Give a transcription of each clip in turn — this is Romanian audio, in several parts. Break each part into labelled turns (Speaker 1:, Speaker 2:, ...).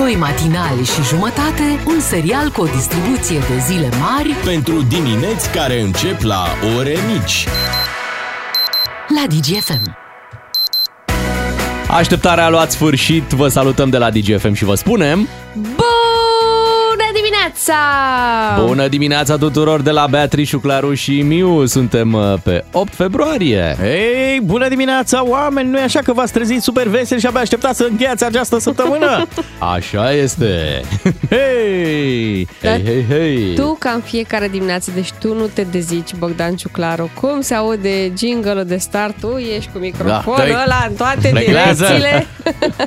Speaker 1: Doi matinali și jumătate, un serial cu o distribuție de zile mari
Speaker 2: Pentru dimineți care încep la ore mici.
Speaker 1: la DGFM.
Speaker 3: Așteptarea a luat sfârșit, vă salutăm de la DGFM și vă spunem
Speaker 4: Bună dimineața!
Speaker 3: Bună dimineața tuturor de la Beatrice, Claru și Miu Suntem uh, pe 8 februarie
Speaker 5: Ei, bună dimineața, oameni! Nu e așa că v-ați trezit super veseli și abia așteptați să încheiați această săptămână?
Speaker 3: Așa este
Speaker 5: Hei!
Speaker 4: Dar
Speaker 3: Hei, hei, hei
Speaker 4: Tu, ca în fiecare dimineață, deci tu nu te dezici, Bogdan Ciuclaru. Cum se aude jingle de start, tu ești cu microfonul
Speaker 5: Da, dă-i.
Speaker 4: ăla în toate
Speaker 5: Reglează.
Speaker 4: direcțiile.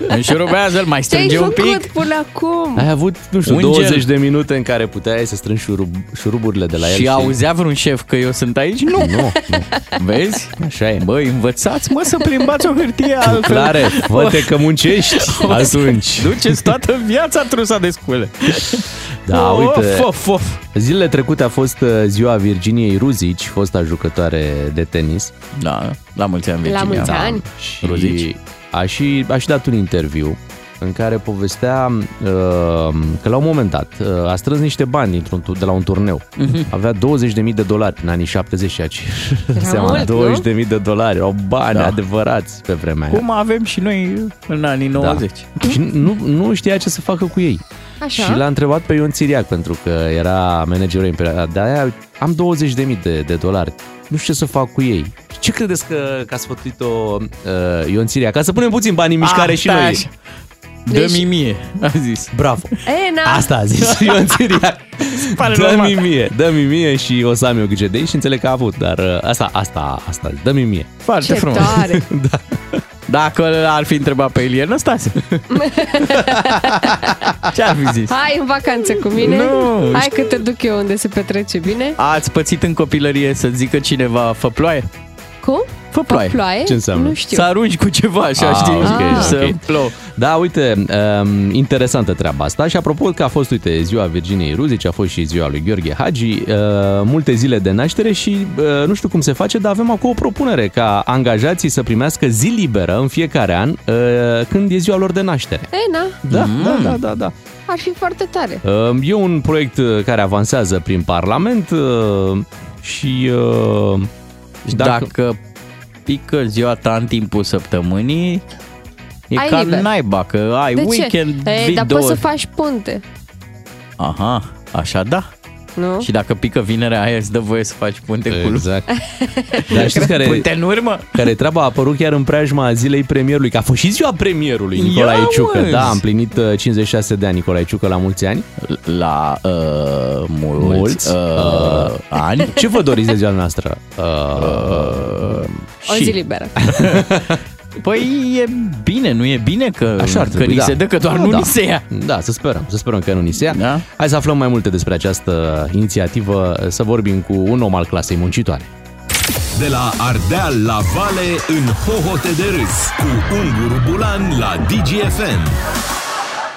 Speaker 5: Înșurubează-l, mai
Speaker 4: Ce ai
Speaker 5: strânge un
Speaker 4: făcut
Speaker 5: pic.
Speaker 4: până acum?
Speaker 3: Ai avut, nu știu,
Speaker 5: Un
Speaker 3: 20
Speaker 5: gel.
Speaker 3: de minute în care puteai să strângi șurub, șuruburile de la el
Speaker 5: Și auzea vreun șef că eu sunt aici? Nu.
Speaker 3: Nu, nu,
Speaker 5: Vezi?
Speaker 3: așa e
Speaker 5: Băi, învățați, mă, să plimbați o hârtie altfel.
Speaker 3: Clare, fă că muncești atunci
Speaker 5: Duceți toată viața trusa de scule.
Speaker 3: Da, uite,
Speaker 5: Of, of, of.
Speaker 3: zilele trecute a fost uh, ziua Virginiei Ruzici, fosta jucătoare de tenis
Speaker 5: Da, la mulți ani, Virginia.
Speaker 4: mulți
Speaker 5: Da.
Speaker 4: ani.
Speaker 3: Și
Speaker 5: Ruzici.
Speaker 3: a și, a și dat un interviu în care povestea uh, că la un moment dat uh, a strâns niște bani dintr-un, tu- de la un turneu.
Speaker 5: Mhm.
Speaker 3: Avea 20.000 de dolari în anii 70 și aici.
Speaker 4: mult, nu?
Speaker 3: 20.000 de dolari, au bani
Speaker 5: Da.
Speaker 3: adevărați pe vremea aia.
Speaker 5: Cum avem și noi în anii 90.
Speaker 3: Da. Și nu, nu știa ce să facă cu ei.
Speaker 4: Așa?
Speaker 3: Și l-a întrebat pe Ion Țiriac, pentru că era managerul imperial. De aia am 20.000 de, de dolari. Nu știu ce să fac cu ei. Ce credeți că, că a sfătuit-o uh, Ion Țiriac? Ca să punem puțin bani în mișcare
Speaker 5: Ah,
Speaker 3: și
Speaker 5: stai
Speaker 3: noi.
Speaker 5: așa.
Speaker 4: Deci-
Speaker 5: Dă-mi mie, a zis.
Speaker 3: Bravo!
Speaker 4: E, na,
Speaker 3: Asta a zis Ion Țiriac.
Speaker 5: pare
Speaker 3: Dă-mi
Speaker 5: normal.
Speaker 3: mie, dă-mi mie și o să am eu grijă de ei și înțeleg că a avut, dar uh, asta, asta, asta, dă-mi mie.
Speaker 5: Foarte
Speaker 4: ce
Speaker 5: frumos.
Speaker 4: tare!
Speaker 5: Dacă ar fi întrebat pe Ilie Năstase. Ce ar fi zis?
Speaker 4: Hai în vacanță cu mine,
Speaker 5: Nu,
Speaker 4: hai că te duc eu unde se petrece bine.
Speaker 5: Ați pățit în copilărie să zică cineva fă ploaie?
Speaker 4: Cum?
Speaker 5: Fă ploaie.
Speaker 4: Ploaie?
Speaker 3: Ce înseamnă?
Speaker 4: Nu știu.
Speaker 5: Să arunci cu ceva așa,
Speaker 3: Ah,
Speaker 5: știi?
Speaker 3: ok,
Speaker 5: să
Speaker 3: ok.
Speaker 5: plouă.
Speaker 3: Da, uite, um, interesantă treaba asta și apropo că a fost, uite, ziua Virginiei Ruzici, a fost și ziua lui Gheorghe Hagi, uh, multe zile de naștere și uh, nu știu cum se face, dar avem acum o propunere ca angajații să primească zi liberă în fiecare an uh, când e ziua lor de naștere.
Speaker 4: E, na,
Speaker 3: Da, da, da, da, da.
Speaker 4: ar fi foarte tare.
Speaker 3: Uh, E un proiect uh, care avansează prin Parlament uh, și uh,
Speaker 5: Dacă... Dacă pică ziua ta în timpul săptămânii, e
Speaker 4: Ai
Speaker 5: ca
Speaker 4: liber.
Speaker 5: naiba, că ai
Speaker 4: De
Speaker 5: weekend,
Speaker 4: ce? E,
Speaker 5: vii
Speaker 4: dar
Speaker 5: două...
Speaker 4: poți să faci punte,
Speaker 5: Aha, așa da.
Speaker 4: Nu?
Speaker 5: Și dacă pică vinerea aia, îți dă voie să faci punte cu
Speaker 3: Exact. Dar știți care,
Speaker 5: Punte în urmă?
Speaker 3: care treaba a apărut chiar în preajma zilei premierului, că a fost și ziua premierului Nicolae
Speaker 5: Ia
Speaker 3: Ciucă.
Speaker 5: uzi!
Speaker 3: Da, a împlinit uh, 56 de ani Nicolae Ciucă la mulți ani.
Speaker 5: La uh, mulți,
Speaker 3: Mulți,
Speaker 5: uh, ani.
Speaker 3: Ce vă doriți de ziua noastră? Uh,
Speaker 4: O
Speaker 3: și-
Speaker 4: zi liberă.
Speaker 5: Păi e bine, nu e bine că,
Speaker 3: Așa ar
Speaker 5: că
Speaker 3: trebui,
Speaker 5: ni
Speaker 3: da.
Speaker 5: se dă, că doar nu
Speaker 3: da.
Speaker 5: ni se ia.
Speaker 3: Da, să sperăm, să sperăm că nu ni se ia.
Speaker 5: Da?
Speaker 3: Hai să aflăm mai multe despre această inițiativă, să vorbim cu un om al clasei muncitoare.
Speaker 2: De la Ardeal la Vale în hohote de râs cu Unguru Bulan la DGFM.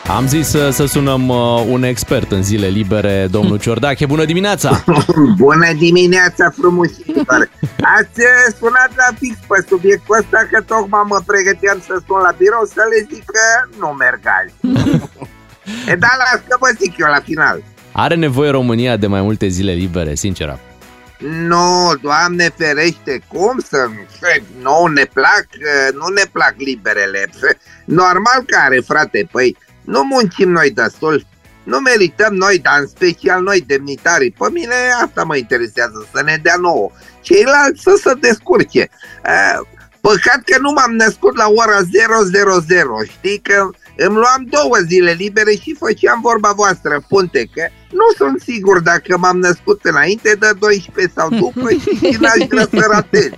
Speaker 3: Am zis să, să sunăm uh, un expert în zile libere, domnul Ciordache. Bună dimineața!
Speaker 6: Bună dimineața, frumușilor! Ați eh, sunat la fix pe subiectul ăsta că tocmai mă pregăteam să sun la birou să le zic că nu merg azi. e, dar las că vă zic eu la final.
Speaker 3: Are nevoie România de mai multe zile libere, sincer.
Speaker 6: Nu, Doamne ferește, cum să... Nu ne plac, eh, nu ne plac liberele. Normal că are, frate, păi nu muncim noi destul. Nu merităm noi, dar în special noi, demnitarii. Pe mine asta mă interesează, să ne dea nouă. Ceilalți să se descurce. Eh, Păcat că nu m-am născut la ora 000, știi că îmi luam două zile libere și făceam vorba voastră, punte, că nu sunt sigur dacă m-am născut înainte de 12 sau după și n-aș vrea să ratez.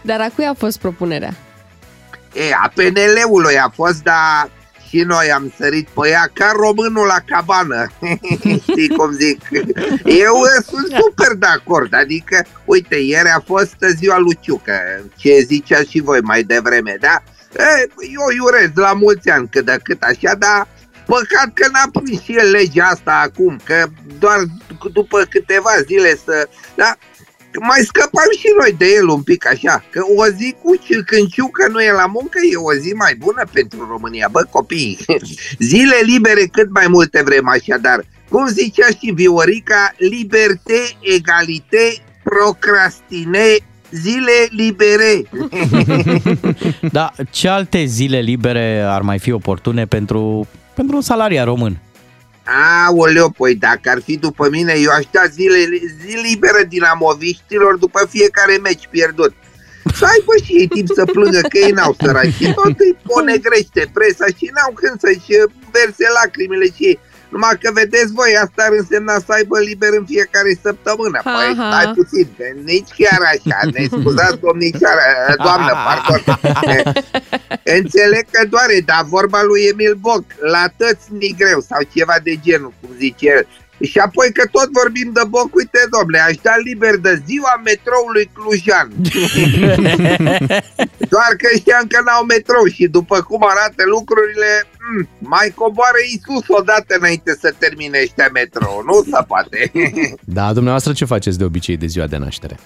Speaker 4: Dar a cui a fost propunerea?
Speaker 6: E, a PNL-ului a fost, dar și noi am sărit pe ea ca românul la cabană. Știi cum zic? Eu uh, sunt super de acord. Adică, uite, ieri a fost ziua lui Ciucă, ce zicea și voi mai devreme, da? E, eu îi urez la mulți ani cât de cât așa, dar păcat că n-a prins și el legea asta acum, că doar după câteva zile să... Da? Mai scăpăm și noi de el un pic așa, că o zi cu ci- când ciucă nu e la muncă e o zi mai bună pentru România. Bă, copii, zile libere cât mai multe vrem așadar. Cum zicea și Viorica, liberte, egalite, procrastine, zile libere.
Speaker 5: Da, ce alte zile libere ar mai fi oportune pentru, pentru un salariat român?
Speaker 6: Aoleo, păi dacă ar fi după mine, eu aș da zile, zi liberă dinamoviștilor după fiecare meci pierdut. Să aibă și ei timp să plângă că ei n-au săraci și tot îi ponegrește presa și n-au când să-și verse lacrimile și ei. Numai că vedeți voi, asta ar însemna să aibă liber în fiecare săptămână. Păi
Speaker 4: Aha.
Speaker 6: stai puțin, că nici chiar așa. Ne scuzați, domnișoară, doamnă, pardon. Înțeleg că doare, dar vorba lui Emil Boc, la tăți ni greu sau ceva de genul, cum zice el. Și apoi că tot vorbim de Boc, uite domnule, aș da liber de ziua metroului Clujan. Doar că ăștia încă n-au metrou și după cum arată lucrurile, mm, mai coboară Isus odată înainte să termine ăștia metrou. Nu se poate.
Speaker 3: Da, dumneavoastră ce faceți de obicei de ziua de naștere?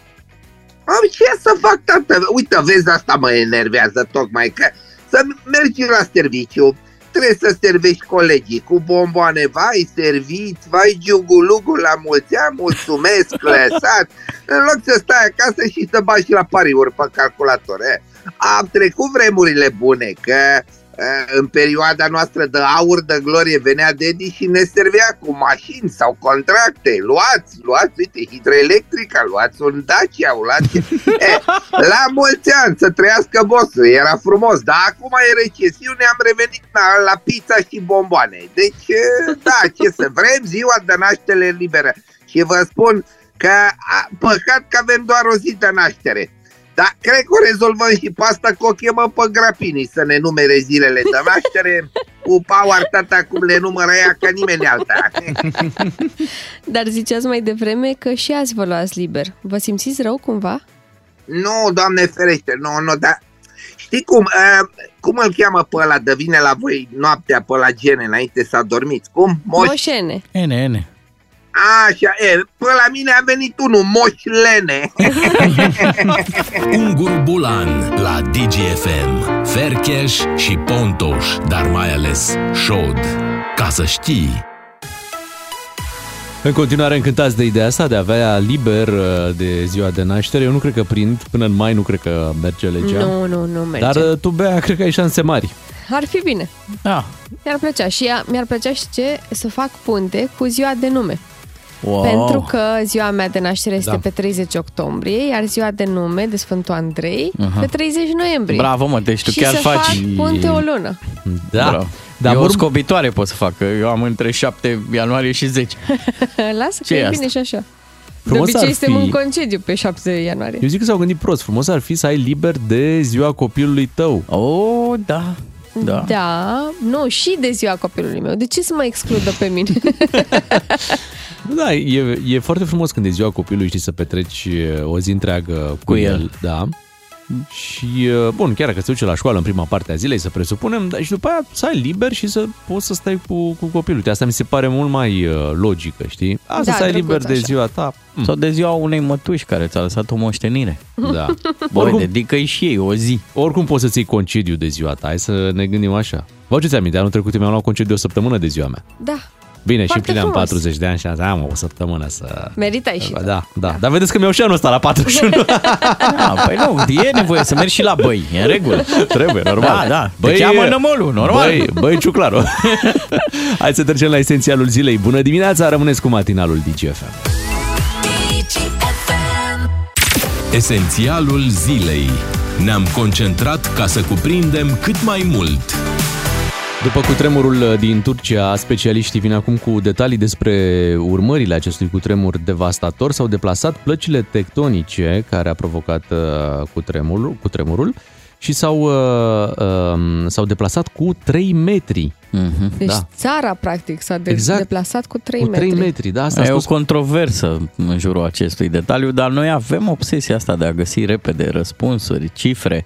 Speaker 6: Am ce să fac, tată? Uite, vezi, asta mă enervează tocmai, că să mergi la serviciu, trebuie să servești colegii cu bomboane, vai, serviți, vai, giugulugu la mulți ani, mulțumesc, lăsat, în loc să stai acasă și să bagi la pariuri pe calculator. Eh? Am trecut vremurile bune, că eh, în perioada noastră de aur, de glorie, venea Dedi și ne servea cu mașini sau contracte. Luați, luați, uite, hidroelectrica, luați un Dacia, luați... Eh, la mulți ani să trăiască bossul, era frumos, dar acum e recesiune, am revenit la, la pizza și bomboane. Deci, eh, da, ce să vrem, ziua de naștere liberă. Și vă spun că a, păcat că avem doar o zi de naștere. Dar cred că o rezolvăm și pe asta că o chemăm pe grapini să ne numere zilele de naștere cu power tata cum le numără ea ca nimeni alta.
Speaker 4: Dar ziceați mai devreme că și azi vă luați liber. Vă simțiți rău cumva?
Speaker 6: Nu, doamne ferește, nu, nu, dar știi cum, uh, cum îl cheamă pe ăla de vine la voi noaptea pe la gene înainte să adormiți? Cum? Moș?
Speaker 4: Moșene.
Speaker 5: Ene, ene.
Speaker 6: Așa, e, pe la mine a venit unul, Moș Lene.
Speaker 2: Ungur Bulan la DGFM. Fercheș și Pontoș, dar mai ales Șod. Ca să știi...
Speaker 3: În continuare încântați de ideea asta de a avea liber uh, de ziua de naștere. Eu nu cred că prind, până în mai nu cred că merge legea.
Speaker 4: Nu, nu, nu merge.
Speaker 3: Dar uh, tu, Bea, cred că ai șanse mari.
Speaker 4: Ar fi bine.
Speaker 5: Da.
Speaker 4: Mi-ar plăcea și ea, mi-ar plăcea și ce să fac punte cu ziua de nume.
Speaker 5: Wow.
Speaker 4: Pentru că ziua mea de naștere este
Speaker 3: Da.
Speaker 4: pe 30 octombrie, iar ziua de nume de Sfântul Andrei pe 30 noiembrie.
Speaker 5: Bravo, mă, deci tu
Speaker 4: și
Speaker 5: chiar
Speaker 4: să
Speaker 5: faci...
Speaker 4: fac punte o lună.
Speaker 3: Da.
Speaker 5: Bravo.
Speaker 3: Dar
Speaker 5: eu
Speaker 3: vor...
Speaker 5: scobitoare pot să fac, că eu am între 7 ianuarie și 10.
Speaker 4: Lasă
Speaker 5: Ce
Speaker 4: că
Speaker 5: e
Speaker 4: e
Speaker 5: asta?
Speaker 4: bine și așa.
Speaker 3: Frumos
Speaker 4: de obicei
Speaker 3: ar
Speaker 4: suntem
Speaker 3: fi-
Speaker 4: în concediu pe 7 ianuarie.
Speaker 3: Eu zic că s-au gândit prost. Frumos ar fi să ai liber de ziua copilului tău.
Speaker 5: Oh, da. Da.
Speaker 4: Da, nu, și de ziua copilului meu. De ce să mă excludă pe mine?
Speaker 3: Da, e, e foarte frumos când e ziua copilului, știi, să petreci uh, o zi întreagă cu,
Speaker 5: Cu
Speaker 3: el.
Speaker 5: el.
Speaker 3: Da. Și, uh, bun, chiar dacă se duce la școală în prima parte a zilei, să presupunem, dar și după aia să ai liber și să poți să stai cu, cu copilul. Asta mi se pare mult mai uh, logică, știi? Asta
Speaker 4: Da,
Speaker 3: să ai
Speaker 4: drăguț
Speaker 3: liber de
Speaker 4: așa.
Speaker 3: ziua ta. Mm,
Speaker 5: Sau de ziua unei mătuși care ți-a lăsat o moștenire.
Speaker 3: da.
Speaker 5: Băi,
Speaker 3: oricum,
Speaker 5: dedică și ei o zi.
Speaker 3: oricum poți să-ți iei concediu de ziua ta. Hai să ne gândim așa. Vă aduceți aminte, anul trecut mi-am luat concediu o săptămână de ziua mea.
Speaker 4: Da,
Speaker 3: Bine, și
Speaker 4: Foarte
Speaker 3: împlineam
Speaker 4: frumos.
Speaker 3: 40 de ani și am o săptămână să...
Speaker 4: meritai și tu.
Speaker 3: Da, da. Dar vedeți că mi-au și anul ăsta la 41.
Speaker 5: Da, păi nu, e nevoie să mergi și la băi, e în regulă.
Speaker 3: Trebuie, normal.
Speaker 5: Da, da. Te cheamă nămolul, normal.
Speaker 3: Băi, băi ciuclaru. Hai să trecem la esențialul zilei. Bună dimineața, rămâneți cu matinalul DGFM.
Speaker 2: Esențialul zilei. Ne-am concentrat ca să cuprindem cât mai mult.
Speaker 3: După cutremurul din Turcia, specialiștii vin acum cu detalii despre urmările acestui cutremur devastator. S-au deplasat plăcile tectonice care a provocat uh, cutremurul, cutremurul și s-au, uh, um, s-au deplasat cu 3 metri.
Speaker 5: Mhm.
Speaker 4: Deci
Speaker 3: Da.
Speaker 4: țara, practic, s-a de-
Speaker 3: Exact.
Speaker 4: deplasat cu 3
Speaker 3: Cu 3
Speaker 4: metri.
Speaker 3: metri, da, asta a
Speaker 5: E o
Speaker 3: spus
Speaker 5: controversă în jurul acestui detaliu, dar noi avem obsesia asta de a găsi repede răspunsuri, cifre.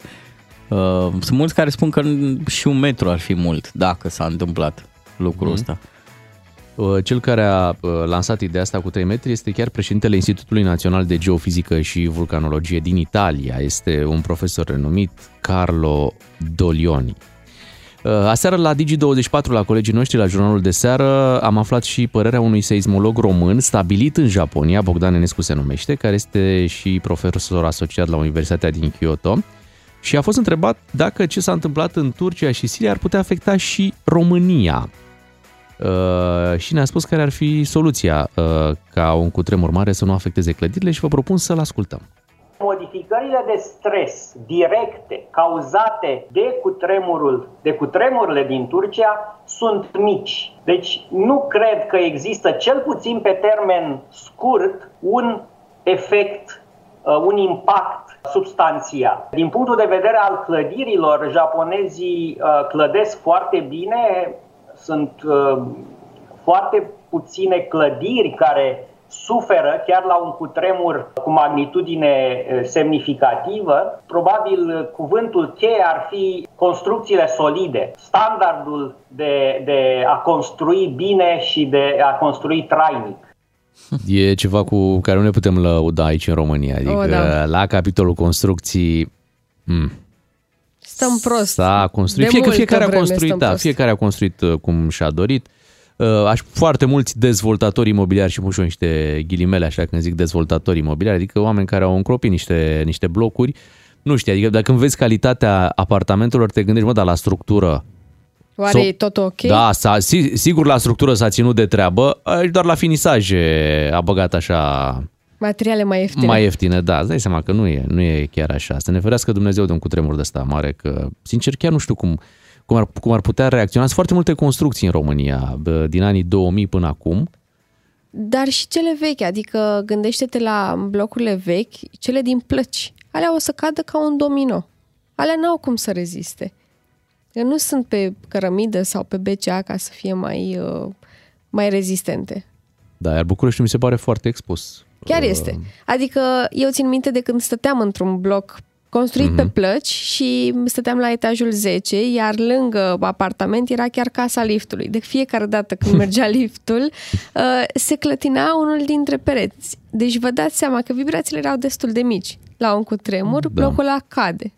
Speaker 5: Uh, sunt mulți care spun că și un metru ar fi mult, dacă s-a întâmplat lucrul
Speaker 3: Mhm.
Speaker 5: ăsta.
Speaker 3: Uh, Cel care a uh, lansat ideea asta cu 3 metri este chiar președintele Institutului Național de Geofizică și Vulcanologie din Italia. Este un profesor renumit, Carlo Dolioni. Uh, Aseară la Digi24, la colegii noștri, la jurnalul de seară, am aflat și părerea unui seismolog român stabilit în Japonia, Bogdan Enescu se numește, care este și profesor asociat la Universitatea din Kyoto și a fost întrebat dacă ce s-a întâmplat în Turcia și Siria ar putea afecta și România. Uh, și ne-a spus care ar fi soluția uh, ca un cutremur mare să nu afecteze clădirile și vă propun să-l ascultăm.
Speaker 7: Modificările de stres directe cauzate de cutremurul, de cutremurile din Turcia sunt mici. Deci nu cred că există cel puțin pe termen scurt un efect, uh, un impact substanțial. Din punctul de vedere al clădirilor, japonezii uh, clădesc foarte bine, sunt uh, foarte puține clădiri care suferă chiar la un cutremur cu magnitudine semnificativă, probabil cuvântul cheie ar fi construcțiile solide, standardul de, de a construi bine și de a construi trainic.
Speaker 3: E ceva cu care nu ne putem lăuda aici în România. Adică
Speaker 4: O, da.
Speaker 3: la capitolul construcții... Hmm,
Speaker 4: Stăm prost.
Speaker 3: S-a construit.
Speaker 4: De
Speaker 3: Fie că
Speaker 4: multă
Speaker 3: fiecare a
Speaker 4: vreme
Speaker 3: construit,
Speaker 4: stăm
Speaker 3: da,
Speaker 4: prost.
Speaker 3: fiecare a construit uh, cum și-a dorit. Uh, Aș, foarte mulți dezvoltatori imobiliari și pun și eu niște ghilimele așa când zic dezvoltatori imobiliari, adică oameni care au încropit niște, niște blocuri. Nu știu, adică dacă când vezi calitatea apartamentelor, te gândești, mă, dar la structură.
Speaker 4: Oare
Speaker 3: sau-
Speaker 4: e tot ok?
Speaker 3: Da, s-a, si- sigur la structură s-a ținut de treabă, aici doar la finisaje a băgat așa
Speaker 4: Materiale mai ieftine.
Speaker 3: mai ieftine, da, îți dai seama că nu e, nu e chiar așa. Să ne ferească Dumnezeu de un cutremur de ăsta mare, că, sincer, chiar nu știu cum, cum, ar, cum ar putea reacționa. Sunt foarte multe construcții în România, bă, din anii 2000 până acum.
Speaker 4: Dar și cele vechi, adică gândește-te la blocurile vechi, cele din plăci. Alea o să cadă ca un domino. Alea n-au cum să reziste. Eu nu sunt pe cărămidă sau pe BCA ca să fie mai, uh, mai rezistente.
Speaker 3: Da, iar București mi se pare foarte expus.
Speaker 4: Chiar este. Adică eu țin minte de când stăteam într-un bloc construit mm-hmm. pe plăci și stăteam la etajul 10, iar lângă apartament era chiar casa liftului. De fiecare dată când mergea liftul, uh, se clătina unul dintre pereți. Deci vă dați seama că vibrațiile erau destul de mici. La un cutremur,
Speaker 3: Da.
Speaker 4: blocul ăla cade.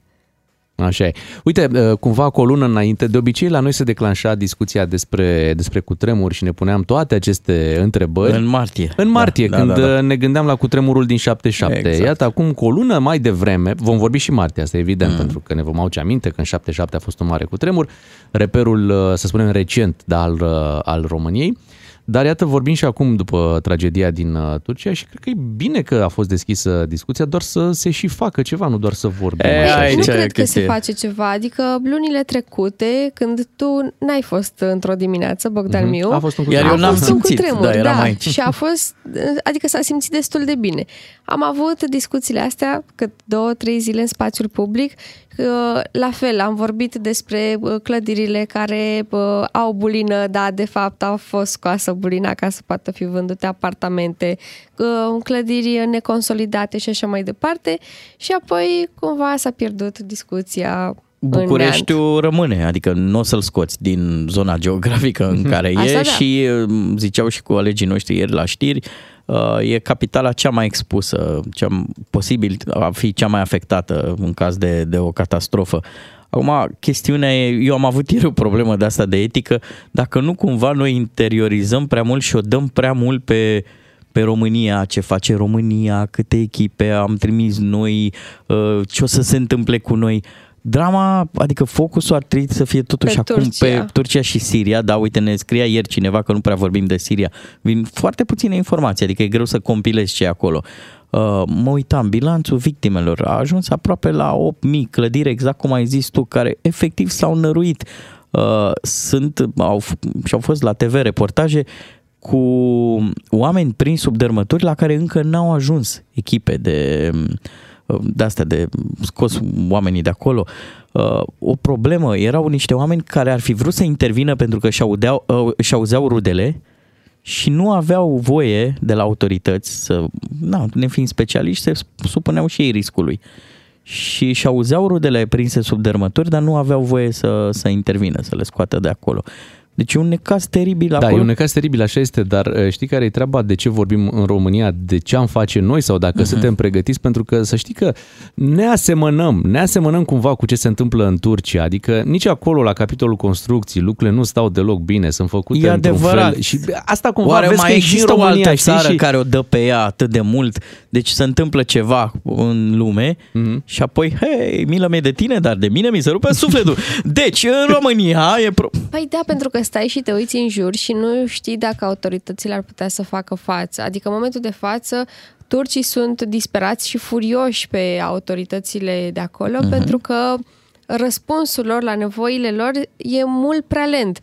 Speaker 3: Așa e. Uite, uh, cumva cu o lună înainte, de obicei la noi se declanșa discuția despre, despre cutremur și ne puneam toate aceste întrebări.
Speaker 5: În martie.
Speaker 3: În martie,
Speaker 5: Da,
Speaker 3: când
Speaker 5: da, da, da.
Speaker 3: uh, ne gândeam la cutremurul din 77.
Speaker 5: Exact.
Speaker 3: Iată, acum cu o lună mai devreme, vom vorbi și martie, asta e evident, mm. pentru că ne vom aduce aminte că în 77 a fost un mare cutremur, reperul, uh, să spunem, recent da, al, uh, al României. Dar iată, vorbim și acum după tragedia din uh, Turcia și cred că e bine că a fost deschisă discuția, doar să se și facă ceva, nu doar să vorbim.
Speaker 5: E,
Speaker 3: așa,
Speaker 5: aici
Speaker 3: știi?
Speaker 4: nu
Speaker 5: e
Speaker 4: cred că se
Speaker 5: chestie.
Speaker 4: face ceva. Adică lunile trecute, când tu n-ai fost într-o dimineață, Bogdan
Speaker 3: Mhm.
Speaker 4: Miu,
Speaker 3: A fost un
Speaker 5: Iar
Speaker 3: cutremur.
Speaker 5: eu n-am
Speaker 4: a fost un
Speaker 5: simțit,
Speaker 4: cutremur,
Speaker 5: da, eram
Speaker 4: da,
Speaker 5: aici.
Speaker 4: și a fost, adică s-a simțit destul de bine. Am avut discuțiile astea cât două, trei zile în spațiul public. Uh, La fel, am vorbit despre uh, clădirile care uh, au bulină, dar de fapt au fost scoasă bulina ca să poată fi vândute apartamente, uh, clădiri neconsolidate și așa mai departe. Și apoi cumva s-a pierdut discuția în neant.
Speaker 5: Bucureștiul rămâne, adică nu o să-l scoți din zona geografică în care
Speaker 4: Asta
Speaker 5: e
Speaker 4: da.
Speaker 5: și uh, ziceau și colegii noștri ieri la știri, uh, e capitala cea mai expusă, cea, posibil a fi cea mai afectată în caz de, de o catastrofă. Acum, chestiunea e, eu am avut ieri o problemă de asta de etică, dacă nu cumva noi interiorizăm prea mult și o dăm prea mult pe, pe România, ce face România, câte echipe am trimis noi, uh, ce o să se întâmple cu noi. Drama, adică focusul ar trebui să fie totuși
Speaker 4: Pe
Speaker 5: acum
Speaker 4: Turcia.
Speaker 5: pe Turcia și Siria. Da, uite, ne scria ieri cineva că nu prea vorbim de Siria. Vin foarte puține informații, adică e greu să compilezi ce e acolo. Uh, mă uitam, bilanțul victimelor a ajuns aproape la 8.000 clădiri, exact cum ai zis tu, care efectiv s-au năruit. Uh, sunt, au, f- și au fost la TV reportaje cu oameni prin sub dărmături la care încă n-au ajuns echipe de de astea de scos oamenii de acolo. Uh, O problemă, erau niște oameni care ar fi vrut să intervină pentru că și audeau, uh, și auzeau rudele și nu aveau voie de la autorități să, na, ne fiind specialiști, se supuneau și ei riscului. Și și auzeau rudele prinse sub dărmături, dar nu aveau voie să, să intervină, să le scoată de acolo. Deci e un necaz teribil
Speaker 3: Da,
Speaker 5: acolo.
Speaker 3: e un necaz teribil, așa este, dar uh, știi care e treaba? De ce vorbim în România? De ce am face noi sau dacă uh-huh. suntem pregătiți? Pentru că să știi că ne asemănăm, ne asemănăm cumva cu ce se întâmplă în Turcia. Adică nici acolo, la capitolul construcții, lucrurile nu stau deloc bine, sunt făcute
Speaker 5: E
Speaker 3: într-un
Speaker 5: adevărat.
Speaker 3: fel. Și asta cumva
Speaker 5: Oare
Speaker 3: vezi
Speaker 5: mai
Speaker 3: că e și în
Speaker 5: există o
Speaker 3: România,
Speaker 5: altă
Speaker 3: știi?
Speaker 5: țară
Speaker 3: Și...
Speaker 5: care o dă pe ea atât de mult? Deci se întâmplă ceva în lume
Speaker 3: Mhm.
Speaker 5: și apoi, hei, milă mie de tine, dar de mine mi se rupe sufletul. Deci, în România e... Pro-
Speaker 4: Păi da, pentru că stai și te uiți în jur și nu știi dacă autoritățile ar putea să facă față. Adică în momentul de față, turcii sunt disperați și furioși pe autoritățile de acolo uh-huh. pentru că răspunsul lor la nevoile lor e mult prea lent.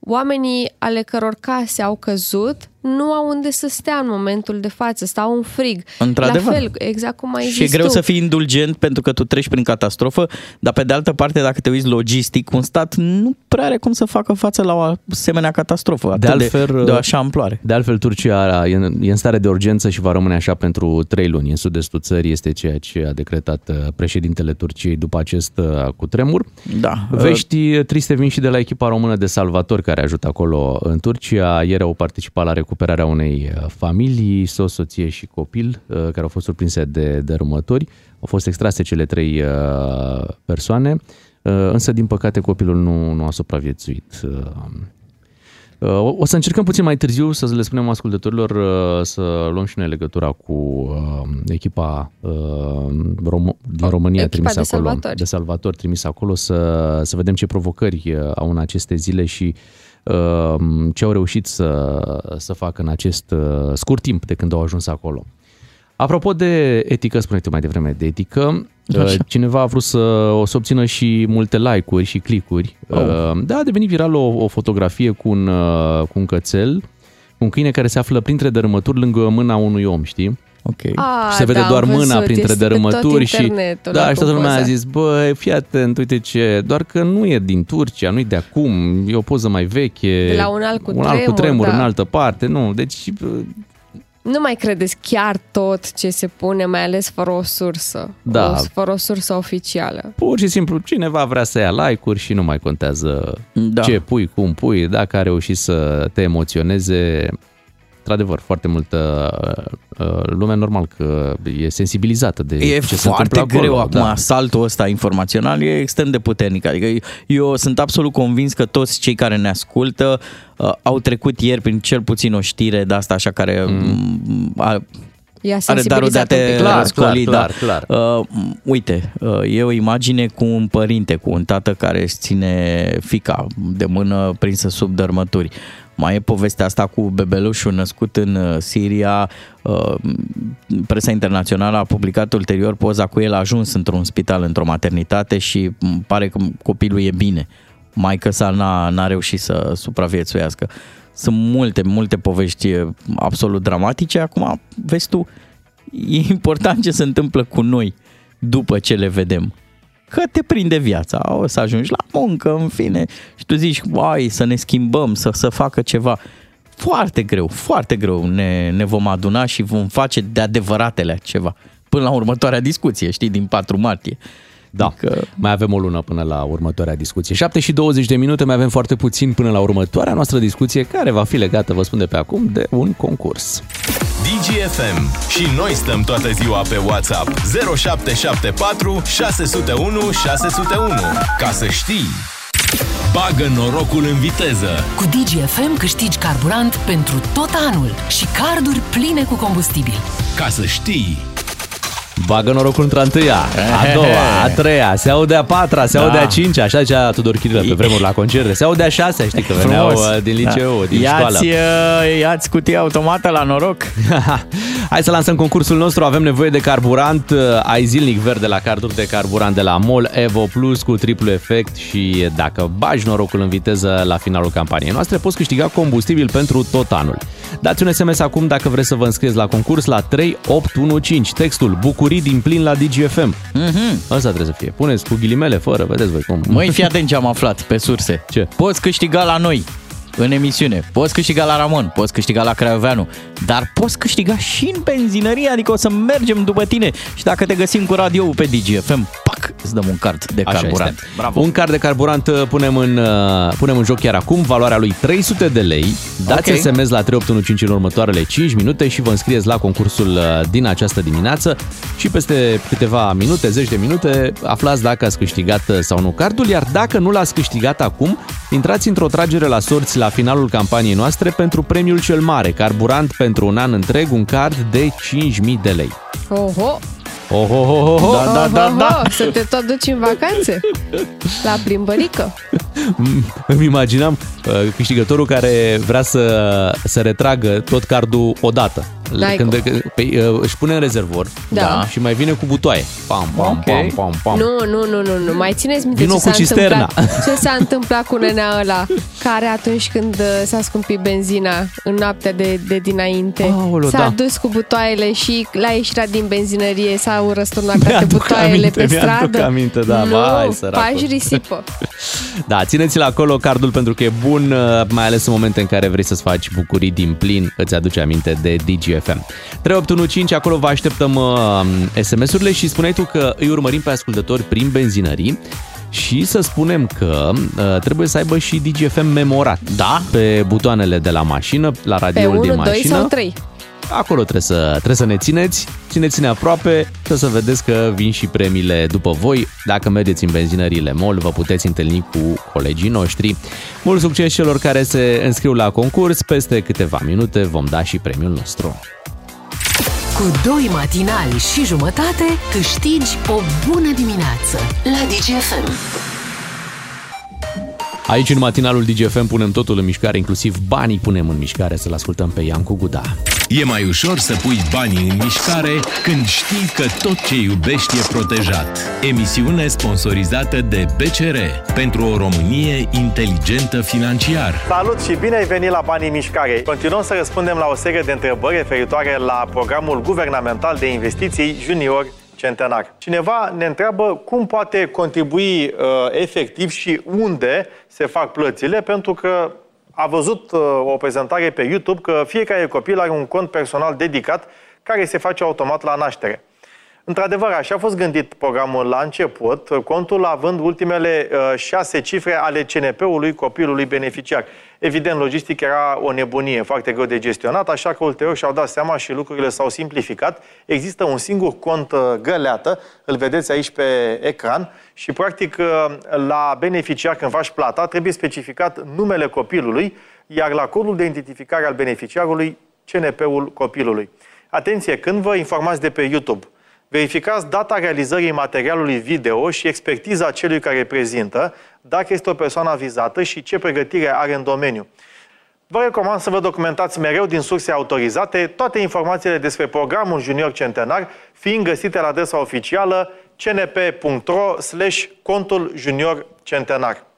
Speaker 4: Oamenii ale căror case au căzut nu au unde să stea în momentul de față, stau în frig.
Speaker 5: Într-adevăr.
Speaker 4: La fel, exact cum ai
Speaker 5: și
Speaker 4: zis
Speaker 5: e greu
Speaker 4: tu.
Speaker 5: să fii indulgent pentru că tu treci prin catastrofă, dar pe de altă parte, dacă te uiți logistic, un stat nu prea are cum să facă față la o asemenea catastrofă, atât de,
Speaker 3: altfel,
Speaker 5: de o așa amploare.
Speaker 3: De altfel, Turcia e în, e în stare de urgență și va rămâne așa pentru trei luni. În sud-estul țării este ceea ce a decretat uh, președintele Turciei după acest uh, cutremur.
Speaker 5: Da.
Speaker 3: Vești triste vin și de la echipa română de salvatori care ajută acolo în Turcia. Ieri au participat la recuperarea unei uh, familii, soț, soție și copil, uh, care au fost surprinse de dărâmători. Au fost extrase cele trei uh, persoane, uh, însă, din păcate, copilul nu, nu a supraviețuit. Uh, Uh, O să încercăm puțin mai târziu să le spunem ascultătorilor uh, să luăm și noi legătura cu uh, echipa uh, rom- din România
Speaker 4: Echipa
Speaker 3: trimisă
Speaker 4: de
Speaker 3: acolo,
Speaker 4: salvatori.
Speaker 3: de salvatori trimisă acolo să, să vedem ce provocări uh, au în aceste zile și uh, ce au reușit să, să facă în acest uh, scurt timp de când au ajuns acolo. Apropo de etică, spuneți mai devreme de etică,
Speaker 5: Așa.
Speaker 3: uh, cineva a vrut să o să obțină și multe like-uri și clicuri.
Speaker 5: Oh.
Speaker 3: Uh, Da, a devenit viral o, o fotografie cu un, uh, cu un cățel, cu un câine care se află printre dărâmături lângă mâna unui om, știi?
Speaker 5: Ok.
Speaker 4: A,
Speaker 3: și se vede
Speaker 4: da,
Speaker 3: doar
Speaker 4: am
Speaker 3: mâna
Speaker 4: văzut,
Speaker 3: printre
Speaker 4: este pe tot
Speaker 3: dărâmături și
Speaker 4: internetul,
Speaker 3: da,
Speaker 4: la
Speaker 3: și toată lumea a
Speaker 4: poza.
Speaker 3: zis, băi, fii atent, uite ce, doar că nu e din Turcia, nu e de acum, e o poză mai veche.
Speaker 4: De la un alt
Speaker 3: un alt
Speaker 4: cutremur,
Speaker 3: cutremur
Speaker 4: da.
Speaker 3: în altă parte, nu, deci
Speaker 4: Nu mai credeți chiar tot ce se pune, mai ales fără o sursă.
Speaker 3: Da.
Speaker 4: O, fără o sursă oficială.
Speaker 3: pur și simplu cineva vrea să ia like-uri și nu mai contează
Speaker 5: Da.
Speaker 3: ce pui, cum pui, dacă a reușit să te emoționeze, într-adevăr, foarte multă uh, lume normal că e sensibilizată de
Speaker 5: E
Speaker 3: ce se
Speaker 5: foarte
Speaker 3: întâmplă
Speaker 5: greu
Speaker 3: acolo.
Speaker 5: acum,
Speaker 3: da.
Speaker 5: saltul ăsta informațional e extrem de puternic. Adică eu sunt absolut convins că toți cei care ne ascultă uh, au trecut ieri prin cel puțin o știre de asta așa care mm. a,
Speaker 4: I-a
Speaker 5: are darul de a
Speaker 4: sensibilizat un
Speaker 5: te
Speaker 4: pic.
Speaker 3: Clar,
Speaker 5: răscoli,
Speaker 3: clar,
Speaker 5: da.
Speaker 3: clar, clar.
Speaker 5: Uh, uite, uh, e o imagine cu un părinte, cu un tată care își ține fica de mână prinsă sub dărmături. Mai e povestea asta cu bebelușul născut în uh, Siria. Uh, Presa internațională a publicat ulterior poza cu el a ajuns într-un spital, într-o maternitate și m, pare că copilul e bine. Maica sa n-a, n-a reușit să supraviețuiască. Sunt multe, multe povești eh, absolut dramatice. Acum, vezi tu, e important ce se întâmplă cu noi după ce le vedem. Că te prinde viața, o să ajungi la muncă, în fine, și tu zici, uai, să ne schimbăm, să, să facă ceva. Foarte greu, foarte greu ne, ne vom aduna și vom face de adevăratele ceva. Până la următoarea discuție, știi, din 4 martie.
Speaker 3: Da,
Speaker 5: Adică-
Speaker 3: mai avem o lună până la următoarea discuție. 7 și 20 de minute, mai avem foarte puțin până la următoarea noastră discuție, care va fi legată, vă spun de pe acum, de un concurs.
Speaker 2: DGFM. Și noi stăm toată ziua pe WhatsApp. 0774 601 601. Ca să știi. Bagă norocul în viteză.
Speaker 1: Cu DGFM câștigi carburant pentru tot anul și carduri pline cu combustibil.
Speaker 2: Ca să știi.
Speaker 3: Bagă norocul într-a întâia, a doua, a treia, se aude a patra, se
Speaker 5: Da.
Speaker 3: aude a cincea, așa zicea Tudor Chirilă pe vremuri la concerte, se aude a șasea, știi că veneau
Speaker 5: Frumos.
Speaker 3: uh, din liceu,
Speaker 5: Da.
Speaker 3: din școală.
Speaker 5: Iați, uh, iați cutia automată la noroc.
Speaker 3: Hai să lansăm concursul nostru, avem nevoie de carburant, uh, ai zilnic verde la carduri de carburant de la MOL Evo Plus cu triplu efect și dacă bagi norocul în viteză la finalul campaniei noastre, poți câștiga combustibil pentru tot anul. Dați un SMS acum dacă vreți să vă înscrieți la concurs la 3815, textul Bucurii din plin la DGFM.
Speaker 5: Mhm.
Speaker 3: Asta trebuie să fie. Puneți cu ghilimele, fără, vedeți voi cum.
Speaker 5: Măi, fii atent ce am aflat pe surse.
Speaker 3: Ce?
Speaker 5: Poți câștiga la noi în emisiune, poți câștiga la Ramon, poți câștiga la Craioveanu, dar poți câștiga și în benzinărie, adică o să mergem după tine și dacă te găsim cu radio pe DGFM, pac, tac, îți dăm un card de
Speaker 3: Așa
Speaker 5: carburant.
Speaker 3: este.
Speaker 5: Bravo.
Speaker 3: Un card de carburant uh, punem în, uh, punem în joc chiar acum, valoarea lui 300 de lei. Dați
Speaker 5: Ok.
Speaker 3: SMS la 3815 în următoarele 5 minute și vă înscrieți la concursul uh, din această dimineață și peste câteva minute, 10 de minute, aflați dacă ați câștigat uh, sau nu cardul, iar dacă nu l-ați câștigat acum, intrați într-o tragere la sorți la finalul campaniei noastre pentru premiul cel mare, carburant pentru un an întreg, un card de 5000 de lei.
Speaker 4: Oho!
Speaker 3: Oh, oh, oh, oh, oh.
Speaker 5: Da, da, da,
Speaker 4: Oho,
Speaker 5: da.
Speaker 4: Să te tot duci în vacanțe? La plimbărică?
Speaker 3: Îmi imaginam uh, câștigătorul care vrea să, să retragă tot cardul odată.
Speaker 4: N-ai
Speaker 3: Când, pe, uh, își pune în rezervor
Speaker 4: Da.
Speaker 3: și mai vine cu butoaie. Pam, pam,
Speaker 5: Ok.
Speaker 3: pam, pam, pam.
Speaker 4: Nu, nu, nu, nu, nu. Mai țineți minte
Speaker 3: Vino
Speaker 4: ce
Speaker 3: cu
Speaker 4: s-a,
Speaker 3: cisterna.
Speaker 4: întâmplat, ce s-a întâmplat cu nenea ăla care atunci când uh, s-a scumpit benzina în noaptea de, de dinainte
Speaker 3: Aoleu,
Speaker 4: s-a
Speaker 3: da.
Speaker 4: dus cu butoaiele și la ieșirea din benzinărie s-au răsturnat toate
Speaker 3: Mi-aduc
Speaker 4: butoaiele
Speaker 3: aminte,
Speaker 4: pe
Speaker 3: mi-aduc
Speaker 4: stradă.
Speaker 3: aminte, da,
Speaker 4: nu,
Speaker 3: vai, săracul.
Speaker 4: faci risipă.
Speaker 3: Da, țineți-l acolo cardul pentru că e bun, uh, mai ales în momente în care vrei să-ți faci bucurii din plin, îți aduce aminte de DGFM. 3815, acolo vă așteptăm uh, SMS-urile și spuneai tu că îi urmărim pe ascultători prin benzinării și să spunem că uh, trebuie să aibă și DGFM memorat.
Speaker 5: Da?
Speaker 3: Pe butoanele de la mașină, la
Speaker 4: Pe
Speaker 3: radioul
Speaker 4: 1,
Speaker 3: din
Speaker 4: 2
Speaker 3: mașină.
Speaker 4: sau 3.
Speaker 3: Acolo trebuie să, trebuie să ne țineți, țineți-ne aproape, să să vedeți că vin și premiile după voi. Dacă mergeți în benzinările MOL, vă puteți întâlni cu colegii noștri. Mult succes celor care se înscriu la concurs, peste câteva minute vom da și premiul nostru.
Speaker 1: Cu doi matinali și jumătate câștigi o bună dimineață la DGFM.
Speaker 3: Aici în matinalul DGFM punem totul în mișcare, inclusiv banii punem în mișcare, să-l ascultăm pe Iancu Guda.
Speaker 2: E mai ușor să pui banii în mișcare când știi că tot ce iubești e protejat. Emisiune sponsorizată de BCR pentru o Românie inteligentă financiar.
Speaker 8: Salut și bine ai venit la Banii în Mișcare! Continuăm să răspundem la o serie de întrebări referitoare la programul guvernamental de investiții junior centenar. Cineva ne întreabă cum poate contribui uh, efectiv și unde se fac plățile, pentru că a văzut uh, o prezentare pe YouTube că fiecare copil are un cont personal dedicat care se face automat la naștere. Într-adevăr, așa a fost gândit programul la început, contul având ultimele uh, șase cifre ale CNP-ului copilului beneficiar. Evident, logistic era o nebunie, foarte greu de gestionat, așa că ulterior și-au dat seama și lucrurile s-au simplificat. Există un singur cont uh, găleată, îl vedeți aici pe ecran, și practic uh, la beneficiar, când faci plata, trebuie specificat numele copilului, iar la codul de identificare al beneficiarului, CNP-ul copilului. Atenție, când vă informați de pe YouTube, Verificați data realizării materialului video și expertiza celui care prezintă, dacă este o persoană vizată și ce pregătire are în domeniu. Vă recomand să vă documentați mereu din surse autorizate toate informațiile despre programul Junior Centenar, fiind găsite la adresa oficială cnp.ro slash contul junior centenar.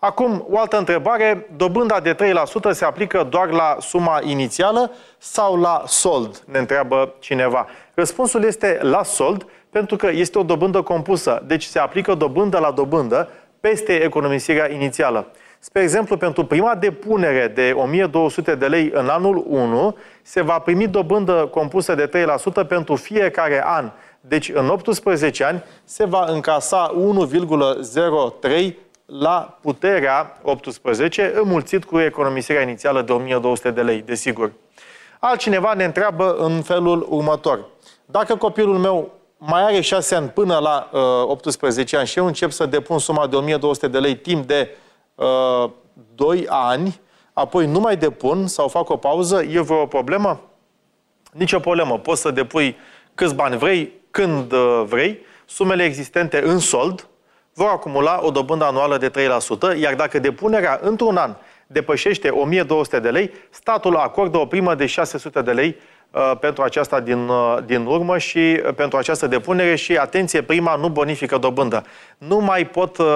Speaker 8: Acum, o altă întrebare. Dobânda de 3% se aplică doar la suma inițială sau la sold? Ne întreabă cineva. Răspunsul este la sold, pentru că este o dobândă compusă. Deci se aplică dobândă la dobândă peste economisirea inițială. Spre exemplu, pentru prima depunere de 1200 de lei în anul 1, se va primi dobândă compusă de 3% pentru fiecare an. Deci, în 18 ani, se va încasa 1,03 la puterea 18, înmulțit cu economisirea inițială de 1200 de lei, desigur. Altcineva ne întreabă în felul următor. Dacă copilul meu mai are 6 ani până la uh, 18 ani și eu încep să depun suma de 1200 de lei timp de uh, 2 ani, apoi nu mai depun sau fac o pauză, e vreo problemă? Nici o problemă. Poți să depui câți bani vrei, când uh, vrei. Sumele existente în sold vor acumula o dobândă anuală de 3%, iar dacă depunerea într-un an depășește 1200 de lei, statul acordă o primă de 600 de lei uh, pentru aceasta din, uh, din urmă și uh, pentru această depunere și, atenție, prima nu bonifică dobândă. Nu mai pot uh,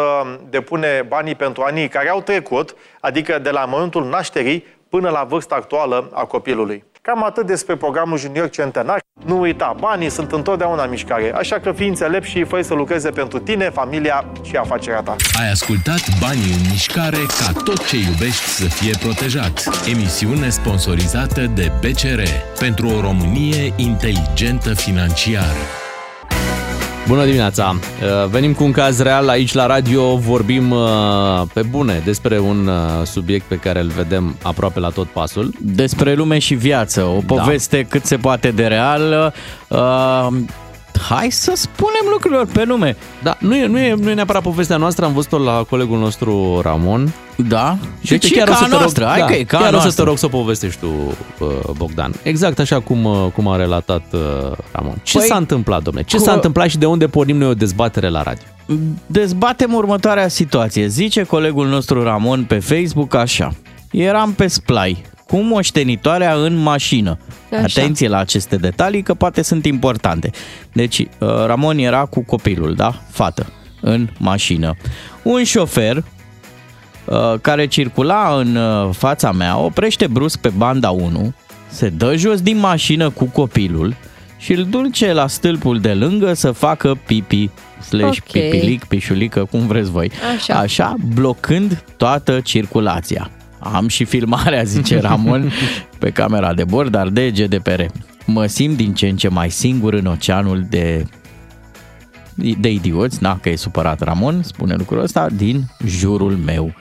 Speaker 8: depune banii pentru anii care au trecut, adică de la momentul nașterii până la vârsta actuală a copilului. Cam atât despre programul Junior Centenar. Nu uita, banii sunt întotdeauna în mișcare, așa că fii înțelept și fă să lucreze pentru tine, familia și afacerea ta.
Speaker 2: Ai ascultat Banii în mișcare ca tot ce iubești să fie protejat. Emisiune sponsorizată de BCR pentru o Românie inteligentă financiar.
Speaker 3: Bună dimineața! Uh, Venim cu un caz real aici la radio, vorbim uh, pe bune despre un uh, subiect pe care îl vedem aproape la tot pasul.
Speaker 5: Despre lume și viață, o poveste da. cât se poate de real. Uh, hai să spunem lucrurilor pe nume.
Speaker 3: Da, nu e, nu e, nu e neapărat povestea noastră, am văzut-o la colegul nostru Ramon.
Speaker 5: Da?
Speaker 3: Și
Speaker 5: Deci e
Speaker 3: chiar
Speaker 5: ca
Speaker 3: o să
Speaker 5: a
Speaker 3: te rog,
Speaker 5: noastră, hai
Speaker 3: da,
Speaker 5: că e ca a
Speaker 3: chiar o să
Speaker 5: noastră.
Speaker 3: te rog să o povestești tu, uh, Bogdan. Exact așa cum, uh, cum a relatat uh, Ramon. Ce
Speaker 5: Păi,
Speaker 3: s-a întâmplat, domne? Ce
Speaker 5: cu-
Speaker 3: s-a întâmplat și de unde pornim noi o dezbatere la radio?
Speaker 5: Dezbatem următoarea situație. Zice colegul nostru Ramon pe Facebook așa. Eram pe splai cu moștenitoarea în mașină.
Speaker 4: Așa.
Speaker 5: Atenție la aceste detalii că poate sunt importante. Deci, uh, Ramon era cu copilul, da? Fată, în mașină. Un șofer uh, care circula în uh, fața mea oprește brusc pe banda 1, se dă jos din mașină cu copilul și îl duce la stâlpul de lângă să facă pipi slash
Speaker 4: Ok.
Speaker 5: pipilic, pișulică, cum vreți voi.
Speaker 4: Așa.
Speaker 5: Așa, blocând toată circulația. Am și filmarea, zice Ramon, pe camera de bord, dar de GDPR. Mă simt din ce în ce mai singur în oceanul de de idioți, na, că e supărat Ramon, spune lucrul ăsta, din jurul meu.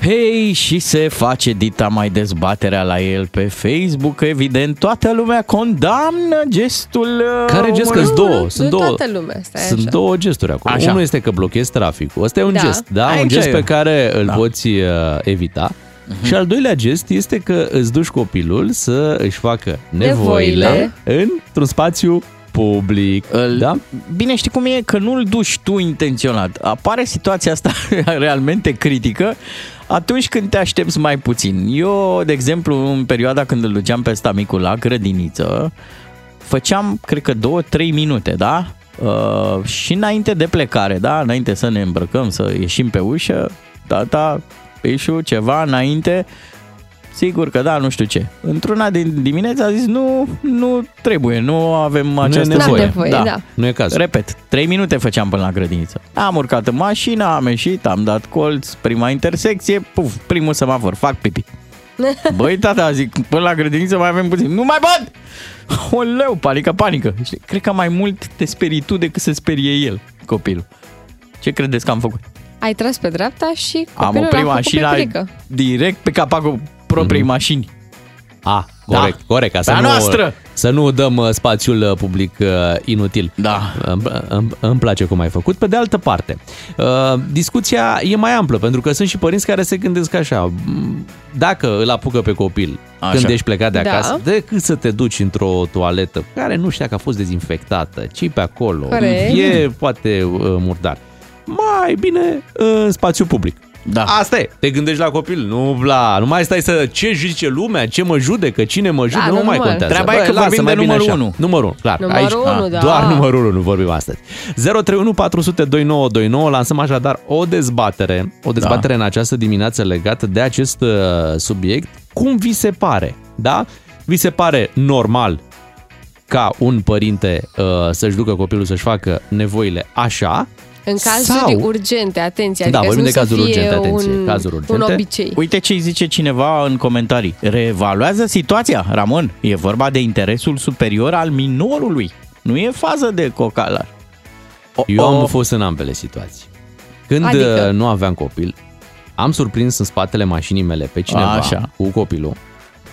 Speaker 5: Hei, și se face dita mai dezbaterea la el pe Facebook, evident, toată lumea condamnă gestul uh,
Speaker 3: Care gest?
Speaker 5: omului.
Speaker 3: Că-s două.
Speaker 4: nu,
Speaker 3: Sunt
Speaker 4: nu
Speaker 3: două.
Speaker 4: toată lumea, stai
Speaker 3: Sunt
Speaker 4: așa.
Speaker 3: două gesturi acolo.
Speaker 5: Așa.
Speaker 3: Unul este că blochezi traficul. Ăsta e un
Speaker 4: Da.
Speaker 3: gest, da?
Speaker 5: Aici
Speaker 3: un gest
Speaker 5: e.
Speaker 3: pe care îl
Speaker 5: Da.
Speaker 3: poți uh, evita. Și al doilea gest este că îți duci copilul să își facă nevoile,
Speaker 4: Nevoile.
Speaker 3: într-un spațiu public.
Speaker 5: Îl-
Speaker 3: Da?
Speaker 5: Bine, știi cum e? Că nu-l duci tu intenționat. Apare situația asta realmente critică atunci când te aștepți mai puțin. Eu, de exemplu, în perioada când îl duceam pe stamicul la grădiniță, făceam, cred că, două, trei minute, da? Uh, și înainte de plecare, da? Înainte să ne îmbrăcăm, să ieșim pe ușă, tata, Pișu, ceva înainte, Sigur că da, nu știu ce. Într-una din dimineața a zis nu, nu trebuie, nu avem această
Speaker 3: nevoie.
Speaker 5: voie.
Speaker 4: nevoie, da.
Speaker 3: Nu e cazul.
Speaker 5: Repet, 3 minute făceam până la grădiniță. Am urcat în mașină, am ieșit, am dat colț, prima intersecție, puf, primul semafor, fac pipi. Băi, tata, zic, până la grădiniță mai avem puțin. Nu mai pot! Oleu, panică, panică. Știi, cred că mai mult te sperii tu decât se sperie el, copilul. Ce credeți că am făcut?
Speaker 4: Ai tras pe dreapta și
Speaker 5: am
Speaker 4: copilul
Speaker 5: oprit
Speaker 4: a făcut
Speaker 5: mașina
Speaker 4: pipilică.
Speaker 5: direct pe capacul propriei mașini.
Speaker 3: A, corect,
Speaker 5: Da.
Speaker 3: corect. Ca să
Speaker 5: Pe a
Speaker 3: nu,
Speaker 5: noastră.
Speaker 3: să nu dăm uh, spațiul uh, public uh, inutil.
Speaker 5: Da.
Speaker 3: Îmi, îmi, îmi place cum ai făcut. Pe de altă parte, uh, discuția e mai amplă, pentru că sunt și părinți care se gândesc așa, "M, dacă îl apucă pe copil
Speaker 5: Așa.
Speaker 3: când ești plecat de
Speaker 4: Da.
Speaker 3: acasă, decât să te duci într-o toaletă care nu știa că a fost dezinfectată, ci pe acolo,
Speaker 4: Corect.
Speaker 3: e poate uh, murdar. Mai bine în spațiu public.
Speaker 5: Da.
Speaker 3: Asta e. Te gândești la copil, nu la... Nu mai stai să... Ce zice lumea, ce mă judecă, cine mă judecă, nu mai
Speaker 4: normal.
Speaker 3: contează.
Speaker 5: Treaba e că
Speaker 3: lasă,
Speaker 5: vorbim
Speaker 3: mai
Speaker 5: de
Speaker 3: bine
Speaker 5: numărul
Speaker 3: așa.
Speaker 5: unu.
Speaker 3: Numărul unu, clar.
Speaker 4: Numărul
Speaker 3: Aici,
Speaker 4: unu,
Speaker 3: a,
Speaker 4: da.
Speaker 3: Doar numărul 1 vorbim astăzi. 031 400 2929 lansăm așadar o dezbatere, o dezbatere
Speaker 5: Da.
Speaker 3: în această dimineață legată de acest uh, subiect. Cum vi se pare? Da? Vi se pare normal ca un părinte uh, să-și ducă copilul să-și facă nevoile așa
Speaker 4: În cazuri
Speaker 3: Sau-
Speaker 4: urgente, atenție,
Speaker 3: Da,
Speaker 4: adică
Speaker 3: vorbim
Speaker 4: să
Speaker 3: de
Speaker 4: nu
Speaker 3: cazuri
Speaker 4: să fie
Speaker 3: urgente, atenție,
Speaker 4: un,
Speaker 3: cazuri
Speaker 4: un
Speaker 3: urgente.
Speaker 4: obicei.
Speaker 5: Uite ce îi zice cineva în comentarii. Reevaluează situația, Ramon. E vorba de interesul superior al minorului. Nu e fază de cocalar. O,
Speaker 3: Eu
Speaker 5: o,
Speaker 3: am fost în ambele situații. Când
Speaker 4: Adică?
Speaker 3: adică? nu aveam copil, am surprins în spatele mașinii mele pe cineva
Speaker 5: Așa.
Speaker 3: cu copilul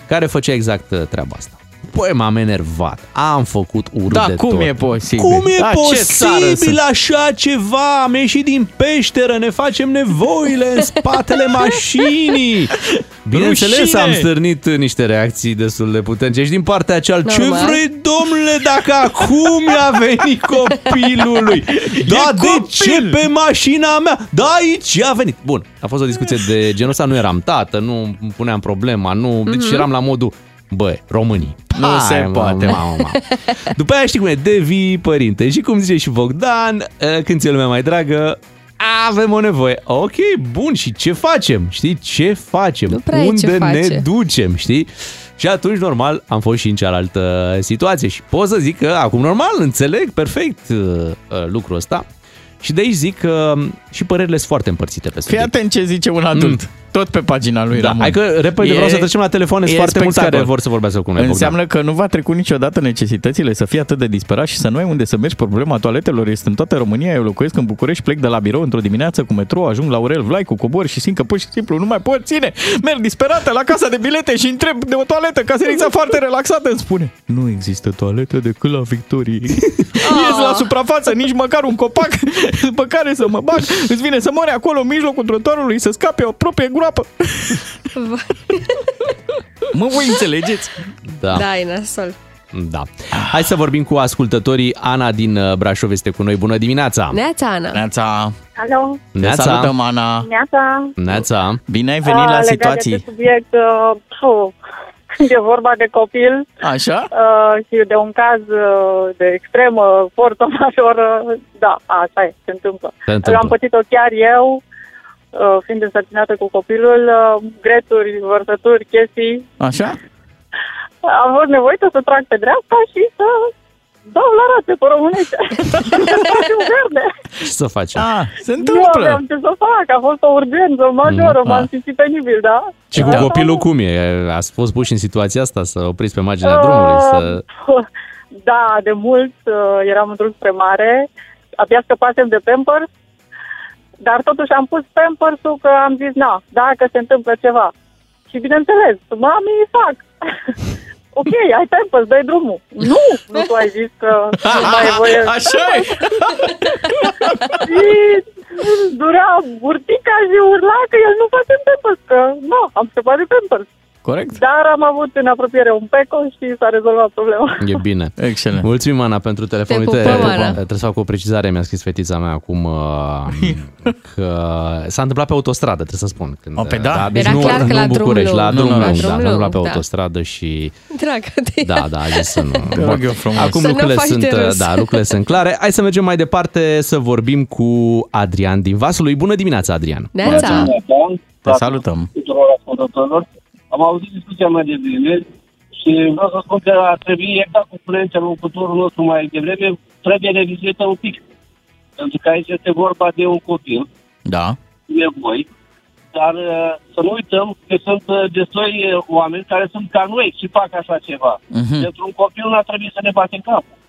Speaker 3: care făcea exact uh, treaba asta. Păi m-am enervat, am făcut urât
Speaker 5: Da,
Speaker 3: de
Speaker 5: cum
Speaker 3: tot.
Speaker 5: e posibil?
Speaker 3: Cum e
Speaker 5: Da, ce țară
Speaker 3: posibil
Speaker 5: sunt?
Speaker 3: așa ceva? Am ieșit din peșteră, ne facem nevoile în spatele mașinii. Bineînțeles,
Speaker 5: Rușine!
Speaker 3: am stârnit niște reacții destul de puternice și din partea cealaltă. Ce
Speaker 4: Normal.
Speaker 3: vrei, domnule, dacă acum i-a venit copilului? Da,
Speaker 5: E
Speaker 3: de
Speaker 5: copil!
Speaker 3: ce pe mașina mea? Da, aici a venit. Bun, a fost o discuție de genul ăsta, nu eram tată, nu îmi puneam problema, nu, deci eram la modul Bă, românii.
Speaker 5: Nu se poate.
Speaker 3: Mamă, mamă. După aia știi cum e, devii părinte. Și cum zice și Bogdan, eh, când ți-e lumea mai dragă, avem o nevoie. Ok, bun, și ce facem? Știi, ce facem?
Speaker 4: Nu prea e
Speaker 3: Unde
Speaker 4: ce
Speaker 3: ne
Speaker 4: face.
Speaker 3: ducem, știi? Și atunci, normal, am fost și în cealaltă situație. Și pot să zic că acum, normal, înțeleg perfect uh, uh, lucrul ăsta. Și de aici zic că um, și părerile sunt foarte împărțite pe
Speaker 5: Fii
Speaker 3: subiect.
Speaker 5: atent ce zice un adult. Tot pe pagina lui
Speaker 3: Da,
Speaker 5: Ramon.
Speaker 3: hai că repede
Speaker 5: E-
Speaker 3: vreau să trecem la telefon, sunt
Speaker 5: e
Speaker 3: foarte mulți
Speaker 5: spectacol.
Speaker 3: care vor să vorbească cu noi.
Speaker 5: Înseamnă
Speaker 3: Bogdan.
Speaker 5: că nu va trecut niciodată necesitățile să fii atât de disperat și să nu ai unde să mergi. Problema toaletelor este în toată România. Eu locuiesc în București, plec de la birou într-o dimineață cu metrou, ajung la Aurel Vlaicu, cobor și simt că pur și simplu nu mai pot ține. Merg disperată la casa de bilete și întreb de o toaletă. Caserița foarte relaxată îmi spune nu există toaletă decât la Victorie. Ies la suprafață, nici măcar un copac după care să mă bag. Îți vine să mori acolo în mijlocul trotuarului să scape o proprie groapă. Mă, voi înțelegeți?
Speaker 3: Da.
Speaker 4: Da, e nasol.
Speaker 3: da. Hai să vorbim cu ascultătorii. Ana din uh, Brașov este cu noi. Bună dimineața!
Speaker 4: Neața, Ana.
Speaker 5: Neața,
Speaker 9: Alo,
Speaker 5: te
Speaker 3: Neața!
Speaker 5: salutăm, Ana.
Speaker 9: neața.
Speaker 3: Neața!
Speaker 5: Bine ai venit
Speaker 9: Ah,
Speaker 5: la
Speaker 9: legat
Speaker 5: situații.
Speaker 9: De acest subiect, uh, puh, când e vorba de copil
Speaker 5: Așa?
Speaker 9: uh, și de un caz uh, de extremă forță majoră, da, asta e, se întâmplă.
Speaker 3: Se întâmplă.
Speaker 9: Am pățit-o chiar eu, uh, fiind însărcinată cu copilul, uh, greturi, vărsături, chestii.
Speaker 5: Așa?
Speaker 9: Am fost nevoită să trag pe dreapta și să dau la rațe pe românește. Spațiu verde.
Speaker 3: Ce să facem?
Speaker 5: Ah, se
Speaker 9: Nu
Speaker 5: întâmplă.
Speaker 9: aveam ce să fac, a fost o urgență majoră,
Speaker 3: Mm,
Speaker 9: m-am
Speaker 3: ah.
Speaker 9: simțit penibil, da?
Speaker 3: Și cu
Speaker 9: Da.
Speaker 3: copilul cum e? Ați fost puși în situația asta să opriți pe marginea drumului? Să...
Speaker 9: Uh, Da, de mult uh, eram în drum spre mare, abia scăpasem de Pampers, dar totuși am pus Pampers-ul că am zis, na, dacă se întâmplă ceva. Și bineînțeles, mami fac. ok, ai Pampers, dai drumul. Nu, nu tu ai zis că nu mai e voie.
Speaker 5: Așa e.
Speaker 9: Și durea burtica și urla că el nu face Pampers, că nu, am scăpat de Pampers.
Speaker 5: Corect?
Speaker 9: Dar am avut în apropiere un peco și s-a rezolvat problema.
Speaker 3: E bine.
Speaker 5: Excelent.
Speaker 3: Mulțumim, Ana, pentru telefon.
Speaker 4: Te
Speaker 3: Uite,
Speaker 4: pupăm, Ana.
Speaker 3: trebuie să fac o precizare. Mi-a scris fetița mea acum uh, că s-a întâmplat pe autostradă, trebuie să spun. Când,
Speaker 5: O, pe da?
Speaker 3: deci
Speaker 4: Era
Speaker 3: nu,
Speaker 4: clar că
Speaker 3: nu
Speaker 4: la
Speaker 3: în
Speaker 4: drum
Speaker 3: București,
Speaker 4: lung.
Speaker 3: la
Speaker 5: Nu,
Speaker 3: drum
Speaker 5: nu,
Speaker 3: lung,
Speaker 5: la
Speaker 3: da,
Speaker 4: drum
Speaker 3: s-a întâmplat pe
Speaker 4: lung, da.
Speaker 3: autostradă și
Speaker 4: Dragă de
Speaker 3: da, da, a zis să nu.
Speaker 5: Te rog eu frumos.
Speaker 3: Acum
Speaker 4: Să nu
Speaker 3: lucrurile
Speaker 4: faci
Speaker 3: sunt,
Speaker 4: de râs.
Speaker 3: da, lucrurile sunt clare. Hai să mergem mai departe să vorbim cu Adrian din Vaslui. Bună dimineața, Adrian.
Speaker 4: Neața.
Speaker 5: Te salutăm.
Speaker 10: Tuturor ascultătorilor. Am auzit discuția mai devreme și vreau să spun că ar trebui, exact cum spunea interlocutorul nostru mai devreme, trebuie revizuită un pic. Pentru că aici este vorba de un copil,
Speaker 5: Da.
Speaker 10: de voi, dar uh, să nu uităm că sunt uh, destui uh, oameni care sunt ca noi și fac așa ceva.
Speaker 5: Mhm.
Speaker 10: Pentru un copil nu ar trebui să ne batem capul.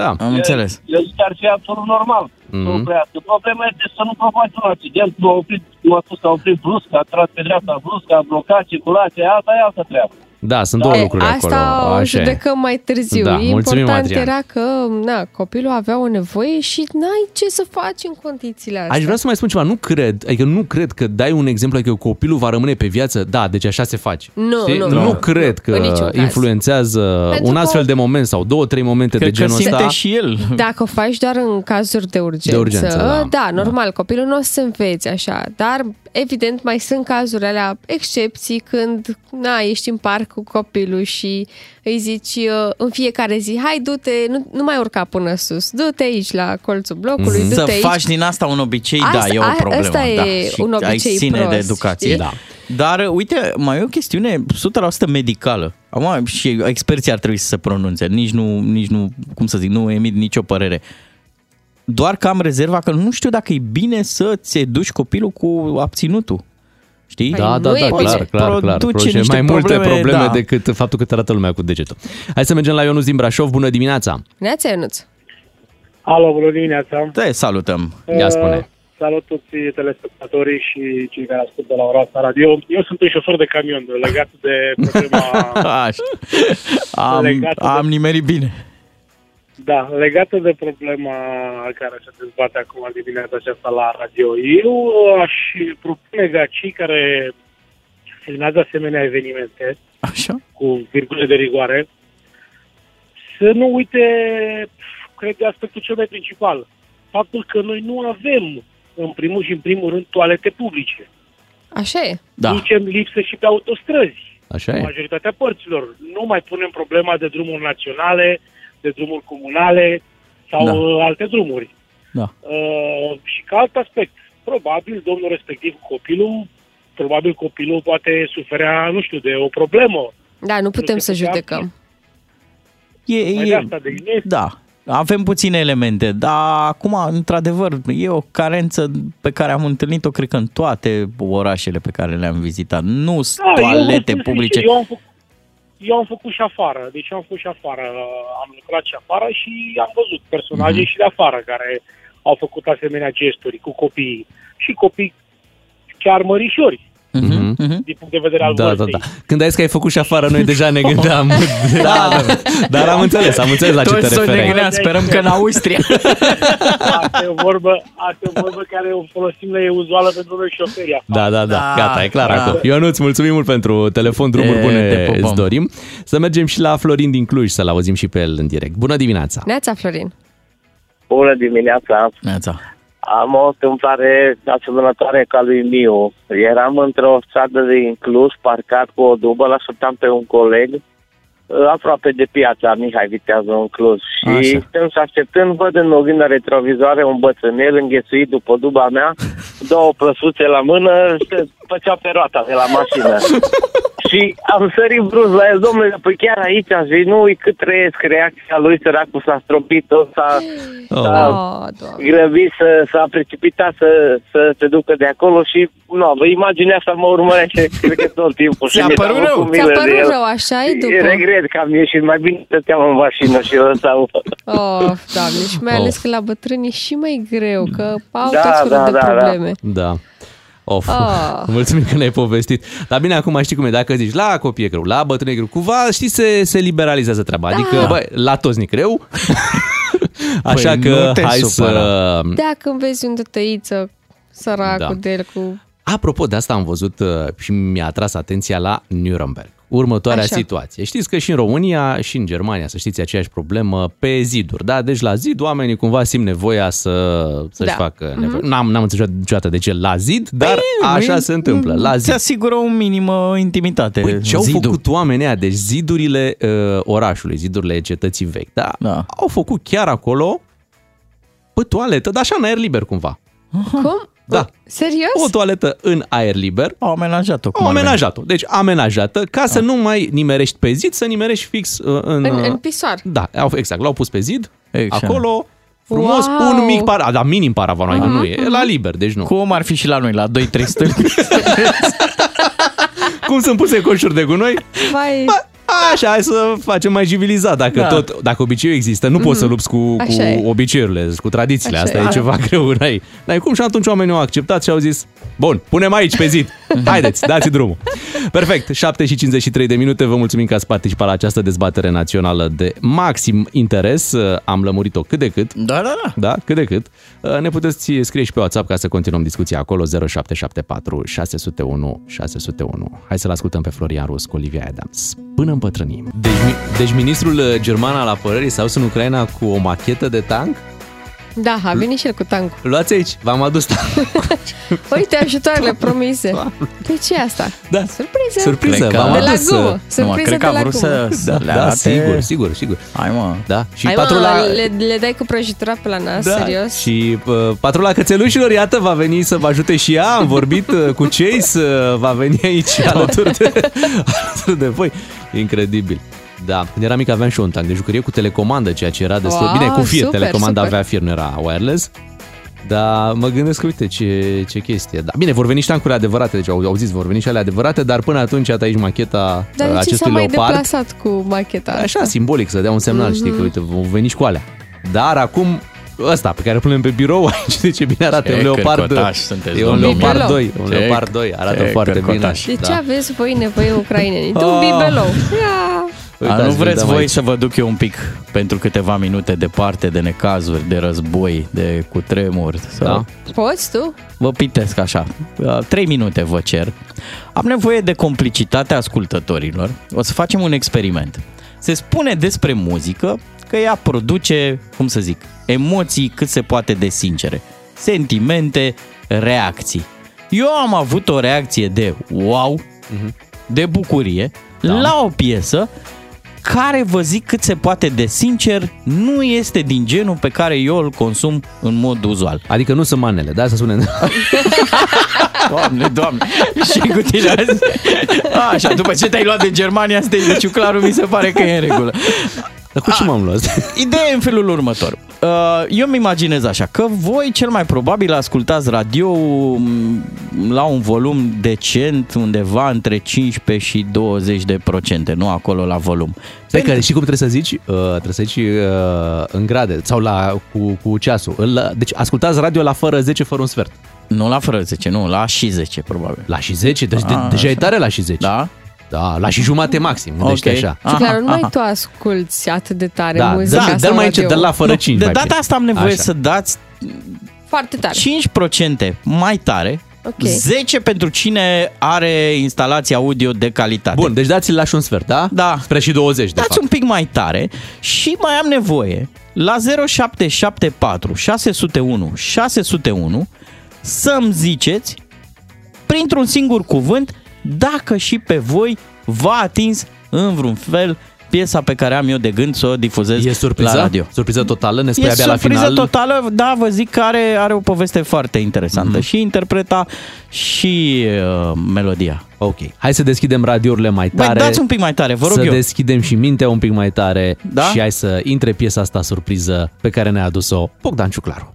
Speaker 3: Da.
Speaker 5: Am înțeles.
Speaker 10: Eu zic că ar fi absolut normal
Speaker 3: Mhm.
Speaker 10: să oprească. Problema este să nu provoace un accident. Nu a oprit, nu a spus că a oprit brusc, a tras pe dreapta brusc, a blocat circulația, asta e altă treabă.
Speaker 3: Da, sunt două
Speaker 4: E,
Speaker 3: lucruri
Speaker 4: asta
Speaker 3: acolo.
Speaker 4: o
Speaker 3: Așa e.
Speaker 4: judecăm mai târziu.
Speaker 3: Da, mulțumim,
Speaker 4: Important
Speaker 3: Adrian.
Speaker 4: era că na, copilul avea o nevoie și n-ai ce să faci în condițiile astea.
Speaker 3: Aș vrea să mai spun ceva. Nu cred, adică nu cred că dai un exemplu că copilul va rămâne pe viață. Da, deci așa se face.
Speaker 4: Nu,
Speaker 3: Știi?
Speaker 4: nu,
Speaker 3: nu,
Speaker 4: nu.
Speaker 3: cred
Speaker 4: În niciun
Speaker 3: că
Speaker 4: caz.
Speaker 3: influențează
Speaker 4: Pentru
Speaker 3: un
Speaker 4: că-
Speaker 3: astfel de moment sau două, trei momente
Speaker 5: Cred
Speaker 3: de
Speaker 5: că
Speaker 3: genul
Speaker 5: simte
Speaker 3: ăsta.
Speaker 5: și el.
Speaker 4: Dacă o faci doar în cazuri de urgență,
Speaker 3: De urgență, da.
Speaker 4: da, normal, copilul nu o să înveți așa, dar evident mai sunt cazuri alea, excepții când na, ești în parc cu copilul și îi zici uh, în fiecare zi, hai du-te, nu, nu mai urca până sus, du-te aici la colțul blocului,
Speaker 5: Mhm. Să
Speaker 4: du-te aici.
Speaker 5: faci din asta un obicei,
Speaker 4: Asta-
Speaker 5: da, e o
Speaker 4: a-
Speaker 5: problemă.
Speaker 4: ăsta e
Speaker 5: da. Și
Speaker 4: un
Speaker 5: ai
Speaker 4: obicei
Speaker 5: ține de
Speaker 4: prost,
Speaker 5: educație.
Speaker 4: știi?
Speaker 3: Da.
Speaker 5: Dar, uite, mai e o chestiune 100% medicală. Acum și experții ar trebui să se pronunțe. Nici nu, nici nu, cum să zic, nu emit nicio părere. Doar că am rezerva că nu știu dacă e bine să-ți duci copilul cu abținutul. Știi?
Speaker 4: Păi
Speaker 3: Da, da,
Speaker 4: nu
Speaker 3: da,
Speaker 4: e
Speaker 3: clar,
Speaker 4: bine.
Speaker 3: clar, clar.
Speaker 5: Produce
Speaker 3: Produce
Speaker 5: niște
Speaker 3: mai multe
Speaker 5: probleme,
Speaker 3: probleme
Speaker 5: da.
Speaker 3: decât faptul că te arată lumea cu degetul. Hai să mergem la Ionuț din Brașov. Bună dimineața!
Speaker 4: Neața, Ionuț.
Speaker 10: Alo, bună dimineața!
Speaker 5: Te salutăm.
Speaker 3: Ia spune.
Speaker 10: Uh, Salut toți telespectatorii și cei care ascultă la ora asta radio. Eu sunt un șofer de camion legat de problema
Speaker 5: Așa. Am,
Speaker 10: Legat de-
Speaker 5: am nimerit bine.
Speaker 10: Da, legată de problema care se dezbate acum dimineața aceasta la radio, eu aș propune ca cei care filmează asemenea evenimente
Speaker 5: Așa?
Speaker 10: cu virgule de rigoare să nu uite, cred că aspectul cel mai principal, faptul că noi nu avem, în primul și în primul rând, toalete publice.
Speaker 4: Așa e.
Speaker 5: Da.
Speaker 10: Ducem lipsă și pe autostrăzi.
Speaker 3: Așa
Speaker 10: În
Speaker 3: e.
Speaker 10: majoritatea părților. Nu mai punem problema de drumuri naționale, de drumuri comunale sau
Speaker 5: Da.
Speaker 10: da. alte drumuri.
Speaker 5: Da.
Speaker 10: Uh, și ca alt aspect, probabil domnul respectiv copilul, probabil copilul poate suferea, nu știu, de o problemă.
Speaker 4: Da, nu putem
Speaker 10: se
Speaker 4: să
Speaker 10: putea
Speaker 4: judecăm.
Speaker 5: E,
Speaker 10: Mai de
Speaker 5: e,
Speaker 10: asta de gândit.
Speaker 5: da. avem puține elemente, dar acum, într-adevăr, e o carență pe care am întâlnit-o, cred că în toate orașele pe care le-am vizitat. Nu
Speaker 10: Da, eu vă
Speaker 5: toalete
Speaker 10: spun
Speaker 5: publice.
Speaker 10: sincer, Eu am, făcut, eu am făcut și afară, deci eu am făcut și afară, am lucrat și afară și am văzut personaje
Speaker 5: Mhm.
Speaker 10: și de afară care au făcut asemenea gesturi cu copiii. Și copii chiar mărișori
Speaker 5: Mhm,
Speaker 10: din punct de vedere al
Speaker 3: Da, da,
Speaker 10: vârstei.
Speaker 3: da. Când ai zis că ai făcut și afară, noi deja ne gândeam. da, da. Dar am înțeles, am înțeles la ce te
Speaker 5: Toți să ne
Speaker 3: referai.
Speaker 5: gândeam, sperăm că în Austria.
Speaker 10: Asta e o vorbă, asta e o vorbă care o folosim la e uzuală pentru noi șoferii. afară.
Speaker 3: Da, da, da,
Speaker 5: Da,
Speaker 3: gata, e clar
Speaker 5: da.
Speaker 3: acum. Ionuț, mulțumim mult pentru telefon, drumuri
Speaker 5: Te-
Speaker 3: bune
Speaker 5: te pupăm.
Speaker 3: îți dorim. Să mergem și la Florin din Cluj, să-l auzim și pe el în direct. Bună dimineața!
Speaker 4: Neața, Florin.
Speaker 11: Bună dimineața!
Speaker 5: Neața.
Speaker 11: Am o întâmplare asemănătoare ca lui Miu. Eram într-o stradă din Cluj, parcat cu o dubă, l-așteptam pe un coleg uh, aproape de piața Mihai Vitează în Cluj. Și
Speaker 5: Așa.
Speaker 11: stăm și așteptând, văd în oglinda retrovizoare un bățânel înghesuit după duba mea, două plăsuțe la mână, se făcea pe roata de la mașină. și am sărit brusc la el, domnule, păi chiar aici și nu ui cât trăiesc reacția lui, săracul s-a stropit tot, s-a,
Speaker 3: Oh.
Speaker 11: s-a
Speaker 4: Oh, doamne.
Speaker 11: grăbit să, s-a precipitat să, să se ducă de acolo și nu, no, imaginea asta mă urmărește cred că tot timpul.
Speaker 5: Ți-a
Speaker 11: Și mi-e
Speaker 5: părut
Speaker 11: teamă
Speaker 5: rău?
Speaker 11: cu milă
Speaker 4: Ți-a
Speaker 11: de
Speaker 4: părut
Speaker 11: el.
Speaker 4: rău, așa e după?
Speaker 11: Regret că am ieșit mai bine stăteam în mașină și eu sau...
Speaker 4: Oh, doamne, și mai ales
Speaker 3: Of.
Speaker 4: că la bătrâni e și mai greu, că au
Speaker 11: Da,
Speaker 4: tot felul
Speaker 11: da,
Speaker 4: de
Speaker 11: da, da.
Speaker 4: probleme.
Speaker 3: Da. Of.
Speaker 4: Ah.
Speaker 3: Mulțumim că ne-ai povestit. Dar bine, acum știi cum e, dacă zici la copii e greu, la bătrâni e greu, cumva, știi, se, se liberalizează treaba.
Speaker 4: Da.
Speaker 3: Adică, bă, la toți ne greu. Așa
Speaker 5: Păi,
Speaker 3: că
Speaker 5: nu te
Speaker 3: hai
Speaker 5: supăra.
Speaker 3: să...
Speaker 4: Dacă îmi vezi un tătăiță, săracul
Speaker 3: Da.
Speaker 4: de el cu...
Speaker 3: Apropo de asta am văzut uh, și mi-a atras atenția la Nuremberg. Următoarea
Speaker 4: Așa.
Speaker 3: situație. Știți că și în România și în Germania, să știți, aceeași problemă pe ziduri. Da? Deci la zid oamenii cumva simt nevoia să, să-și
Speaker 4: Da.
Speaker 3: facă nevoie. N-am, n-am înțeles niciodată de ce la zid, dar așa
Speaker 5: Nu-i-
Speaker 3: se întâmplă. La
Speaker 5: Ți
Speaker 3: zid.
Speaker 5: asigură o minimă intimitate.
Speaker 3: Păi, ce au
Speaker 5: Zidul.
Speaker 3: făcut oamenii aia? Deci zidurile uh, orașului, zidurile cetății vechi, da?
Speaker 5: Da.
Speaker 3: Au făcut chiar acolo pe toaletă, dar așa în aer liber cumva.
Speaker 4: Cum?
Speaker 3: Da.
Speaker 4: Serios?
Speaker 3: O toaletă în aer liber,
Speaker 5: Au amenajat-o. cum
Speaker 3: Au
Speaker 5: ar veni.
Speaker 3: amenajat-o. Deci amenajată ca să nu mai nimerești pe zid, să nimerești fix uh, în...
Speaker 4: În,
Speaker 3: uh,
Speaker 4: în pisoar.
Speaker 3: Da, au, exact, l-au pus pe zid,
Speaker 5: Exact.
Speaker 3: acolo, frumos,
Speaker 4: Wow!
Speaker 3: un mic para, da, minim paravan, adică
Speaker 4: Aha,
Speaker 3: nu e, e la liber, deci nu.
Speaker 5: Cum ar fi și la noi, la 2-3 stâlpi.
Speaker 3: Cum sunt puse coșuri de gunoi?
Speaker 4: Vai,
Speaker 3: Bă, Așa, hai să facem mai civilizat. Dacă,
Speaker 5: Da.
Speaker 3: tot, dacă obiceiul există, nu poți să lupți cu, cu
Speaker 4: Așa e.
Speaker 3: obiceiurile, cu tradițiile.
Speaker 4: Așa
Speaker 3: Asta
Speaker 4: e.
Speaker 3: e ceva greu. N-ai, n-ai cum și atunci oamenii au acceptat și au zis Bun, punem aici pe zid. Haideți, dați drumul. Perfect, 7 și 53 de minute. Vă mulțumim că ați participat la această dezbatere națională de maxim interes. Am lămurit-o cât de cât.
Speaker 5: da, da, da.
Speaker 3: Da, cât de cât. Ne puteți scrie și pe WhatsApp ca să continuăm discuția acolo 0774 601 601. Hai să-l ascultăm pe Florian Rus cu Olivia Adams. Până împătrânim. Deci, mi- deci ministrul german al apărării s-a dus în Ucraina cu o machetă de tank?
Speaker 4: Da, a venit și el cu tancul.
Speaker 3: Luați aici, v-am adus tank.
Speaker 4: Uite ajutoarele promise. De ce asta?
Speaker 3: Da.
Speaker 4: Surpriză.
Speaker 3: Surpriză,
Speaker 5: Cred că-
Speaker 3: v-am
Speaker 4: De la
Speaker 3: adus.
Speaker 4: gumă.
Speaker 3: uh,
Speaker 4: Surpriză
Speaker 5: cred că
Speaker 4: de
Speaker 5: a
Speaker 4: la
Speaker 5: vrut
Speaker 4: gumă.
Speaker 5: să, să
Speaker 3: Da,
Speaker 5: le
Speaker 3: da,
Speaker 5: arate...
Speaker 3: sigur, sigur, sigur.
Speaker 5: Hai mă.
Speaker 3: Da, și
Speaker 4: Hai
Speaker 3: patrula...
Speaker 4: mă, le, le dai cu prăjitura pe la nas,
Speaker 3: Da,
Speaker 4: serios?
Speaker 3: și uh, patrula cățelușilor, iată, va veni să vă ajute și ea. Am vorbit uh, cu Chase, uh, va veni aici alături de, alături de voi. Incredibil. Da, când eram mic aveam și un tank de jucărie cu telecomandă, ceea ce era destul...
Speaker 4: Wow,
Speaker 3: Bine, cu fir,
Speaker 4: super,
Speaker 3: telecomanda
Speaker 4: super.
Speaker 3: avea fir, nu era wireless. Dar mă gândesc că, uite, ce, ce chestie. Da, bine, vor veni și tancurile adevărate, deci au, au zis, vor veni și ale adevărate, dar până atunci, iată aici macheta
Speaker 4: Dar
Speaker 3: uh,
Speaker 4: de ce s-a
Speaker 3: acestui
Speaker 4: mai
Speaker 3: leopard.
Speaker 4: deplasat cu macheta asta?
Speaker 3: Așa, simbolic, să dea un semnal, mm-hmm. știi,
Speaker 4: Mhm.
Speaker 3: că uite, vom veni și cu alea. Dar acum, ăsta pe care îl punem pe birou aici, de ce bine arată,
Speaker 5: Ce
Speaker 3: e un leopard,
Speaker 5: cărcotași sunteți,
Speaker 3: e un
Speaker 5: domnule.
Speaker 3: leopard
Speaker 4: Bibelou.
Speaker 3: 2, un
Speaker 5: Ce-
Speaker 3: leopard 2, arată
Speaker 5: ce
Speaker 3: foarte bine.
Speaker 5: cărcotași.
Speaker 4: De ce
Speaker 3: Da.
Speaker 4: aveți voi nevoie ucrainenii? Tu
Speaker 3: Ah.
Speaker 4: un bibelou. Ia.
Speaker 5: A,
Speaker 3: Uitați,
Speaker 5: nu
Speaker 3: vi-l
Speaker 5: vreți
Speaker 3: dăm
Speaker 5: voi
Speaker 3: aici.
Speaker 5: să vă duc eu un pic pentru câteva minute departe de necazuri, de război, de cutremur? Să
Speaker 3: Da.
Speaker 4: Poți tu?
Speaker 5: Vă pitesc așa. Uh, Trei minute vă cer. Am nevoie de complicitatea ascultătorilor. O să facem un experiment. Se spune despre muzică că ea produce, cum să zic, emoții cât se poate de sincere. Sentimente, reacții. Eu am avut o reacție de wow, de bucurie,
Speaker 3: Da.
Speaker 5: la o piesă care, vă zic cât se poate de sincer, nu este din genul pe care eu îl consum în mod uzual.
Speaker 3: Adică nu sunt manele, da, să spunem.
Speaker 5: Doamne, doamne, și cu tine azi. Așa, după ce te-ai luat de Germania, stai de ciuclarul, mi se pare că e în regulă.
Speaker 3: Dar cu ce m-am luat?
Speaker 5: Ideea e în felul următor. Uh, Eu îmi imaginez așa, că voi cel mai probabil ascultați radio m, la un volum decent, undeva între 15 și 20 de procente, nu acolo la volum.
Speaker 3: Stai că și cum trebuie să zici? Uh, trebuie să zici uh, în grade sau la, cu, cu ceasul. Îl, deci ascultați radio la fără 10, fără un sfert.
Speaker 5: Nu la fără 10, nu, la și 10 probabil.
Speaker 3: La și 10? Deci de,
Speaker 5: A,
Speaker 3: deja e
Speaker 5: așa.
Speaker 3: tare la și 10.
Speaker 5: Da?
Speaker 3: Da, la și jumate maxim, gândește
Speaker 5: Ok.
Speaker 3: așa.
Speaker 4: Și clar, nu mai tu asculti atât de tare
Speaker 3: Da,
Speaker 4: muzica
Speaker 3: dă-
Speaker 4: sau
Speaker 3: dă-l mai încet,
Speaker 4: radio.
Speaker 3: dă-l la fără
Speaker 5: Nu,
Speaker 3: 5
Speaker 5: De
Speaker 3: mai
Speaker 5: data
Speaker 3: bine.
Speaker 5: asta am nevoie
Speaker 3: Așa.
Speaker 5: să dați
Speaker 4: Foarte tare.
Speaker 5: 5% mai tare,
Speaker 4: Ok.
Speaker 5: 10 pentru cine are instalație audio de calitate.
Speaker 3: Bun, deci dați-l la și un sfert, da?
Speaker 5: Da.
Speaker 3: Spre și 20, de
Speaker 5: Dați
Speaker 3: fapt.
Speaker 5: un pic mai tare și mai am nevoie la 0774 601 601 să-mi ziceți printr-un singur cuvânt dacă și pe voi v-a atins în vreun fel piesa pe care am eu de gând să o difuzez
Speaker 3: E surpriză?
Speaker 5: la radio.
Speaker 3: Surpriză totală? Ne spui
Speaker 5: E
Speaker 3: abia la
Speaker 5: surpriză
Speaker 3: final?
Speaker 5: totală, da, vă zic că are, are o poveste foarte interesantă.
Speaker 3: Mhm.
Speaker 5: Și interpreta și uh, melodia.
Speaker 3: Ok. Hai să deschidem radiourile mai
Speaker 5: Băi,
Speaker 3: tare.
Speaker 5: dați un pic mai tare, vă rog
Speaker 3: să
Speaker 5: eu.
Speaker 3: deschidem și mintea un pic mai tare
Speaker 5: Da?
Speaker 3: și hai să intre piesa asta surpriză pe care ne-a adus-o Bogdan Ciuclaru.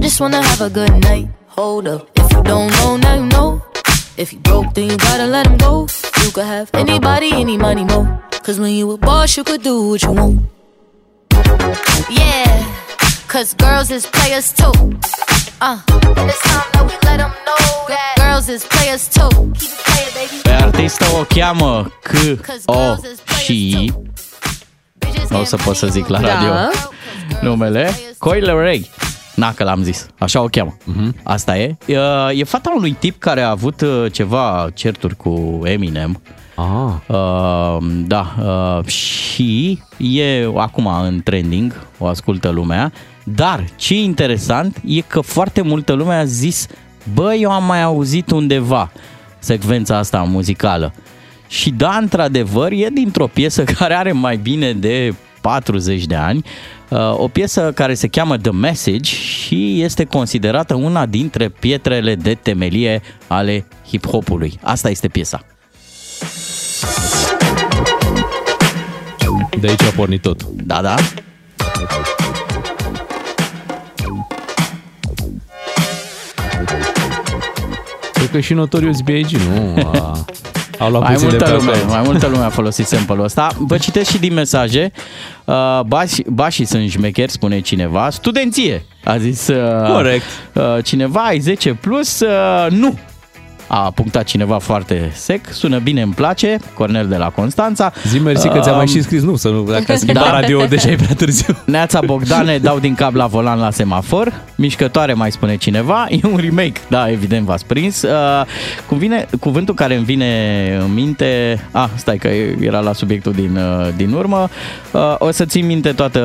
Speaker 12: Just wanna have a good night. Hold up, if you don't know, now you know. If you broke, then you gotta let him go. You could have anybody, any money, mo. Cause when you a boss, you could do what you want. Yeah, cause girls is players too. Uh, and it's time that we let them know that girls is players too. Keep it playing, baby.
Speaker 5: Pe artistă o cheamă C-O și Nu o să pot să zic la
Speaker 4: Da.
Speaker 5: radio numele Coyle Ray. Na, că l-am zis. Așa o cheamă. Uh-huh. Asta e. E, E fata unui tip care a avut uh, ceva certuri cu Eminem.
Speaker 3: Ah.
Speaker 5: Uh, da, uh, și e acum în trending, o ascultă lumea, dar ce e interesant e că foarte multă lume a zis, bă, eu am mai auzit undeva secvența asta muzicală. Și da, într-adevăr, e dintr-o piesă care are mai bine de 40 de ani, uh, o piesă care se cheamă The Message și este considerată una dintre pietrele de temelie ale hip-hopului. Asta este piesa.
Speaker 3: De aici a pornit tot.
Speaker 5: Da, da.
Speaker 3: Cred că și Notorious B.I.G. nu a, au luat
Speaker 5: Mai
Speaker 3: puțin de
Speaker 5: multă,
Speaker 3: pe
Speaker 5: lume,
Speaker 3: acolo.
Speaker 5: mai multă lume a folosit sample-ul ăsta. Vă citesc și din mesaje. Uh, bași, bașii sunt șmecheri, spune cineva. Studenție, a zis uh,
Speaker 3: Corect.
Speaker 5: Uh, cineva, ai 10 plus? Uh, nu. A punctat cineva foarte sec, sună bine, îmi place, Cornel de la Constanța.
Speaker 3: Zi mersi că ți-am mai
Speaker 5: Um,
Speaker 3: și scris, nu, să nu, dacă schimba
Speaker 5: Da.
Speaker 3: radio, deja e prea târziu.
Speaker 5: Neața Bogdane, dau din cap la volan la semafor. Mișcătoare, mai spune cineva. E un remake, da, evident v-ați prins. Uh, cum vine, cuvântul care îmi vine în minte... Ah, stai că era la subiectul din, uh, din urmă. Uh, o să țin minte toată...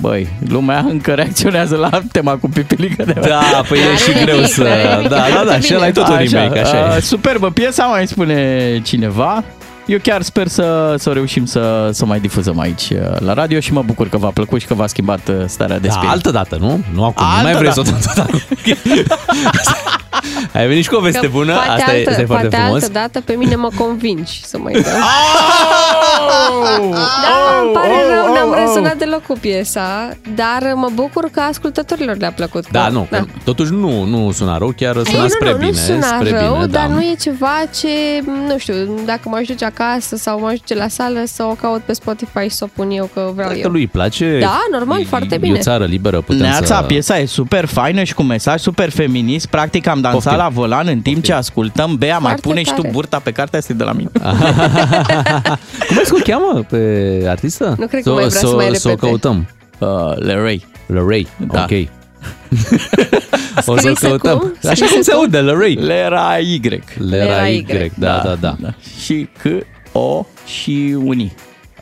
Speaker 5: Băi, lumea încă reacționează la tema cu pipilică de
Speaker 3: Da, păi e și greu să... Da, da, da, și ăla e tot un remake, așa
Speaker 5: uh,
Speaker 3: e.
Speaker 5: Superbă piesa, mai spune cineva. Eu chiar sper să, să reușim să, să mai difuzăm aici uh, la radio și mă bucur că v-a plăcut și că v-a schimbat uh, starea de
Speaker 3: Da,
Speaker 5: spirit.
Speaker 3: altă dată, nu? Nu acum, nu
Speaker 5: Altă
Speaker 3: mai vreți să o
Speaker 5: dată.
Speaker 3: dăm tot acum. Ai venit și cu o veste
Speaker 4: Că
Speaker 3: bună,
Speaker 4: poate
Speaker 3: asta e,
Speaker 4: altă,
Speaker 3: asta e foarte
Speaker 4: poate
Speaker 3: frumos.
Speaker 4: altă dată pe mine mă convingi să mai dăm.
Speaker 5: Oh!
Speaker 4: Da, îmi pare rău, n-am rezonat deloc cu piesa, dar mă bucur că ascultătorilor le-a plăcut.
Speaker 3: Da,
Speaker 4: Că-
Speaker 3: nu, că totuși nu, nu suna rău, chiar
Speaker 4: Ei,
Speaker 3: suna
Speaker 4: nu,
Speaker 3: spre
Speaker 4: nu,
Speaker 3: bine.
Speaker 4: nu suna
Speaker 3: spre
Speaker 4: rău,
Speaker 3: bine,
Speaker 4: dar
Speaker 3: da.
Speaker 4: nu e ceva ce, nu știu, dacă mă ajunge acasă sau mă ajunge la sală să o caut pe Spotify și să o pun eu că vreau
Speaker 3: Dacă
Speaker 4: eu.
Speaker 3: lui îi place,
Speaker 4: Da, normal,
Speaker 3: e,
Speaker 4: foarte
Speaker 3: E
Speaker 4: bine.
Speaker 3: o țară liberă, putem
Speaker 5: Neața,
Speaker 3: să...
Speaker 5: piesa e super faină și cu mesaj super feminist. Practic am dansat
Speaker 3: Poftim.
Speaker 5: la volan în timp ce ascultăm. Bea, mai
Speaker 4: Foarte
Speaker 5: pune și tu
Speaker 4: tare.
Speaker 5: burta pe cartea asta de la mine.
Speaker 3: Cum ai o cheamă pe artistă?
Speaker 4: Nu cred că mai vrea să mai
Speaker 3: Să o
Speaker 4: repete.
Speaker 3: căutăm.
Speaker 5: Uh, Leray.
Speaker 3: Lorray,
Speaker 5: Da.
Speaker 3: ok. o să o
Speaker 4: Scrisă
Speaker 3: căutăm.
Speaker 4: cum?
Speaker 3: Așa
Speaker 4: Scrisă
Speaker 3: cum se
Speaker 4: cum?
Speaker 3: aude, Lorray.
Speaker 5: Lera Y.
Speaker 3: Lera Y, da, da, da.
Speaker 5: Și C, O și Uni.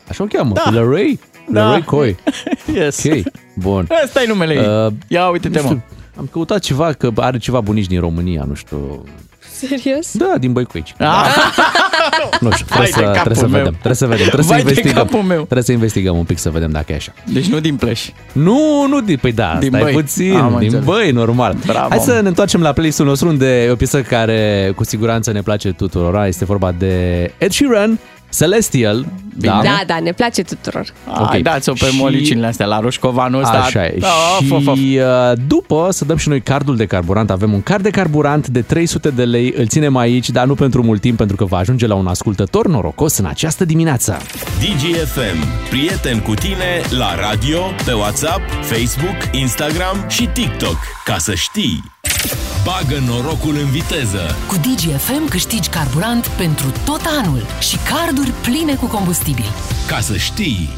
Speaker 3: Așa o cheamă,
Speaker 5: Da.
Speaker 3: Lorray?
Speaker 5: Da.
Speaker 3: Lorray Coy.
Speaker 5: Yes.
Speaker 3: Ok, bun.
Speaker 5: Asta e numele ei.
Speaker 3: Uh,
Speaker 5: Ia uite-te,
Speaker 3: nu
Speaker 5: mă.
Speaker 3: Știu, am căutat ceva, că are ceva bunici din România, nu știu.
Speaker 4: Serios?
Speaker 3: Da, din Băicuici.
Speaker 5: Ah,
Speaker 3: Nu știu,
Speaker 5: Vai
Speaker 3: trebuie
Speaker 5: de
Speaker 3: să,
Speaker 5: capul
Speaker 3: trebuie să
Speaker 5: meu.
Speaker 3: vedem. Trebuie să vedem. Trebuie
Speaker 5: Vai
Speaker 3: să
Speaker 5: de
Speaker 3: investigăm.
Speaker 5: capul meu.
Speaker 3: Trebuie să investigăm un pic să vedem dacă e așa.
Speaker 5: Deci nu din Pleș.
Speaker 3: Nu, nu, din, păi da,
Speaker 5: Din
Speaker 3: stai
Speaker 5: Băi.
Speaker 3: puțin,
Speaker 5: Am
Speaker 3: din
Speaker 5: înțeles.
Speaker 3: băi, normal.
Speaker 5: Bravo.
Speaker 3: Hai să ne întoarcem la playlistul nostru unde e o piesă care cu siguranță ne place tuturor. Este vorba de Ed Sheeran, Celestial. Da,
Speaker 4: Da, da, ne place tuturor.
Speaker 5: Ok. Hai, dați-o pe
Speaker 3: Și-
Speaker 5: molicinile astea la roșcovanul ăsta.
Speaker 3: Așa e.
Speaker 5: Da,
Speaker 3: și
Speaker 5: of, of, of.
Speaker 3: uh, după să dăm și noi cardul de carburant. Avem un card de carburant de 300 de lei. Îl ținem aici, dar nu pentru mult timp, pentru că va ajunge la un ascultător norocos în această dimineață.
Speaker 2: DGFM. Prieten cu tine la radio, pe WhatsApp, Facebook, Instagram și TikTok. Ca să știi. Bagă norocul în viteză.
Speaker 1: Cu DGFM câștigi carburant pentru tot anul și carduri pline cu combustibil.
Speaker 2: Ca să știi.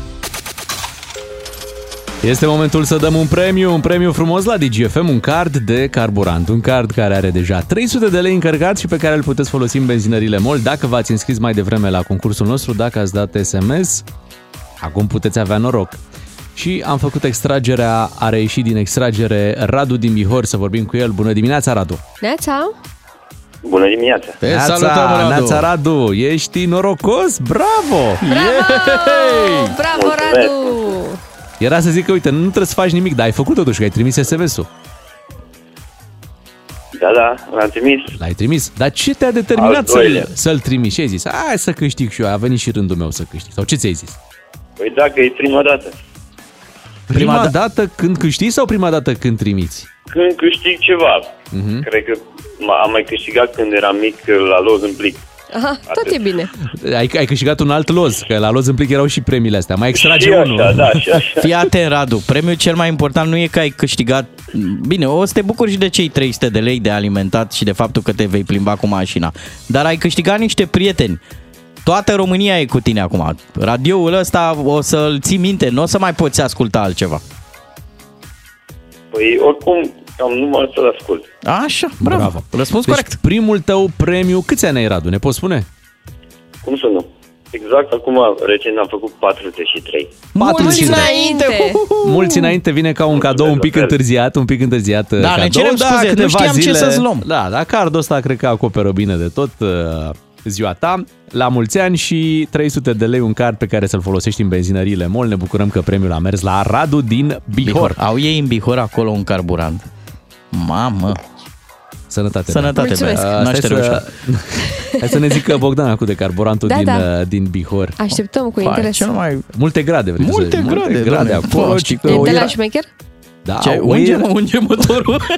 Speaker 3: Este momentul să dăm un premiu, un premiu frumos la DGFM, un card de carburant, un card care are deja 300 de lei încărcat și pe care îl puteți folosi în benzinările MOL dacă v-ați înscris mai devreme la concursul nostru, dacă ați dat SMS, acum puteți avea noroc. Și am făcut extragerea, a reieșit din extragere Radu din Bihor, să vorbim cu el. Bună dimineața, Radu!
Speaker 4: Neața?
Speaker 13: Bună dimineața!
Speaker 5: Te salutăm, Radu.
Speaker 3: Neața, Radu! Ești norocos? Bravo!
Speaker 4: Bravo! Bravo,
Speaker 13: Mulțumesc.
Speaker 4: Radu!
Speaker 3: Era să zic că, uite, nu trebuie să faci nimic, dar ai făcut totuși, că ai trimis SMS-ul.
Speaker 13: Da, da, l-am trimis.
Speaker 3: L-ai trimis. Dar ce te-a determinat
Speaker 13: Al
Speaker 3: să-l,
Speaker 13: doilea.
Speaker 3: să-l trimiți? Ce ai zis? Hai să câștig și eu, a venit și rândul meu să câștig. Sau ce ți-ai zis?
Speaker 13: Păi dacă e prima dată.
Speaker 3: Prima,
Speaker 5: Prima
Speaker 3: da- dată când câștigi sau prima dată când trimiți?
Speaker 13: Când câștig ceva,
Speaker 3: Mhm.
Speaker 13: cred că m- am mai câștigat când eram mic la loz în plic.
Speaker 4: Aha, tot e bine.
Speaker 3: Ai, ai câștigat un alt loz, că la loz în plic erau și premiile astea. Mai extrage
Speaker 13: și
Speaker 3: unul.
Speaker 13: așa, da, și așa.
Speaker 5: Fii atent, Radu. Premiul cel mai important nu e că ai câștigat... Bine, o să te bucuri și de cei 300 de lei de alimentat și de faptul că te vei plimba cu mașina. Dar ai câștigat niște prieteni. Toată România e cu tine acum. Radioul ăsta o să-l ții minte, nu o să mai poți asculta altceva.
Speaker 13: Păi oricum, am numai să-l ascult.
Speaker 5: Așa, bravo. bravo. Răspuns
Speaker 3: deci
Speaker 5: corect.
Speaker 3: primul tău premiu, câți ani ai, Radu? Ne poți spune?
Speaker 13: Cum să nu? Exact acum, recent am făcut 43.
Speaker 3: Mulți
Speaker 4: Mulți înainte!
Speaker 3: Mulți înainte vine ca un cadou un pic întârziat, un pic întârziat
Speaker 5: Da, ne
Speaker 3: cadou,
Speaker 5: cerem scuze, nu
Speaker 3: câteva
Speaker 5: știam ce să-ți luăm.
Speaker 3: Da, dar cardul ăsta cred că acoperă bine de tot uh, ziua ta. La mulți ani și 300 de lei un card pe care să-l folosești în benzinăriile MOL. Ne bucurăm că premiul a mers la Radu din Bihor.
Speaker 5: Au ei în Bihor acolo un carburant. Mamă.
Speaker 3: Sănătate.
Speaker 5: Sănătate,
Speaker 4: Mulțumesc.
Speaker 5: Bea.
Speaker 3: Uh,
Speaker 5: Naștere
Speaker 3: stai
Speaker 5: ușor.
Speaker 3: să, hai să ne zică Bogdan acum de carburantul
Speaker 4: Da,
Speaker 3: din,
Speaker 4: da.
Speaker 3: uh, din Bihor.
Speaker 4: Așteptăm cu
Speaker 5: Vai,
Speaker 4: interes.
Speaker 5: cel mai...
Speaker 3: Multe grade, vrei
Speaker 5: Multe
Speaker 3: să zici?
Speaker 5: grade,
Speaker 3: Multe grade
Speaker 5: doamne.
Speaker 3: acolo.
Speaker 5: Fă,
Speaker 3: și
Speaker 5: știi
Speaker 3: că
Speaker 4: E
Speaker 3: o
Speaker 4: de la
Speaker 3: era-
Speaker 4: șmecher?
Speaker 3: Da,
Speaker 5: Ce,
Speaker 3: o
Speaker 5: unge,
Speaker 3: era-
Speaker 5: unge motorul.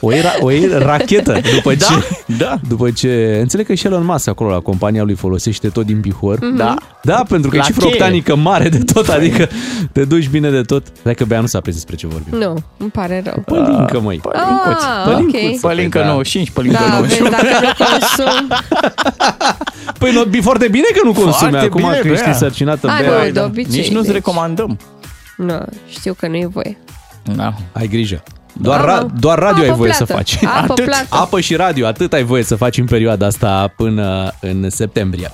Speaker 3: O era, o era rachetă după
Speaker 5: Da,
Speaker 3: ce, da. după ce, înțeleg că și Elon Musk acolo la compania lui folosește tot din pihor.
Speaker 4: Mhm.
Speaker 5: Da.
Speaker 3: Da, pentru că
Speaker 5: La
Speaker 3: e și
Speaker 5: cheie.
Speaker 3: fructanică mare de tot, adică te duci bine de tot. Dacă Bea nu s-a prins despre ce vorbim.
Speaker 4: Nu, îmi pare rău.
Speaker 3: Pălincă, măi.
Speaker 4: Ah, ok.
Speaker 5: Pălincă
Speaker 3: Da.
Speaker 5: 95, pălincă
Speaker 4: Da, vezi,
Speaker 5: 91.
Speaker 4: dacă nu consum...
Speaker 3: Păi nu, e foarte bine că nu consumi
Speaker 5: Foarte
Speaker 3: acum
Speaker 5: bine,
Speaker 3: că ești
Speaker 5: Bea.
Speaker 3: însărcinată.
Speaker 4: A,
Speaker 3: Bea.
Speaker 4: nu, de obicei.
Speaker 5: Nici nu-ți
Speaker 4: deci-
Speaker 5: recomandăm.
Speaker 4: Nu, știu că nu e voie.
Speaker 5: Da.
Speaker 3: Ai grijă. Doar,
Speaker 4: Apă.
Speaker 3: ra- doar radio
Speaker 4: Apă
Speaker 3: ai voie să
Speaker 4: plată.
Speaker 3: faci.
Speaker 4: Apă
Speaker 3: atât.
Speaker 4: plată.
Speaker 3: Apă și radio, atât ai voie să faci în perioada asta până în septembrie.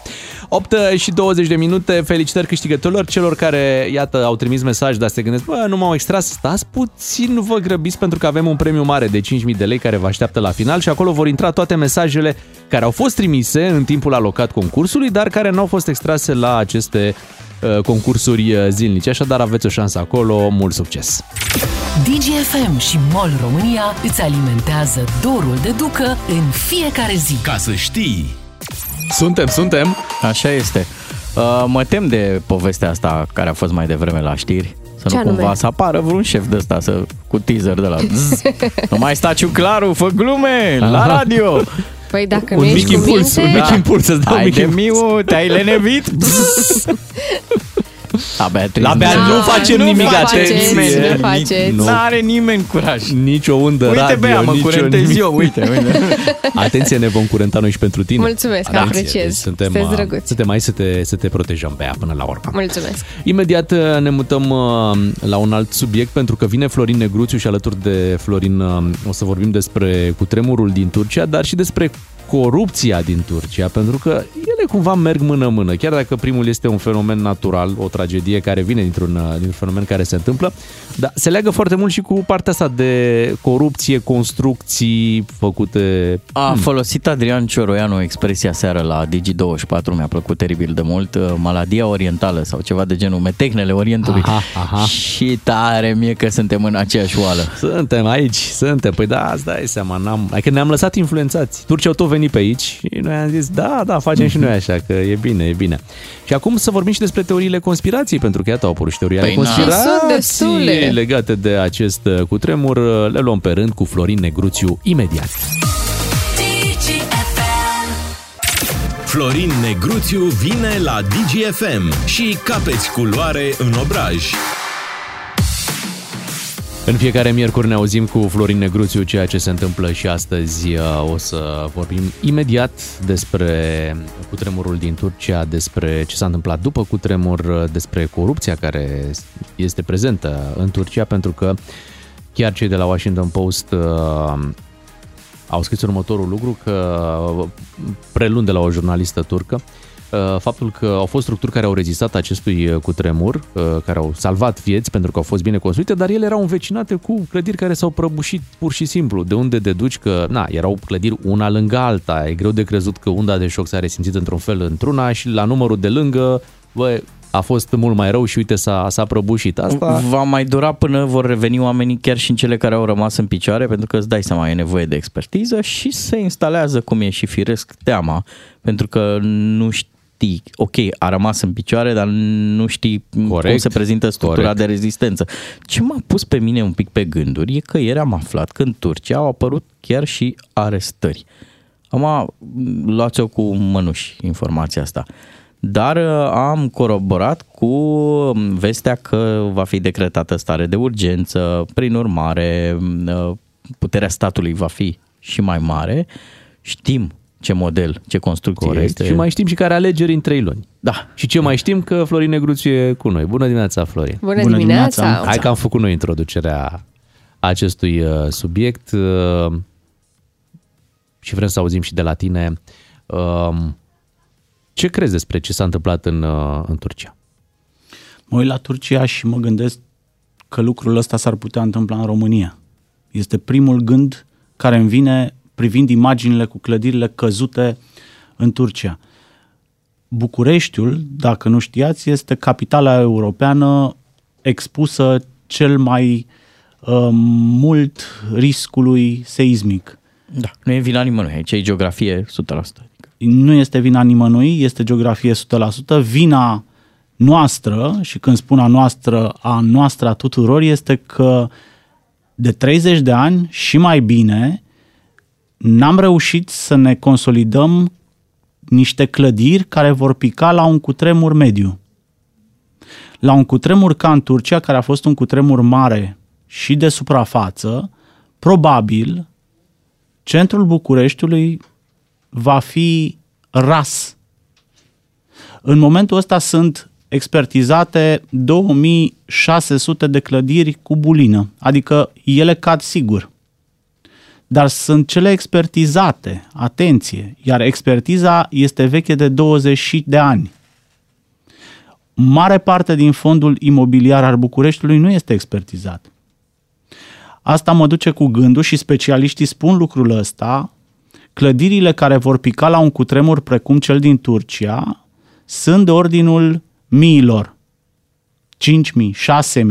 Speaker 3: 8 și 20 de minute, felicitări câștigătorilor, celor care, iată, au trimis mesaj, dar se gândesc, bă, nu m-au extras, stați puțin, nu vă grăbiți pentru că avem un premiu mare de 5.000 de lei care vă așteaptă la final și acolo vor intra toate mesajele care au fost trimise în timpul alocat concursului, dar care nu au fost extrase la aceste uh, concursuri uh, zilnice. Așadar, aveți o șansă acolo, mult succes!
Speaker 1: DGFM și MOL România îți alimentează dorul de ducă în fiecare zi.
Speaker 2: Ca să știi!
Speaker 3: Suntem, suntem!
Speaker 5: Așa este. Uh, mă tem de povestea asta care a fost mai devreme la știri. Să
Speaker 4: Ce
Speaker 5: nu
Speaker 4: anume?
Speaker 5: cumva să apară vreun șef de ăsta să, cu teaser de la zzz, Nu mai sta Ciuclaru, fă glume la
Speaker 3: Aha.
Speaker 5: radio
Speaker 4: Păi dacă
Speaker 3: Un
Speaker 4: nu
Speaker 3: mic
Speaker 4: ești cu
Speaker 3: impuls,
Speaker 4: minte,
Speaker 3: un mic impuls, să-ți dau un
Speaker 5: Hai
Speaker 3: mic
Speaker 5: de
Speaker 3: impuls.
Speaker 5: miu, te-ai lenevit La Beatrice
Speaker 3: La Bea
Speaker 4: Da,
Speaker 3: nu facem
Speaker 4: nu
Speaker 3: nimic,
Speaker 4: faceți,
Speaker 3: atenție!
Speaker 4: nu faceți.
Speaker 3: Nu.
Speaker 5: N-are nimeni curaj
Speaker 3: Nici o undă
Speaker 5: Uite
Speaker 3: radio,
Speaker 5: Bea, mă
Speaker 3: nici
Speaker 5: curentez
Speaker 3: nimic.
Speaker 5: eu, uite, uite
Speaker 3: Atenție, ne vom curenta noi și pentru tine.
Speaker 4: Mulțumesc,
Speaker 3: Atenție,
Speaker 4: apreciez.
Speaker 3: deci Suntem,
Speaker 4: Sunteți
Speaker 3: uh,
Speaker 4: drăguți.
Speaker 3: suntem aici să te, să te protejăm pe ea până la urmă.
Speaker 4: Mulțumesc.
Speaker 3: Imediat uh, ne mutăm uh, la un alt subiect pentru că vine Florin Negruțiu și alături de Florin uh, o să vorbim despre cutremurul din Turcia, dar și despre corupția din Turcia, pentru că ele cumva merg mână-mână, chiar dacă primul este un fenomen natural, o tragedie care vine dintr-un, uh, dintr-un fenomen care se întâmplă, dar se leagă foarte mult și cu partea asta de corupție, construcții făcute...
Speaker 5: A folosit Adrian Cioroianu o expresie aseară la Digi24, mi-a plăcut teribil de mult, uh, maladia orientală sau ceva de genul, metehnele Orientului.
Speaker 3: Aha, aha.
Speaker 5: Și tare mie că suntem în aceeași oală.
Speaker 3: Suntem aici, suntem. Păi da, asta dai seama. N-am... Adică ne-am lăsat influențați. Turcii au tot venit pe aici și noi am zis, da, da, facem și noi așa, că e bine, e bine. Și acum să vorbim și despre teoriile conspirației, pentru că iată au apărut și teorii ale
Speaker 5: Păi na.
Speaker 3: conspirației
Speaker 4: Sunt destule.
Speaker 3: legate de acest uh, cutremur. Le luăm pe rând cu Florin Negruțiu imediat.
Speaker 2: Florin Negruțiu vine la DGFM și capeți culoare în obraj.
Speaker 3: În fiecare miercuri ne auzim cu Florin Negruțiu ceea ce se întâmplă și astăzi uh, o să vorbim imediat despre cutremurul din Turcia, despre ce s-a întâmplat după cutremur, uh, despre corupția care este prezentă în Turcia, pentru că chiar cei de la Washington Post uh, au scris următorul lucru, că prelund de la o jurnalistă turcă, uh, faptul că au fost structuri care au rezistat acestui uh, cutremur, uh, care au salvat vieți pentru că au fost bine construite, dar ele erau învecinate cu clădiri care s-au prăbușit pur și simplu. De unde deduci că, na, erau clădiri una lângă alta, e greu de crezut că unda de șoc s-a resimțit într-un fel într-una și la numărul de lângă, bă, a fost mult mai rău și uite s-a, s-a prăbușit asta.
Speaker 5: Va mai dura până vor reveni oamenii chiar și în cele care au rămas în picioare, pentru că îți dai seama, e nevoie de expertiză și se instalează, cum e și firesc, teama, pentru că nu știi, ok, a rămas în picioare, dar nu știi
Speaker 3: Corect,
Speaker 5: cum se prezintă structura
Speaker 3: corect.
Speaker 5: de rezistență. Ce m-a pus pe mine un pic pe gânduri e că ieri am aflat că în Turcia au apărut chiar și arestări. Am luați-o cu mănuși informația asta. Dar uh, am coroborat cu vestea că va fi decretată stare de urgență, prin urmare uh, puterea statului va fi și mai mare. Știm ce model, ce construcție
Speaker 3: Corect.
Speaker 5: este.
Speaker 3: Și mai știm și care alegeri în trei luni.
Speaker 5: Da.
Speaker 3: Și ce mai știm că Florin Negruțiu e cu noi. Bună dimineața, Florin!
Speaker 4: Bună, Bună dimineața! dimineața.
Speaker 3: Hai că am făcut noi introducerea acestui uh, subiect uh, și vrem să auzim și de la tine uh, ce crezi despre ce s-a întâmplat în, uh, în Turcia?
Speaker 14: Mă uit la Turcia și mă gândesc că lucrul ăsta s-ar putea întâmpla în România. Este primul gând care îmi vine privind imaginile cu clădirile căzute în Turcia. Bucureștiul, dacă nu știați, este capitala europeană expusă cel mai uh, mult riscului seismic.
Speaker 5: Da, nu e vina nimănui, aici e geografie 100%.
Speaker 14: Nu este vina nimănui, este geografie 100%. Vina noastră, și când spun a noastră, a noastră a tuturor, este că De 30 de ani și mai bine, n-am reușit să ne consolidăm niște clădiri care vor pica la un cutremur mediu. La un cutremur ca în Turcia, care a fost un cutremur mare și de suprafață, probabil centrul Bucureștiului va fi ras. În momentul ăsta sunt expertizate 2600 de clădiri cu bulină, adică ele cad sigur. Dar sunt cele expertizate, atenție, iar expertiza este veche de 20 de ani. Mare parte din fondul imobiliar al Bucureștiului nu este expertizat. Asta mă duce cu gândul și specialiștii spun lucrul ăsta, clădirile care vor pica la un cutremur precum cel din Turcia sunt de ordinul miilor. 5.000, 6.000,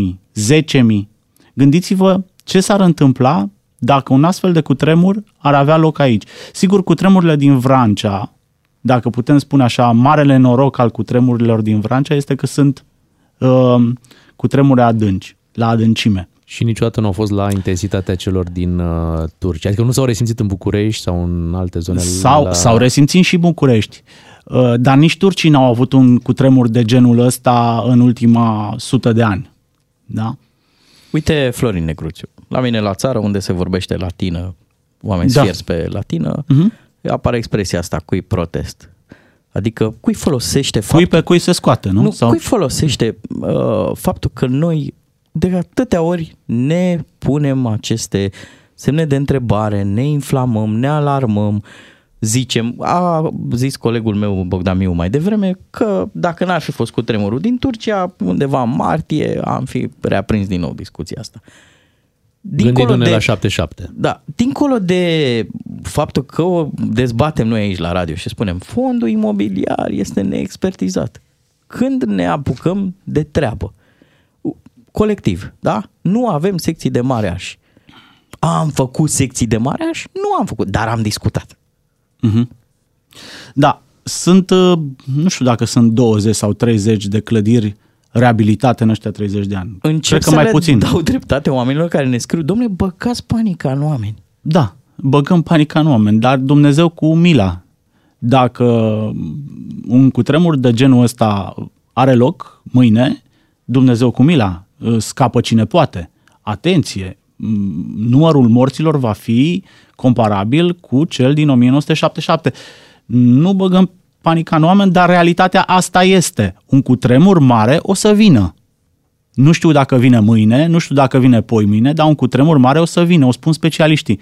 Speaker 14: 10.000. Gândiți-vă ce s-ar întâmpla dacă un astfel de cutremur ar avea loc aici. Sigur, cutremurile din Vrancea, dacă putem spune așa, marele noroc al cutremurilor din Vrancea este că sunt uh, cutremure adânci, la adâncime.
Speaker 3: Și niciodată nu au fost la intensitatea celor din uh, Turcia. Adică nu s-au resimțit în București sau în alte zone.
Speaker 14: Sau,
Speaker 3: la...
Speaker 14: sau resimțit și București. Uh, dar nici turcii n-au avut un cutremur de genul ăsta în ultima sută de ani. Da?
Speaker 5: Uite, Florin Negruțiu, la mine la țară, unde se vorbește latină, oameni
Speaker 14: Da.
Speaker 5: sfierți pe latină,
Speaker 14: Mhm.
Speaker 5: apare expresia asta, cui protest. Adică cui folosește
Speaker 14: Cui
Speaker 5: faptul...
Speaker 14: pe cui se scoate, nu?
Speaker 5: Nu,
Speaker 14: Sau...
Speaker 5: cui folosește uh, faptul că noi de atâtea ori ne punem aceste semne de întrebare, ne inflamăm, ne alarmăm, zicem, a zis colegul meu Bogdan Miu mai devreme că dacă n-ar fi fost cu tremurul din Turcia, undeva în martie am fi reaprins din nou discuția asta.
Speaker 3: Gândindu-ne la 77.
Speaker 5: Da, dincolo de faptul că o dezbatem noi aici la radio și spunem fondul imobiliar este neexpertizat. Când ne apucăm de treabă, colectiv, da? Nu avem secții de mareaș. Am făcut secții de mareaș? Nu am făcut, dar am discutat.
Speaker 14: Mhm. Da, sunt, uh, nu știu dacă sunt 20 sau 30 de clădiri reabilitate în ăștia 30 de ani.
Speaker 5: Încep
Speaker 14: Cred că
Speaker 5: să
Speaker 14: mai
Speaker 5: le
Speaker 14: puțin.
Speaker 5: dau dreptate oamenilor care ne scriu, domnule, băcați panica în oameni.
Speaker 14: Da, băgăm panica în oameni, dar Dumnezeu cu mila. Dacă un cutremur de genul ăsta are loc mâine, Dumnezeu cu mila, uh, scapă cine poate. Atenție, m, numărul morților va fi comparabil cu cel din 1977. Nu băgăm panica în oameni, dar realitatea asta este. Un cutremur mare o să vină. Nu știu dacă vine mâine, nu știu dacă vine poi mâine, dar un cutremur mare o să vină, o spun specialiștii.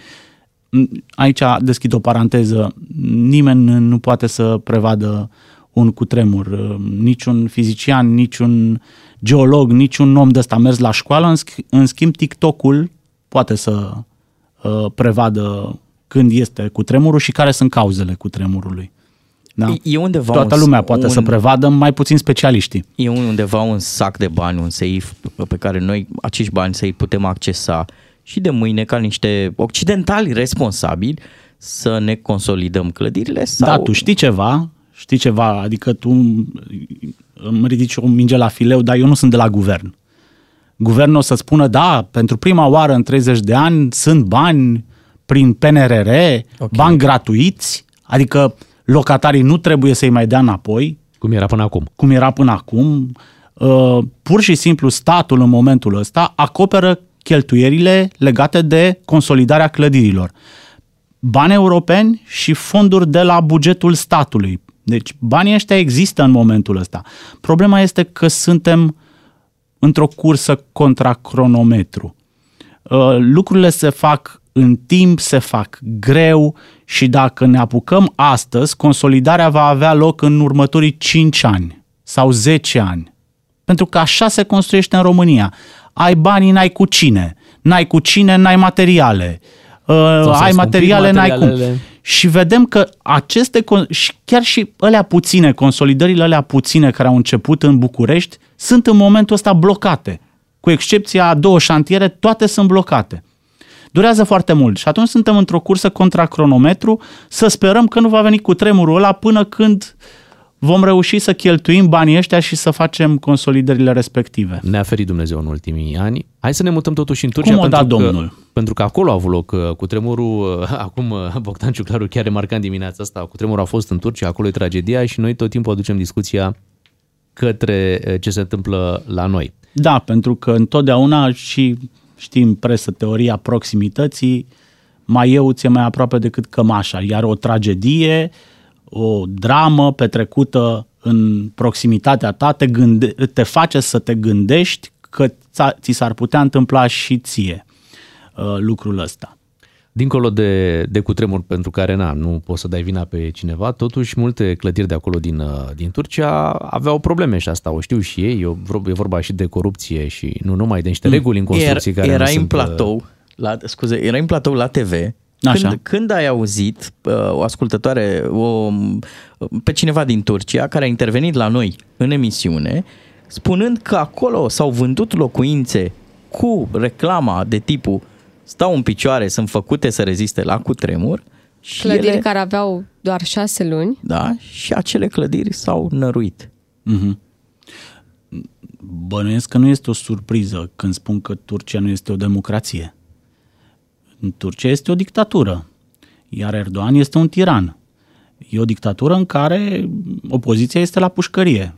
Speaker 14: Aici deschid o paranteză. Nimeni nu poate să prevadă un cutremur. Niciun fizician, niciun geolog, niciun om de ăsta a mers la școală. În, sch- în schimb, TikTok-ul poate să uh, prevadă când este cutremurul și care sunt cauzele cutremurului. Da?
Speaker 5: E- E undeva
Speaker 14: Toată
Speaker 5: un-
Speaker 14: lumea poate
Speaker 5: un,
Speaker 14: să prevadă, mai puțin specialiștii.
Speaker 5: E undeva un sac de bani, un seif pe care noi acești bani să-i putem accesa și de mâine ca niște occidentali responsabili să ne consolidăm clădirile sau...
Speaker 14: Da, tu știi ceva, știi ceva, adică tu îmi ridici o minge la fileu, dar eu nu sunt de la guvern. Guvernul o să spună, da, pentru prima oară în 30 de ani sunt bani prin PNRR, okay. bani gratuiți, adică locatarii nu trebuie să-i mai dea înapoi.
Speaker 3: Cum era până acum.
Speaker 14: Cum era până acum. Uh, pur și simplu statul în momentul ăsta acoperă cheltuierile legate de consolidarea clădirilor. Bani europeni și fonduri de la bugetul statului. Deci banii ăștia există în momentul ăsta. Problema este că suntem într-o cursă contra cronometru. Uh, lucrurile se fac în timp, se fac greu și dacă ne apucăm astăzi, consolidarea va avea loc în următorii 5 ani sau 10 ani. Pentru că așa se construiește în România. Ai banii, n-ai cu cine. N-ai cu cine, n-ai materiale. Uh,
Speaker 3: s-au
Speaker 14: ai
Speaker 3: scumpit
Speaker 14: materiale, n-ai cum.
Speaker 3: materialele.
Speaker 14: Și vedem că aceste, con- și chiar și alea puține, consolidările alea puține care au început în București, sunt în momentul ăsta blocate. Cu excepția a două șantiere, toate sunt blocate. Durează foarte mult și atunci suntem într-o cursă contra cronometru să sperăm că nu va veni cu tremurul ăla până când vom reuși să cheltuim banii ăștia și să facem consolidările respective.
Speaker 3: Ne-a ferit Dumnezeu în ultimii ani. Hai să ne mutăm totuși în Turcia.
Speaker 14: Cum o da
Speaker 3: pentru că,
Speaker 14: Domnul?
Speaker 3: Pentru că acolo a avut loc uh, cu tremurul, uh, acum uh, Bogdan Ciuclaru chiar remarcant dimineața asta, cu tremurul a fost în Turcia, acolo e tragedia și noi tot timpul aducem discuția către uh, ce se întâmplă la noi.
Speaker 14: Da, pentru că întotdeauna și știm presă teoria proximității, mai eu ți-e mai aproape decât cămașa, iar o tragedie, o dramă petrecută în proximitatea ta te, gânde- te face să te gândești că ța- ți s-ar putea întâmpla și ție uh, lucrul ăsta.
Speaker 3: Dincolo de, de cutremur pentru care na, nu poți să dai vina pe cineva, totuși multe clădiri de acolo din, uh, din Turcia aveau probleme și asta o știu și ei, e vor- e vorba și de corupție și nu numai de niște reguli în construcții
Speaker 5: Era,
Speaker 3: care
Speaker 5: era
Speaker 3: nu
Speaker 5: în
Speaker 3: sunt, uh,
Speaker 5: platou, la, scuze, era în platou la TV.
Speaker 14: Așa.
Speaker 5: Când, când ai auzit uh, o ascultătoare, o, pe cineva din Turcia care a intervenit la noi în emisiune, spunând că acolo s-au vândut locuințe cu reclama de tipul stau în picioare, sunt făcute să reziste la cutremur și
Speaker 4: Clădiri
Speaker 5: ele,
Speaker 4: care aveau doar șase luni.
Speaker 5: da, și acele clădiri s-au năruit.
Speaker 14: Mhm. Bănuiesc că nu este o surpriză când spun că Turcia nu este o democrație. În Turcia este o dictatură, iar Erdogan este un tiran. E o dictatură în care opoziția este la pușcărie.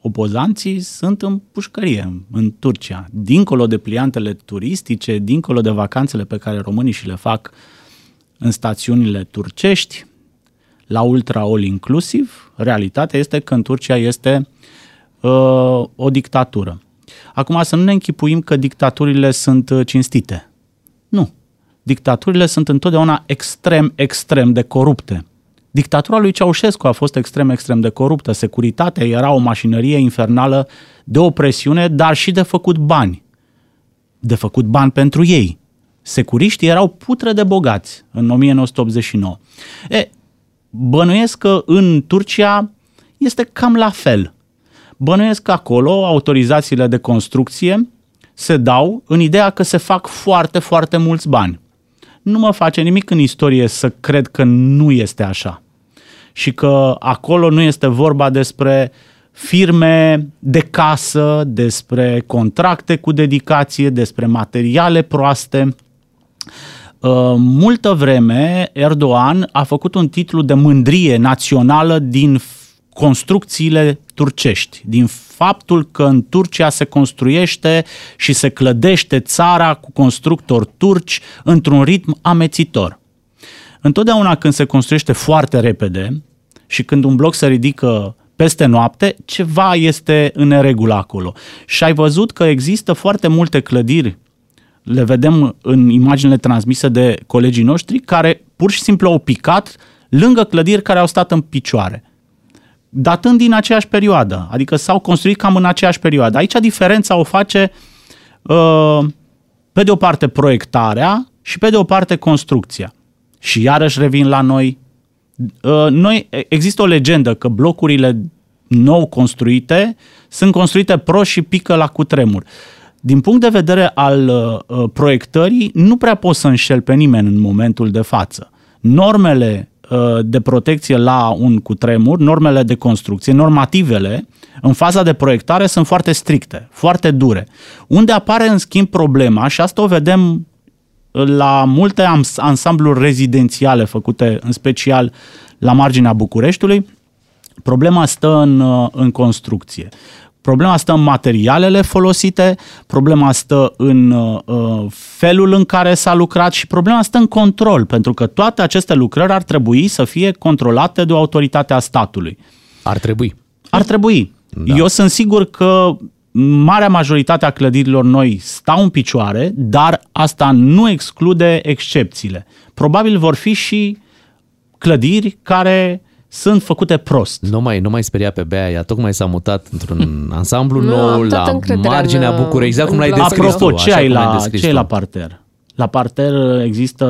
Speaker 14: Opozanții sunt în pușcărie în Turcia. Dincolo de pliantele turistice, dincolo de vacanțele pe care românii și le fac în stațiunile turcești, la ultra all inclusiv, realitatea este că în Turcia este uh, o dictatură. Acum să nu ne închipuim că dictaturile sunt uh, cinstite. Nu. Dictaturile sunt întotdeauna extrem, extrem de corupte. Dictatura lui Ceaușescu a fost extrem, extrem de coruptă. Securitatea era o mașinărie infernală de opresiune, dar și de făcut bani. De făcut bani pentru ei. Securiștii erau putre de bogați în 1989. E, bănuiesc că în Turcia este cam la fel. Bănuiesc că acolo autorizațiile de construcție se dau în ideea că se fac foarte, foarte mulți bani. Nu mă face nimic în istorie să cred că nu este așa. Și că acolo nu este vorba despre firme de casă, despre contracte cu dedicație, despre materiale proaste. Uh, multă vreme Erdogan a făcut un titlu de mândrie națională din f- construcțiile turcești, din faptul că în Turcia se construiește și se clădește țara cu constructori turci într-un ritm amețitor. Întotdeauna când se construiește foarte repede și când un bloc se ridică peste noapte, ceva este în neregulă acolo. Și ai văzut că există foarte multe clădiri le vedem în imaginile transmise de colegii noștri, care pur și simplu au picat lângă clădiri care au stat în picioare. Datând din aceeași perioadă, adică s-au construit cam în aceeași perioadă. Aici diferența o face uh, pe de o parte proiectarea și pe de o parte construcția. Și iarăși revin la noi. Uh, noi există o legendă că blocurile nou construite sunt construite prost și pică la cutremur. Din punct de vedere al uh, proiectării, nu prea poți să înșel pe nimeni în momentul de față. Normele uh, de protecție la un cutremur, normele de construcție, normativele, în faza de proiectare sunt foarte stricte, foarte dure. Unde apare în schimb problema, și asta o vedem la multe ansambluri rezidențiale făcute în special la marginea Bucureștiului, problema stă în, uh, în construcție. Problema stă în materialele folosite, problema stă în uh, felul în care s-a lucrat și problema stă în control, pentru că toate aceste lucrări ar trebui să fie controlate de o autoritate a statului.
Speaker 3: Ar trebui.
Speaker 14: Ar trebui. Da. Eu sunt sigur că marea majoritate a clădirilor noi stau în picioare, dar asta nu exclude excepțiile. Probabil vor fi și clădiri care sunt făcute prost.
Speaker 3: Nu mai, nu mai speria pe Bea, ea tocmai s-a mutat într-un ansamblu
Speaker 4: Nu,
Speaker 3: nou
Speaker 4: am toată
Speaker 3: la
Speaker 4: încrederea
Speaker 3: marginea
Speaker 4: în-
Speaker 3: București, exact cum
Speaker 4: în
Speaker 3: l-ai
Speaker 4: blocul
Speaker 3: descris
Speaker 14: Apropo,
Speaker 3: tu,
Speaker 14: ce
Speaker 3: așa
Speaker 14: ai,
Speaker 3: cum l-ai
Speaker 14: la,
Speaker 3: descris
Speaker 14: ce ai
Speaker 3: tu.
Speaker 14: la parter? La parter există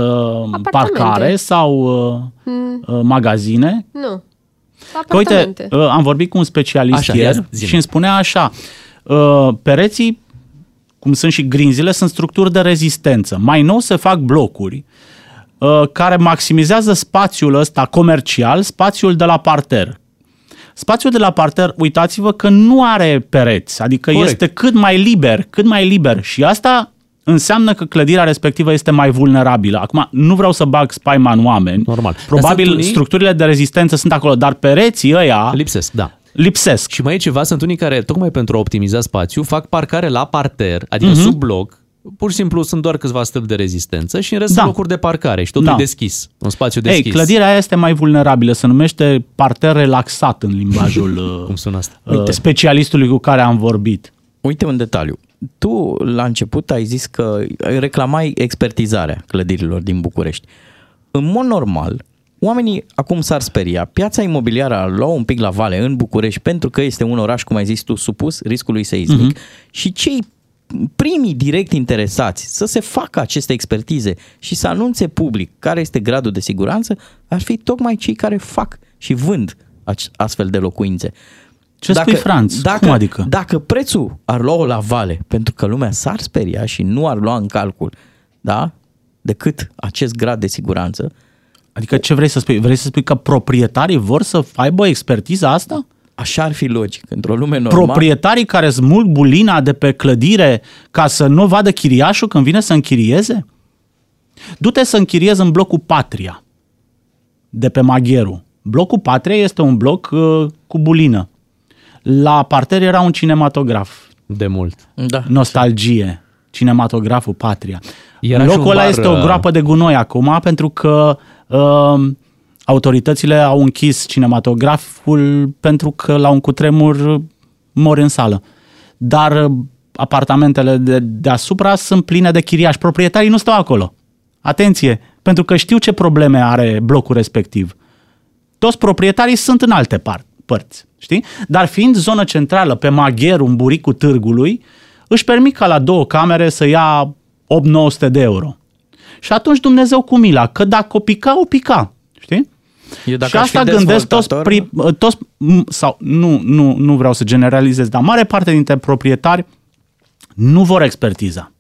Speaker 14: parcare sau uh,
Speaker 4: Mm.
Speaker 14: uh, magazine?
Speaker 4: Nu.
Speaker 14: Că uite,
Speaker 4: Apartamente.
Speaker 14: uh, am vorbit cu un specialist
Speaker 3: Așa,
Speaker 14: ieri
Speaker 3: ia zi-mi.
Speaker 14: și îmi spunea așa, uh, pereții, cum sunt și grinzile, sunt structuri de rezistență. Mai nou se fac blocuri uh, care maximizează spațiul ăsta comercial, spațiul de la parter. Spațiul de la parter, uitați-vă că nu are pereți, adică
Speaker 3: Corect.
Speaker 14: este cât mai liber, cât mai liber și asta înseamnă că clădirea respectivă este mai vulnerabilă. Acum, nu vreau să bag spaima în oameni.
Speaker 3: Normal.
Speaker 14: Probabil
Speaker 3: Dar sunt unii-
Speaker 14: structurile de rezistență sunt acolo, dar pereții ăia
Speaker 3: Lipsesc, da.
Speaker 14: lipsesc.
Speaker 3: Și mai e ceva, sunt unii care, tocmai pentru a optimiza spațiu, fac parcare la parter, adică
Speaker 14: Mhm.
Speaker 3: sub bloc, pur și simplu sunt doar câțiva stâlpi de rezistență și în rest
Speaker 14: Da.
Speaker 3: sunt locuri de parcare și totul
Speaker 14: Da.
Speaker 3: e deschis, un spațiu
Speaker 14: Ei,
Speaker 3: deschis.
Speaker 14: clădirea aia este mai vulnerabilă, se numește parter relaxat în limbajul
Speaker 3: Cum sună asta?
Speaker 14: uh, specialistului cu care am vorbit.
Speaker 5: Uite un detaliu. Tu, la început, ai zis că reclamai expertizarea clădirilor din București. În mod normal, oamenii acum s-ar speria. Piața imobiliară a luat un pic la vale în București pentru că este un oraș, cum ai zis tu, supus riscului seismic. Uh-huh. Și cei primii direct interesați să se facă aceste expertize și să anunțe public care este gradul de siguranță, ar fi tocmai cei care fac și vând ac- astfel de locuințe.
Speaker 14: Ce spui, Franț?
Speaker 5: Dacă,
Speaker 14: Cum adică?
Speaker 5: Dacă prețul ar lua-o la vale, pentru că lumea s-ar speria și nu ar lua în calcul, da? Decât acest grad de siguranță.
Speaker 14: Adică ce vrei să spui? Vrei să spui că proprietarii vor să aibă o expertiză asta?
Speaker 5: Așa ar fi logic. Într-o lume normală...
Speaker 14: Proprietarii care smulg bulina de pe clădire ca să nu vadă chiriașul când vine să închirieze? Du-te să închiriezi în blocul Patria, de pe Magheru. Blocul Patria este un bloc uh, cu bulină. La parter era un cinematograf.
Speaker 3: De mult.
Speaker 5: Da.
Speaker 14: Nostalgie. Cinematograful Patria.
Speaker 3: Era și un
Speaker 14: Locul ăla
Speaker 3: bar,
Speaker 14: este o
Speaker 3: uh,
Speaker 14: groapă de gunoi acum pentru că uh, autoritățile au închis cinematograful pentru că la un cutremur mor în sală. Dar uh, apartamentele de deasupra sunt pline de chiriași. Proprietarii nu stau acolo. Atenție, pentru că știu ce probleme are blocul respectiv. Toți proprietarii sunt în alte par- părți, știi? Dar fiind zonă centrală pe Magheru, în buricul târgului, își permit ca la două camere să ia 8-900 de euro. Și atunci Dumnezeu cu mila, că dacă o pica, o pica, știi?
Speaker 5: Eu dacă
Speaker 14: și
Speaker 5: aș
Speaker 14: asta
Speaker 5: fi
Speaker 14: gândesc toți,
Speaker 5: dezvoltator-
Speaker 14: pri, toți m- sau nu, nu, nu vreau să generalizez, dar mare parte dintre proprietari nu vor expertiza.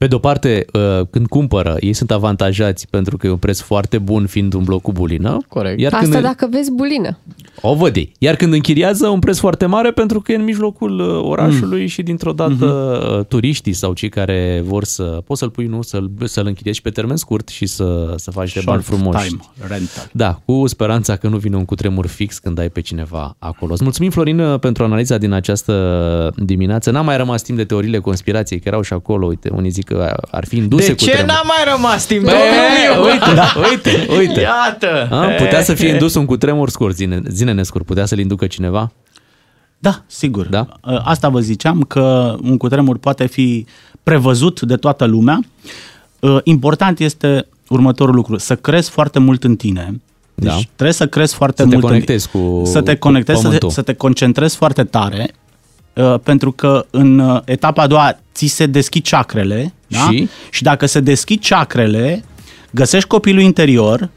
Speaker 3: Pe de-o parte, uh, când cumpără, ei sunt avantajați pentru că e un preț foarte bun fiind un bloc cu bulină.
Speaker 5: Corect.
Speaker 3: Iar
Speaker 4: Asta
Speaker 3: când,
Speaker 4: dacă vezi bulină.
Speaker 3: O văd ei. Iar când închiriază, un preț foarte mare pentru că e în mijlocul uh, orașului mm. și dintr-o dată mm-hmm. turiștii sau cei care vor să... Poți să-l pui, nu? Să-l, să-l închiriezi și pe termen scurt și să, să faci de bani
Speaker 14: Short
Speaker 3: frumoși.
Speaker 14: time rental.
Speaker 3: Da, cu speranța că nu vine un cutremur fix când ai pe cineva acolo. Îți mulțumim, Florin, pentru analiza din această dimineață. N-a mai rămas timp de teoriile conspirației, că erau și acolo, uite, unii zic că ar fi induse
Speaker 5: De
Speaker 3: cu
Speaker 5: ce n-a mai rămas timp?
Speaker 3: Bă,
Speaker 5: Domnul meu?
Speaker 3: uite, da, uite, uite.
Speaker 5: Iată.
Speaker 3: A, putea să fie indus un cutremur scurt, zine, zine nescurt, putea să-l inducă cineva?
Speaker 14: Da, sigur.
Speaker 3: Da?
Speaker 14: Asta vă ziceam, că un cutremur poate fi prevăzut de toată lumea. Uh, Important este următorul lucru, să crezi foarte mult în tine. Deci
Speaker 3: Da.
Speaker 14: trebuie să crezi foarte
Speaker 3: Să te
Speaker 14: mult
Speaker 3: conectezi
Speaker 14: în
Speaker 3: cu-
Speaker 14: Să te
Speaker 3: cu
Speaker 14: conectezi, să te,
Speaker 3: pământul.
Speaker 14: să te concentrezi foarte tare, uh, pentru că în uh, etapa a doua ți se deschid chakrele da?
Speaker 3: Și?
Speaker 14: și dacă se deschid chakrele, găsești copilul interior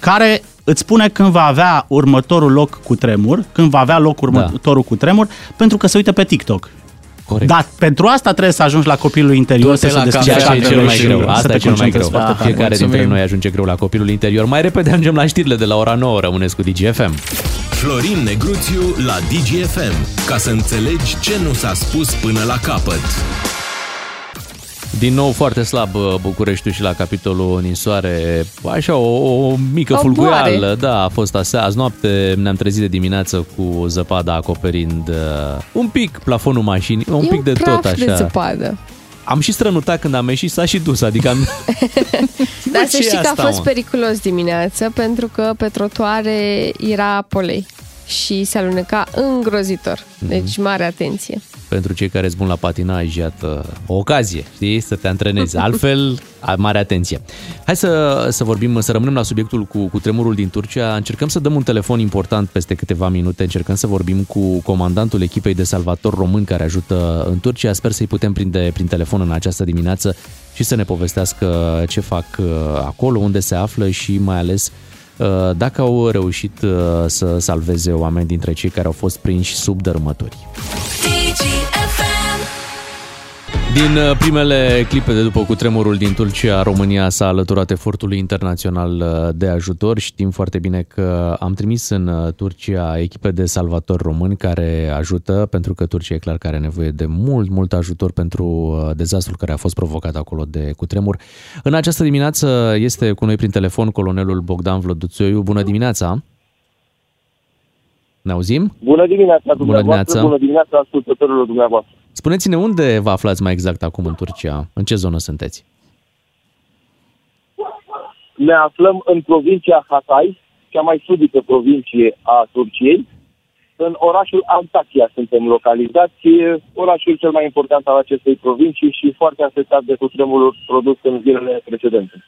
Speaker 14: care îți spune când va avea următorul loc cu tremur, când va avea loc următorul da. cu tremur, pentru că se uită pe TikTok.
Speaker 3: Corect.
Speaker 14: Dar pentru asta trebuie să ajungi la copilul interior,
Speaker 5: Du-te
Speaker 14: să
Speaker 5: la
Speaker 14: se deschidă
Speaker 3: Ceea ce e cel
Speaker 14: chakrele
Speaker 3: mai
Speaker 14: și
Speaker 3: greu.
Speaker 14: să
Speaker 3: Asta
Speaker 14: te
Speaker 3: e cel mai greu.
Speaker 14: concentrezi foarte
Speaker 3: Da,
Speaker 14: tare.
Speaker 3: Fiecare
Speaker 5: Mulțumim.
Speaker 3: dintre noi ajunge greu la copilul interior. Mai repede ajungem la știrile de la ora 9. Rămâneți cu DGFM.
Speaker 2: Florin Negruțiu la DGFM. Ca să înțelegi ce nu s-a spus până la capăt.
Speaker 3: Din nou foarte slab uh, Bucureștiul și la capitolul ninsoare. Așa, o, o mică
Speaker 4: O
Speaker 3: fulguială.
Speaker 4: boare.
Speaker 3: Da, a fost aseară. Azi noapte ne-am trezit de dimineață cu zăpada acoperind uh, un pic plafonul mașinii, un
Speaker 4: e
Speaker 3: pic
Speaker 4: un
Speaker 3: de
Speaker 4: praf
Speaker 3: tot așa.
Speaker 4: de zăpadă.
Speaker 3: Am și strănutat când am ieșit, s-a și dus, adică am...
Speaker 4: Dar să
Speaker 3: ce e
Speaker 4: știți că a
Speaker 3: asta,
Speaker 4: fost
Speaker 3: mă?
Speaker 4: periculos dimineață pentru că pe trotuare era polei și se aluneca îngrozitor.
Speaker 3: Mhm.
Speaker 4: Deci mare atenție.
Speaker 3: Pentru cei care sunt buni la patinaj, iată, o ocazie, știi, să te antrenezi. Altfel, a- mare atenție. Hai să, să vorbim, să rămânem la subiectul cu, cu tremurul din Turcia. Încercăm să dăm un telefon important peste câteva minute. Încercăm să vorbim cu comandantul echipei de salvator român care ajută în Turcia. Sper să-i putem prinde prin telefon în această dimineață și să ne povestească ce fac uh, acolo, unde se află și mai ales uh, dacă au reușit uh, să salveze oameni dintre cei care au fost prinși sub dărâmături.
Speaker 12: DGFM.
Speaker 3: Din uh, primele clipe de după cutremurul din Turcia, România s-a alăturat efortului internațional uh, de ajutor. Știm foarte bine că am trimis în uh, Turcia echipe de salvatori români care ajută, pentru că Turcia e clar că are nevoie de mult, mult ajutor pentru dezastrul care a fost provocat acolo de cutremur. În această dimineață este cu noi prin telefon colonelul Bogdan Vlăduțoiu. Bună dimineața! Ne auzim?
Speaker 15: Bună dimineața,
Speaker 3: Bună dimineața!
Speaker 15: Bună dimineața ascultătorilor dumneavoastră!
Speaker 3: Spuneți-ne unde vă aflați mai exact acum în Turcia? În ce zonă sunteți?
Speaker 15: Ne aflăm în provincia Hatay, cea mai sudică provincie a Turciei. În orașul Antakya suntem localizați, orașul cel mai important al acestei provincii și foarte afectat de cutremurul produs în zilele precedente.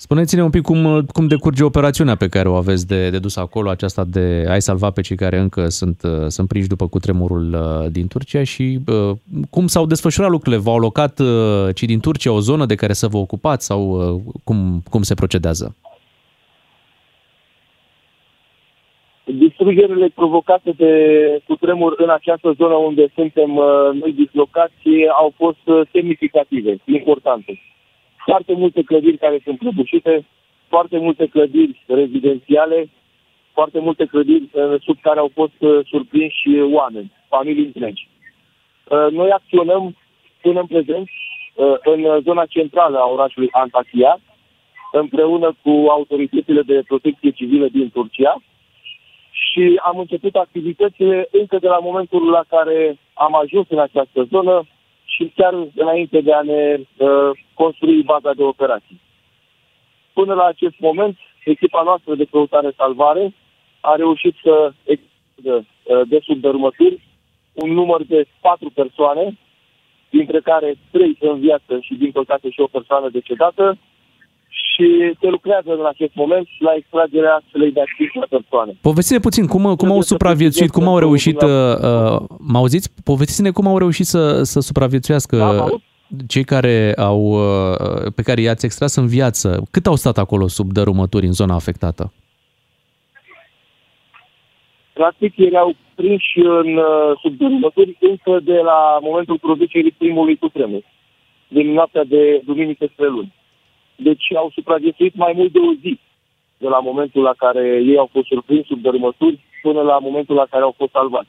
Speaker 3: Spuneți-ne un pic cum, cum decurge operațiunea pe care o aveți de, de dus acolo, aceasta de a-i salva pe cei care încă sunt, uh, sunt prinși după cutremurul uh, din Turcia și uh, cum s-au desfășurat lucrurile? V-au alocat uh, cei din Turcia o zonă de care să vă ocupați sau uh, cum, cum se procedează?
Speaker 15: Distrugerile provocate de cutremur în această zonă unde suntem uh, noi dislocați au fost uh, semnificative, importante foarte multe clădiri care sunt prăbușite, foarte multe clădiri rezidențiale, foarte multe clădiri uh, sub care au fost uh, surprinși oameni, familii întregi. Uh, noi acționăm până în prezent în zona centrală a orașului Antakya, împreună cu autoritățile de protecție civilă din Turcia și am început activitățile încă de la momentul la care am ajuns în această zonă, și chiar înainte de a ne uh, construi baza de operații. Până la acest moment, echipa noastră de căutare-salvare a reușit să excludă uh, de subdărâmături un număr de patru persoane, dintre care trei în viață și, din păcate, și o persoană decedată, și se lucrează în acest moment la extragerea celei de active persoane.
Speaker 3: Povestiți-ne puțin cum, cum au supraviețuit, cum au reușit, uh, uh, mă auziți? Povestiți-ne cum au reușit să, să supraviețuiască
Speaker 15: Da,
Speaker 3: cei care au, uh, pe care i-ați extras în viață. Cât au stat acolo sub dărâmături în zona afectată?
Speaker 15: Practic, erau prinși în uh, sub dărâmături încă de la momentul producerii primului cutremur, din noaptea de duminică spre luni. Deci au supraviețuit mai mult de o zi de la momentul la care ei au fost surprinși sub dărâmături până la momentul la care au fost salvați.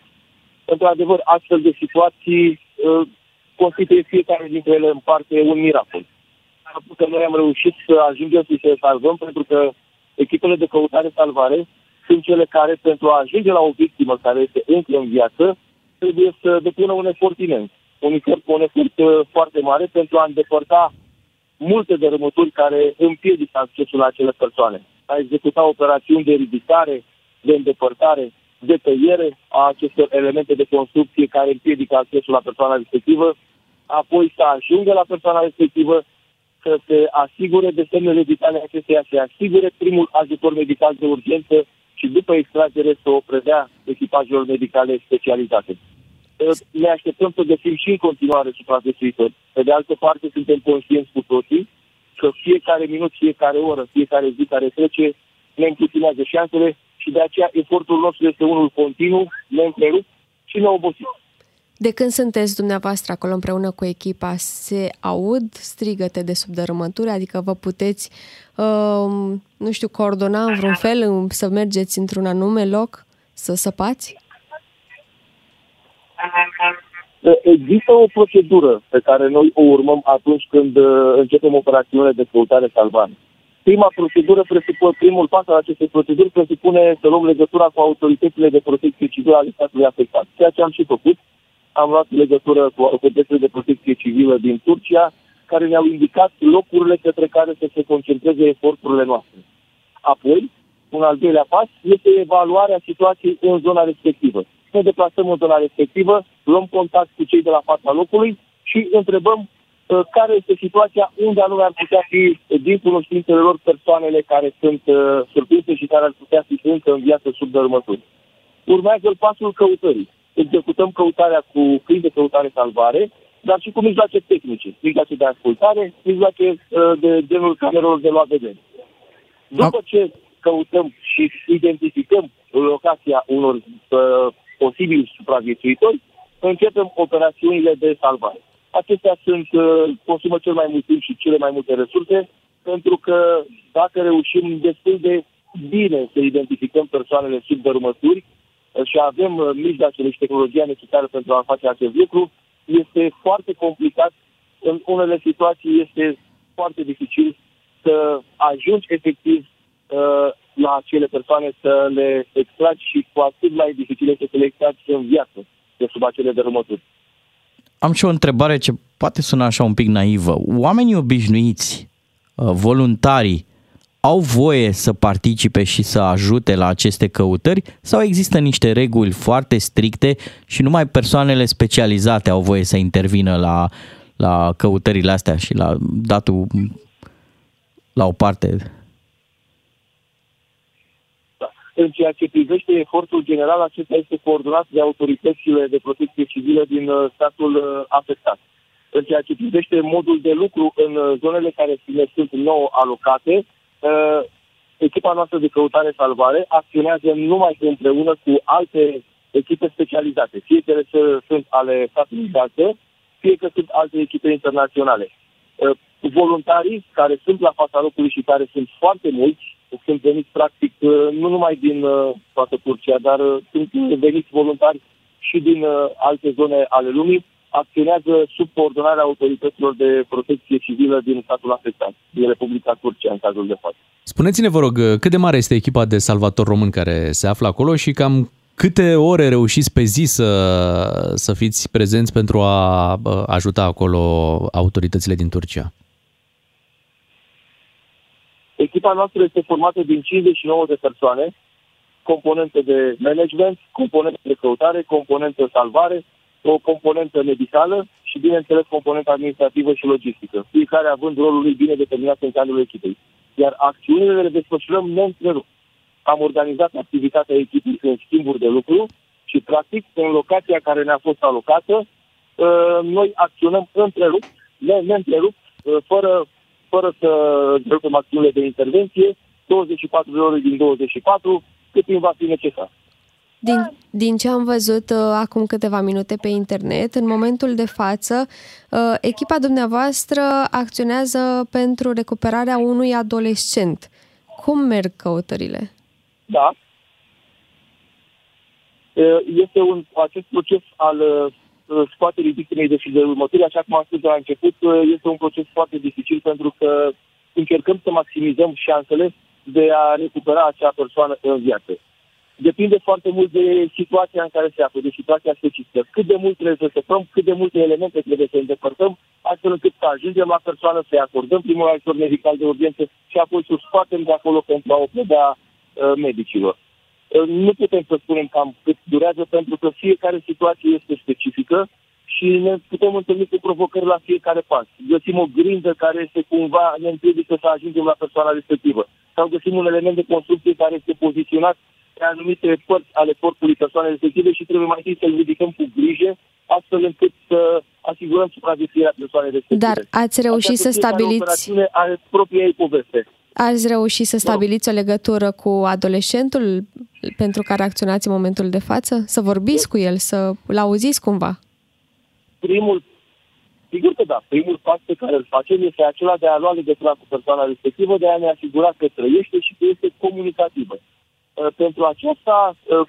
Speaker 15: Într-adevăr, astfel de situații uh, constituie fiecare dintre ele în parte un miracol. Faptul că noi am reușit să ajungem să se salvăm pentru că echipele de căutare-salvare sunt cele care, pentru a ajunge la o victimă care este încă în viață, trebuie să depună un efort imens. Un efort, un efort uh, foarte mare pentru a îndepărta multe dărâmături care împiedică accesul la acele persoane. A executa operațiuni de ridicare, de îndepărtare, de tăiere a acestor elemente de construcție care împiedică accesul la persoana respectivă, apoi să ajungă la persoana respectivă, să se asigure de semnele vitale acesteia, să asigure primul ajutor medical de urgență și după extragere să o predea echipajelor medicale specializate ne așteptăm să găsim și în continuare supraviețuitori. Pe de altă parte, suntem conștienți cu toții că fiecare minut, fiecare oră, fiecare zi care trece ne împuținează șansele și de aceea efortul nostru este unul continuu, neîntrerupt și neobosit.
Speaker 4: De când sunteți dumneavoastră acolo împreună cu echipa, se aud strigăte de subdărâmături? Adică vă puteți, uh, nu știu, coordona în vreun fel, să mergeți într-un anume loc, să săpați?
Speaker 15: Există o procedură pe care noi o urmăm atunci când uh, începem operațiunile de căutare-salvare. Prima procedură presupune, primul pas al acestei proceduri presupune să luăm legătura cu autoritățile de protecție civilă ale statului afectat. Ceea ce am și făcut, am luat legătură cu autoritățile de protecție civilă din Turcia, care ne-au indicat locurile către care să se concentreze eforturile noastre. Apoi, un al doilea pas este evaluarea situației în zona respectivă ne deplasăm în zona respectivă, luăm contact cu cei de la fața locului și întrebăm uh, care este situația, unde anume ar putea fi, din cunoștințele lor, persoanele care sunt uh, surprinse și care ar putea fi încă în viață sub dărâmături. Urmează pasul căutării. Executăm căutarea cu câini de căutare-salvare, dar și cu mijloace tehnice, mijloace de ascultare, mijloace uh, de genul camerelor de luat vedere. După ce căutăm și identificăm locația unor uh, posibili supraviețuitori, începem operațiunile de salvare. acestea sunt, uh, consumă cel mai mult timp și cele mai multe resurse, pentru că dacă reușim destul de bine să identificăm persoanele sub dărâmături uh, și avem uh, mijloacele și tehnologia necesară pentru a face acest lucru, este foarte complicat. În unele situații este foarte dificil să ajungi efectiv uh, la acele persoane să le extragi și cu atât mai dificil este să le extragi în viață de sub acele dărâmături.
Speaker 5: Am și o întrebare ce poate suna așa un pic naivă. Oamenii obișnuiți, uh, voluntarii, au voie să participe și să ajute la aceste căutări sau există niște reguli foarte stricte și numai persoanele specializate au voie să intervină la, la căutările astea și la datul la o parte?
Speaker 15: În ceea ce privește efortul general, acesta este coordonat de autoritățile de protecție civilă din uh, statul uh, afectat. În ceea ce privește modul de lucru în uh, zonele care ne sunt nou alocate, echipa noastră de căutare-salvare acționează numai împreună cu alte echipe specializate, fie că sunt ale statului gazdă, fie că sunt alte echipe internaționale. Voluntarii care sunt la fața locului și care sunt foarte mulți, sunt veniți practic uh, nu numai din uh, toată Turcia, dar uh, sunt veniți voluntari și din alte zone ale lumii, acționează sub coordonarea autorităților de protecție civilă din statul afectat, din Republica Turcia, în cazul de față.
Speaker 3: Spuneți-ne, vă rog, cât de mare este echipa de salvator român care se află acolo și cam câte ore reușiți pe zi să, să fiți prezenți pentru a ajuta acolo autoritățile din Turcia?
Speaker 15: Echipa noastră este formată din 59 de persoane, componente de management, componente de căutare, componentă salvare, o componentă medicală și, bineînțeles, componentă administrativă și logistică, fiecare având rolul lui bine determinat în cadrul echipei. Iar acțiunile le desfășurăm neîntrerupt. Am organizat activitatea echipei în schimburi de lucru și, practic, în locația care ne-a fost alocată, uh, noi acționăm întrerupt, neîntrerupt, uh, fără fără să întrerupem acțiunile de intervenție, 24 de ore din 24, cât timp va fi necesar.
Speaker 4: Din, din ce am văzut uh, acum câteva minute pe internet, în momentul de față, uh, echipa dumneavoastră acționează pentru recuperarea unui adolescent. Cum merg căutările?
Speaker 15: Da. Uh, este un, acest proces al uh, Uh, scoaterii victimei de următorii, așa cum am spus de la început, uh, este un proces foarte dificil pentru că încercăm să maximizăm șansele de a recupera acea persoană în viață. Depinde foarte mult de situația în care se află, de situația specifică. Cât de mult trebuie să sepăm, cât de multe elemente trebuie să îndepărtăm, astfel încât să ajungem la persoană, să-i acordăm primul ajutor medical de urgență și apoi să o scoatem de acolo pentru a o predea uh, medicilor. Nu putem să spunem cam cât durează, pentru că fiecare situație este specifică și ne putem întâlni cu provocări la fiecare pas. Găsim o grindă care este cumva ne împiedică să ajungem la persoana respectivă. Sau găsim un element de construcție care este poziționat pe anumite părți ale corpului persoanei respective și trebuie mai întâi să-l ridicăm cu grijă, astfel încât să asigurăm supraviețuirea persoanei respective.
Speaker 4: Dar ați reușit Această să stabiliți...
Speaker 15: are propria ei poveste.
Speaker 4: Ați reușit să stabiliți o legătură cu adolescentul pentru care acționați în momentul de față? Să vorbiți cu el, să-l auziți cumva?
Speaker 15: Primul, sigur că da, primul pas pe care îl facem este acela de a lua legătura cu persoana respectivă, de a ne asigura că trăiește și că este comunicativă. Uh, pentru aceasta uh,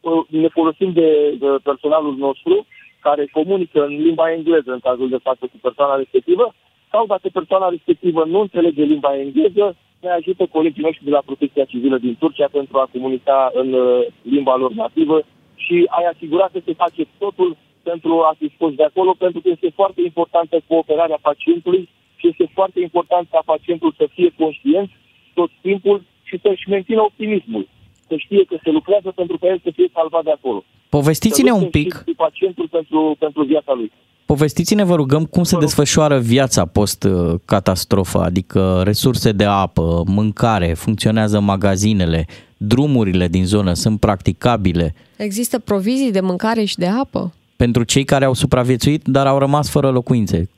Speaker 15: uh, ne folosim de personalul nostru care comunică în limba engleză în cazul de față cu persoana respectivă sau dacă persoana respectivă nu înțelege limba engleză, ne ajută colegii noștri de la Protecția Civilă din Turcia pentru a comunica în uh, limba lor nativă și ai asigura că se face totul pentru a fi scos de acolo, pentru că este foarte importantă cooperarea pacientului și este foarte important ca pacientul să fie conștient tot timpul și să-și mențină optimismul. Să știe că se lucrează pentru că el să fie salvat de acolo.
Speaker 5: Povestiți-ne un pic.
Speaker 15: Pacientul pentru, pentru viața lui.
Speaker 5: Povestiți-ne, vă rugăm, cum se desfășoară viața post-catastrofă, adică resurse de apă, mâncare, funcționează magazinele, drumurile din zonă sunt practicabile.
Speaker 4: Există provizii de mâncare și de apă?
Speaker 5: Pentru cei care au supraviețuit, dar au rămas fără locuințe.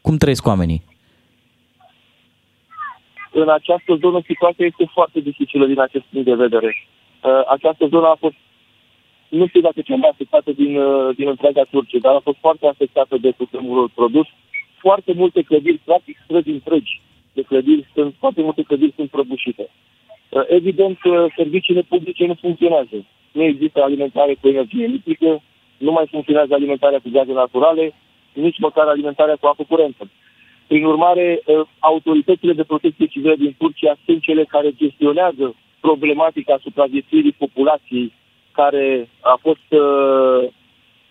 Speaker 5: Cum trăiesc oamenii?
Speaker 15: În această zonă situația este foarte dificilă din acest punct de vedere. Uh, această zonă a fost nu știu dacă cea mai afectată din, uh, din întreaga Turcie, dar a fost foarte afectată de cutremurul produs. Foarte multe clădiri, practic străzi întregi de clădiri, sunt, foarte multe clădiri sunt prăbușite. Uh, Evident că serviciile publice nu funcționează. Nu există alimentare cu energie electrică, nu mai funcționează alimentarea cu gaze naturale, nici măcar alimentarea cu apă curentă. Prin urmare, uh, autoritățile de protecție civilă din Turcia sunt cele care gestionează problematica supraviețuirii populației care a fost uh,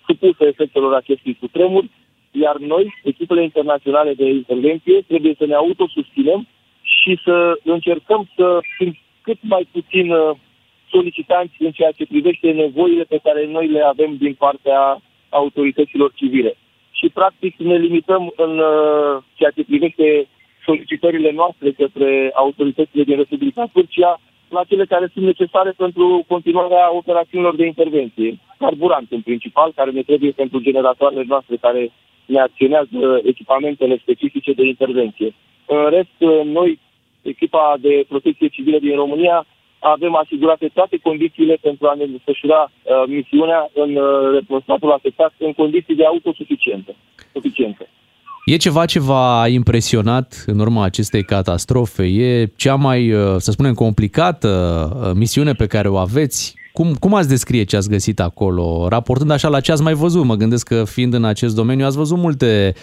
Speaker 15: supusă efectelor acestui cutremur, iar noi, echipele internaționale de intervenție, trebuie să ne autosusținem și să încercăm să fim cât mai puțin uh, solicitanți în ceea ce privește nevoile pe care noi le avem din partea autorităților civile. Și, practic, ne limităm în uh, ceea ce privește solicitările noastre către autoritățile din Republica Turcia la cele care sunt necesare pentru continuarea operațiunilor de intervenție. Carburant, în principal, care ne trebuie pentru generatoarele noastre care ne acționează echipamentele specifice de intervenție. În rest, noi, echipa de protecție civilă din România, avem asigurate toate condițiile pentru a ne desfășura uh, misiunea în uh, statul afectat în condiții de autosuficiență. Suficiență.
Speaker 3: E ceva ce v-a impresionat în urma acestei catastrofe? E cea mai, uh, să spunem, complicată uh, misiune pe care o aveți? Cum, cum ați descrie ce ați găsit acolo? Raportând așa la ce ați mai văzut, mă gândesc că fiind în acest domeniu ați văzut multe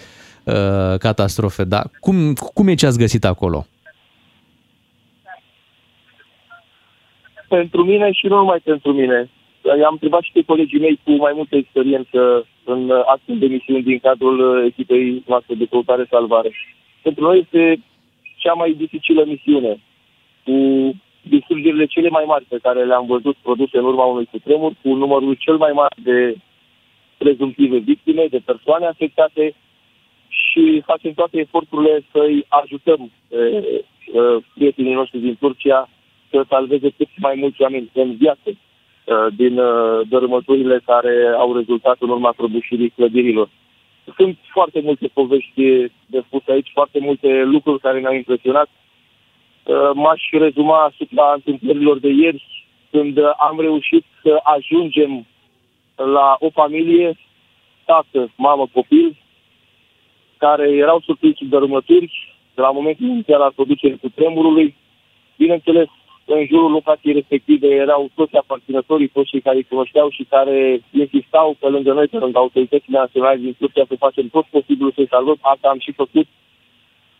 Speaker 3: uh, catastrofe, dar cum, cum e ce ați găsit acolo?
Speaker 15: Pentru mine și nu numai pentru mine. I-am întrebat și pe colegii mei cu mai multă experiență în astfel de misiuni din cadrul echipei noastre de căutare-salvare. Pentru noi este cea mai dificilă misiune, cu distrugerile cele mai mari pe care le-am văzut produse în urma unui cutremur, cu numărul cel mai mare de prezumtive victime, de persoane afectate și facem toate eforturile să-i ajutăm pe prietenii noștri din Turcia să salveze cât mai mulți oameni în viață uh, din uh, dărâmăturile care au rezultat în urma prăbușirii clădirilor. Sunt foarte multe povești de spus aici, foarte multe lucruri care ne-au impresionat. Uh, m-aș rezuma asupra întâmplărilor de ieri, când am reușit să ajungem la o familie, tată, mamă, copil, care erau surprinși sub dărâmături de la momentul inițial al producerii cu tremurului. Bineînțeles, în jurul locației respective erau toți aparținătorii, toți cei care îi cunoșteau și care insistau pe lângă noi, pe lângă autoritățile naționale din Turcia, să facem tot posibilul să-i salvăm. Asta am și făcut.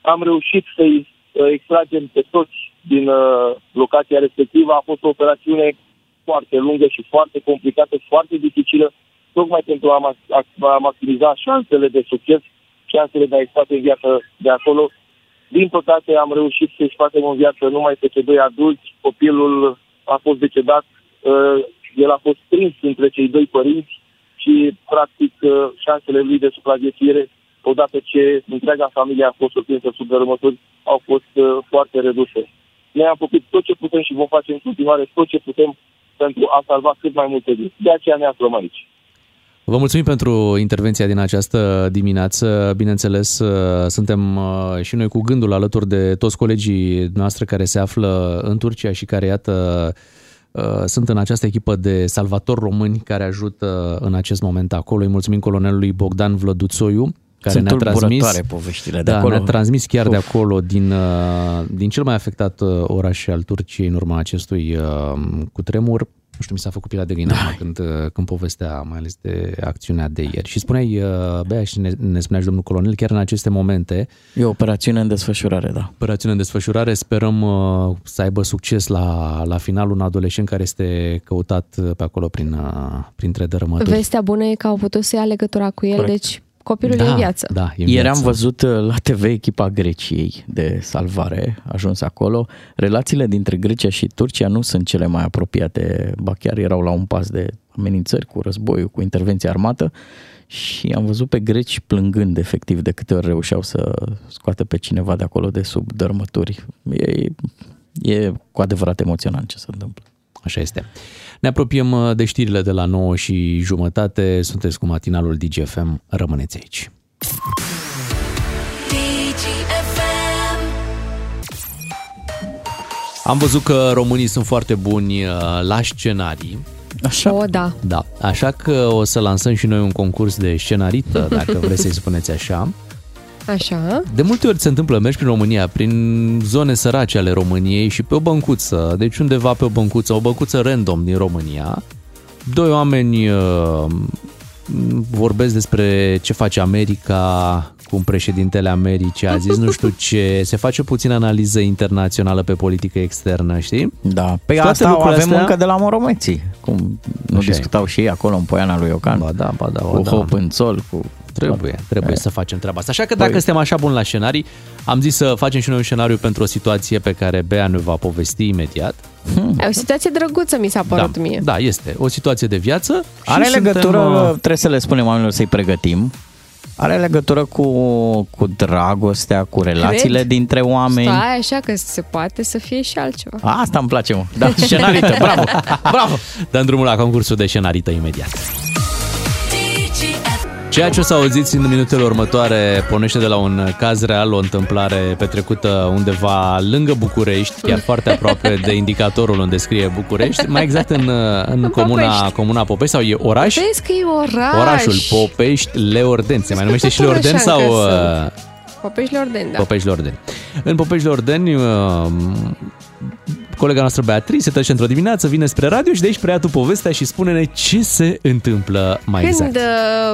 Speaker 15: Am reușit să-i uh, extragem pe toți din uh, locația respectivă. A fost o operațiune foarte lungă și foarte complicată, foarte dificilă, tocmai pentru a, a maximiza șansele de succes, șansele de a extrage în viață de acolo din păcate am reușit să-i scoatem în viață numai pe cei doi adulți. Copilul a fost decedat, uh, el a fost prins între cei doi părinți și, practic, uh, șansele lui de supraviețuire, odată ce întreaga familie a fost surprinsă sub dărâmături, au fost uh, foarte reduse. Noi am făcut tot ce putem și vom face în continuare tot ce putem pentru a salva cât mai multe vieți. De aceea ne aflăm aici.
Speaker 3: Vă mulțumim pentru intervenția din această dimineață. Bineînțeles, uh, suntem uh, și noi cu gândul alături de toți colegii noastre care se află în Turcia și care, iată, uh, sunt în această echipă de salvatori români care ajută în acest moment acolo. Îi mulțumim colonelului Bogdan Vlăduțoiu, care
Speaker 5: Sunt
Speaker 3: ne-a transmis,
Speaker 5: poveștile de
Speaker 3: da,
Speaker 5: acolo.
Speaker 3: ne-a transmis chiar
Speaker 5: Uf.
Speaker 3: de acolo, din, din cel mai afectat oraș al Turciei în urma acestui cutremur. Nu știu, mi s-a făcut pielea de găină da. când, când povestea mai ales de acțiunea de ieri. Și spuneai, Bea, și ne, ne spunea și domnul colonel, chiar în aceste momente...
Speaker 5: E o operațiune în desfășurare, da.
Speaker 3: Operațiune în desfășurare. Sperăm uh, să aibă succes la, la final un adolescent care este căutat pe acolo prin, uh, printre dărâmături.
Speaker 4: Vestea bună e că au putut să ia legătura cu el,
Speaker 3: Corect.
Speaker 4: deci copilul
Speaker 3: Da,
Speaker 4: e în viață.
Speaker 3: da, e în
Speaker 5: Ieri
Speaker 3: viață.
Speaker 5: am văzut uh, la TV echipa Greciei de salvare, a ajuns acolo. Relațiile dintre Grecia și Turcia nu sunt cele mai apropiate, ba chiar erau la un pas de amenințări cu războiul, cu intervenție armată și am văzut pe greci plângând efectiv de câte ori reușeau să scoată pe cineva de acolo de sub dărâmături. E, e cu adevărat emoționant ce se întâmplă.
Speaker 3: Așa este. Ne apropiem uh, de știrile de la 9 și jumătate. Sunteți cu matinalul DGFM. Rămâneți aici. Am văzut că românii sunt foarte buni uh, la scenarii
Speaker 5: Așa.
Speaker 4: O, da.
Speaker 3: Da, așa că o să lansăm și noi un concurs de scenarită, dacă vreți să-i spuneți așa.
Speaker 4: Așa.
Speaker 3: De multe ori se întâmplă, mergi prin România, prin zone sărace ale României și pe o băncuță, deci undeva pe o băncuță, o băncuță random din România, doi oameni uh, vorbesc despre ce face America, cum președintele Americii a zis nu știu ce, se face puțin analiză internațională pe politică externă, știi?
Speaker 5: Da, pe
Speaker 3: Toate
Speaker 5: asta o
Speaker 3: lucrurile
Speaker 5: avem
Speaker 3: astea-
Speaker 5: încă de la Moromeții. Cum nu
Speaker 3: Așa e.
Speaker 5: discutau și ei acolo în Poiana lui Iocan.
Speaker 3: Ba da, ba da, ba
Speaker 5: cu
Speaker 3: da.
Speaker 5: hop în sol, cu...
Speaker 3: Trebuie, trebuie să facem treaba asta. Așa că dacă
Speaker 5: Păi-
Speaker 3: suntem așa buni la scenarii, am zis să facem și noi un scenariu pentru o situație pe care Bea ne va povesti imediat.
Speaker 4: E o situație drăguță, mi s-a părut
Speaker 3: da,
Speaker 4: mie.
Speaker 3: da, este o situație de viață.
Speaker 5: Are
Speaker 3: și
Speaker 5: legătură,
Speaker 3: suntem, uh,
Speaker 5: trebuie să le spunem oamenilor să-i pregătim, are legătură cu, cu dragostea, cu relațiile
Speaker 4: Cred?
Speaker 5: dintre oameni.
Speaker 4: Stai așa că se poate să fie și altceva.
Speaker 5: Asta îmi place, mă. Da, scenarită, bravo, bravo.
Speaker 3: Dăm drumul la concursul de scenarită imediat. Ceea ce o să auziți în minutele următoare pornește de la un caz real, o întâmplare petrecută undeva lângă București, chiar foarte aproape de indicatorul unde scrie București, mai exact în, în comuna,
Speaker 4: Popești.
Speaker 3: comuna Popești sau e oraș?
Speaker 4: Vezi că e oraș.
Speaker 3: Orașul Popești Leordeni. Se mai numește și
Speaker 4: tot oraș
Speaker 3: Leordeni sau
Speaker 4: încă
Speaker 3: uh,
Speaker 4: sunt. Popești Leorden, da.
Speaker 3: Popești Leordeni? În Popești Leordeni, uh, colega noastră Beatrice se trece într-o dimineață, vine spre radio și de aici preia tu povestea și spune-ne ce se întâmplă mai
Speaker 4: Când
Speaker 3: exact.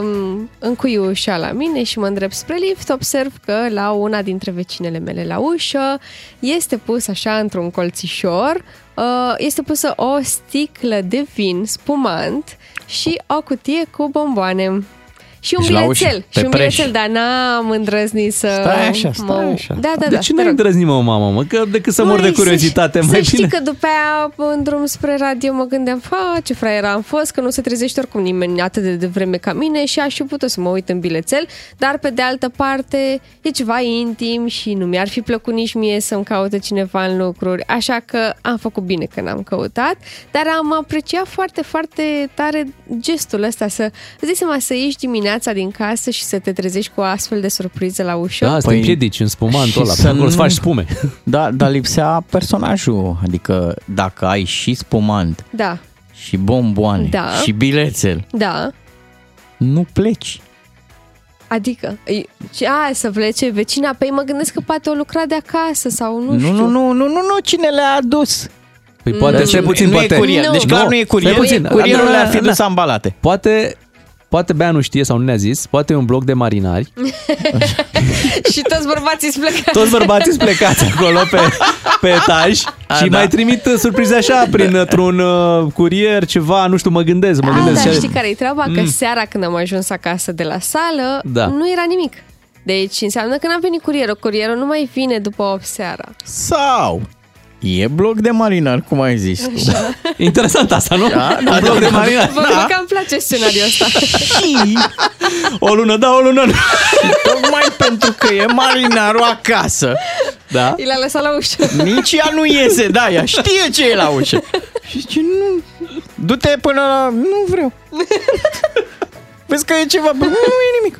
Speaker 4: uh, încui ușa la mine și mă îndrept spre lift, observ că la una dintre vecinele mele la ușă este pus așa într-un colțișor, uh, este pusă o sticlă de vin spumant și o cutie cu bomboane. Și un
Speaker 3: Deci la
Speaker 4: bilețel,
Speaker 3: ușă,
Speaker 4: și
Speaker 3: pe
Speaker 4: un
Speaker 3: preș.
Speaker 4: bilețel, dar n-am îndrăznit să
Speaker 5: Stai așa, stai
Speaker 4: mă...
Speaker 5: așa.
Speaker 4: Da, da,
Speaker 3: de
Speaker 4: da.
Speaker 3: ce
Speaker 4: te
Speaker 3: nu-i
Speaker 4: rog.
Speaker 3: îndrăzni, mă, mamă, mă? Că decât să mor de
Speaker 4: Măi,
Speaker 3: curiozitate,
Speaker 4: să,
Speaker 3: mai
Speaker 4: să
Speaker 3: bine.
Speaker 4: știi că după aia în drum spre radio mă gândeam, fa, ce fraier am fost, că nu se trezește oricum nimeni atât de devreme ca mine și aș fi putut să mă uit în bilețel, dar pe de altă parte e ceva intim și nu mi-ar fi plăcut nici mie să-mi caute cineva în lucruri, așa că am făcut bine că n-am căutat, dar am apreciat foarte, foarte tare gestul ăsta, să îți dai seama să ieși dimineața din casă și să te trezești cu o astfel de surpriză la ușă.
Speaker 3: Da, să te împiedici în spumantul
Speaker 5: și
Speaker 3: ăla,
Speaker 5: să
Speaker 3: pe acolo
Speaker 5: nu-
Speaker 3: să faci spume.
Speaker 5: Da, dar lipsea personajul. Adică dacă ai și spumant,
Speaker 4: Da,
Speaker 5: și bomboane,
Speaker 4: Da.
Speaker 5: și bilețel,
Speaker 4: da.
Speaker 5: nu pleci.
Speaker 4: Adică, e- ce- a, să plece vecina, păi mă gândesc că poate o lucra de acasă sau nu,
Speaker 5: Nu,
Speaker 4: știu.
Speaker 5: nu, nu, nu, nu, nu, cine le-a adus?
Speaker 3: Păi poate,
Speaker 5: Nu,
Speaker 3: stai puțin,
Speaker 5: nu
Speaker 3: poate...
Speaker 5: e curier. Deci clar nu e curier.
Speaker 3: stai puțin.
Speaker 5: Curierul
Speaker 3: Da,
Speaker 5: le-ar fi
Speaker 3: da,
Speaker 5: dus
Speaker 3: da.
Speaker 5: ambalate.
Speaker 3: Poate, poate Bea nu știe sau nu ne-a zis, poate e un bloc de marinari.
Speaker 4: și toți bărbații sunt plecați.
Speaker 3: Toți bărbații sunt plecați acolo pe, pe etaj
Speaker 5: A,
Speaker 3: și
Speaker 5: da.
Speaker 3: mai trimit uh, surprize așa printr-un uh, curier, ceva, nu știu, mă gândesc, mă
Speaker 4: A,
Speaker 3: gândesc.
Speaker 4: dar
Speaker 3: ce-
Speaker 4: știi care e treaba? Că
Speaker 3: Mm.
Speaker 4: seara când am ajuns acasă de la sală,
Speaker 3: Da.
Speaker 4: nu era nimic. Deci înseamnă că n-a venit curierul. Curierul nu mai vine după 8 seara.
Speaker 5: Sau e bloc de marinar, cum ai zis tu.
Speaker 3: Interesant asta, nu?
Speaker 5: Da,
Speaker 3: un bloc de marinari.
Speaker 4: Vă da. că îmi place scenariul ăsta.
Speaker 3: O lună da, o lună nu.
Speaker 5: Tocmai pentru că e marinarul acasă.
Speaker 3: Da?
Speaker 4: I l-a lăsat la ușă.
Speaker 5: Nici ea nu iese, da, ea știe ce e la ușă. Și zice, nu, du-te până la... Nu vreau. Vezi că e ceva, bă, nu e nimic.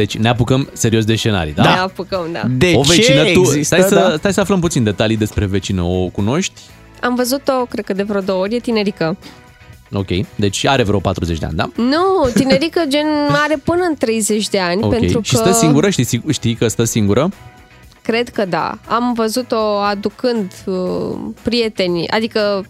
Speaker 3: Deci ne apucăm serios de scenarii, da?
Speaker 4: Ne apucăm, da.
Speaker 5: De
Speaker 3: o vecină,
Speaker 5: ce
Speaker 3: tu,
Speaker 5: există,
Speaker 3: stai, să,
Speaker 5: da?
Speaker 3: stai să aflăm puțin detalii despre vecină. O cunoști?
Speaker 4: Am văzut-o, cred că de vreo două ori, e tinerică.
Speaker 3: Ok, deci are vreo 40 de ani, da?
Speaker 4: Nu, tinerică gen are până în 30 de ani,
Speaker 3: Ok,
Speaker 4: pentru
Speaker 3: și
Speaker 4: că...
Speaker 3: stă singură? Știi, sigur- știi că stă singură?
Speaker 4: Cred că da. Am văzut-o aducând uh, prietenii, adică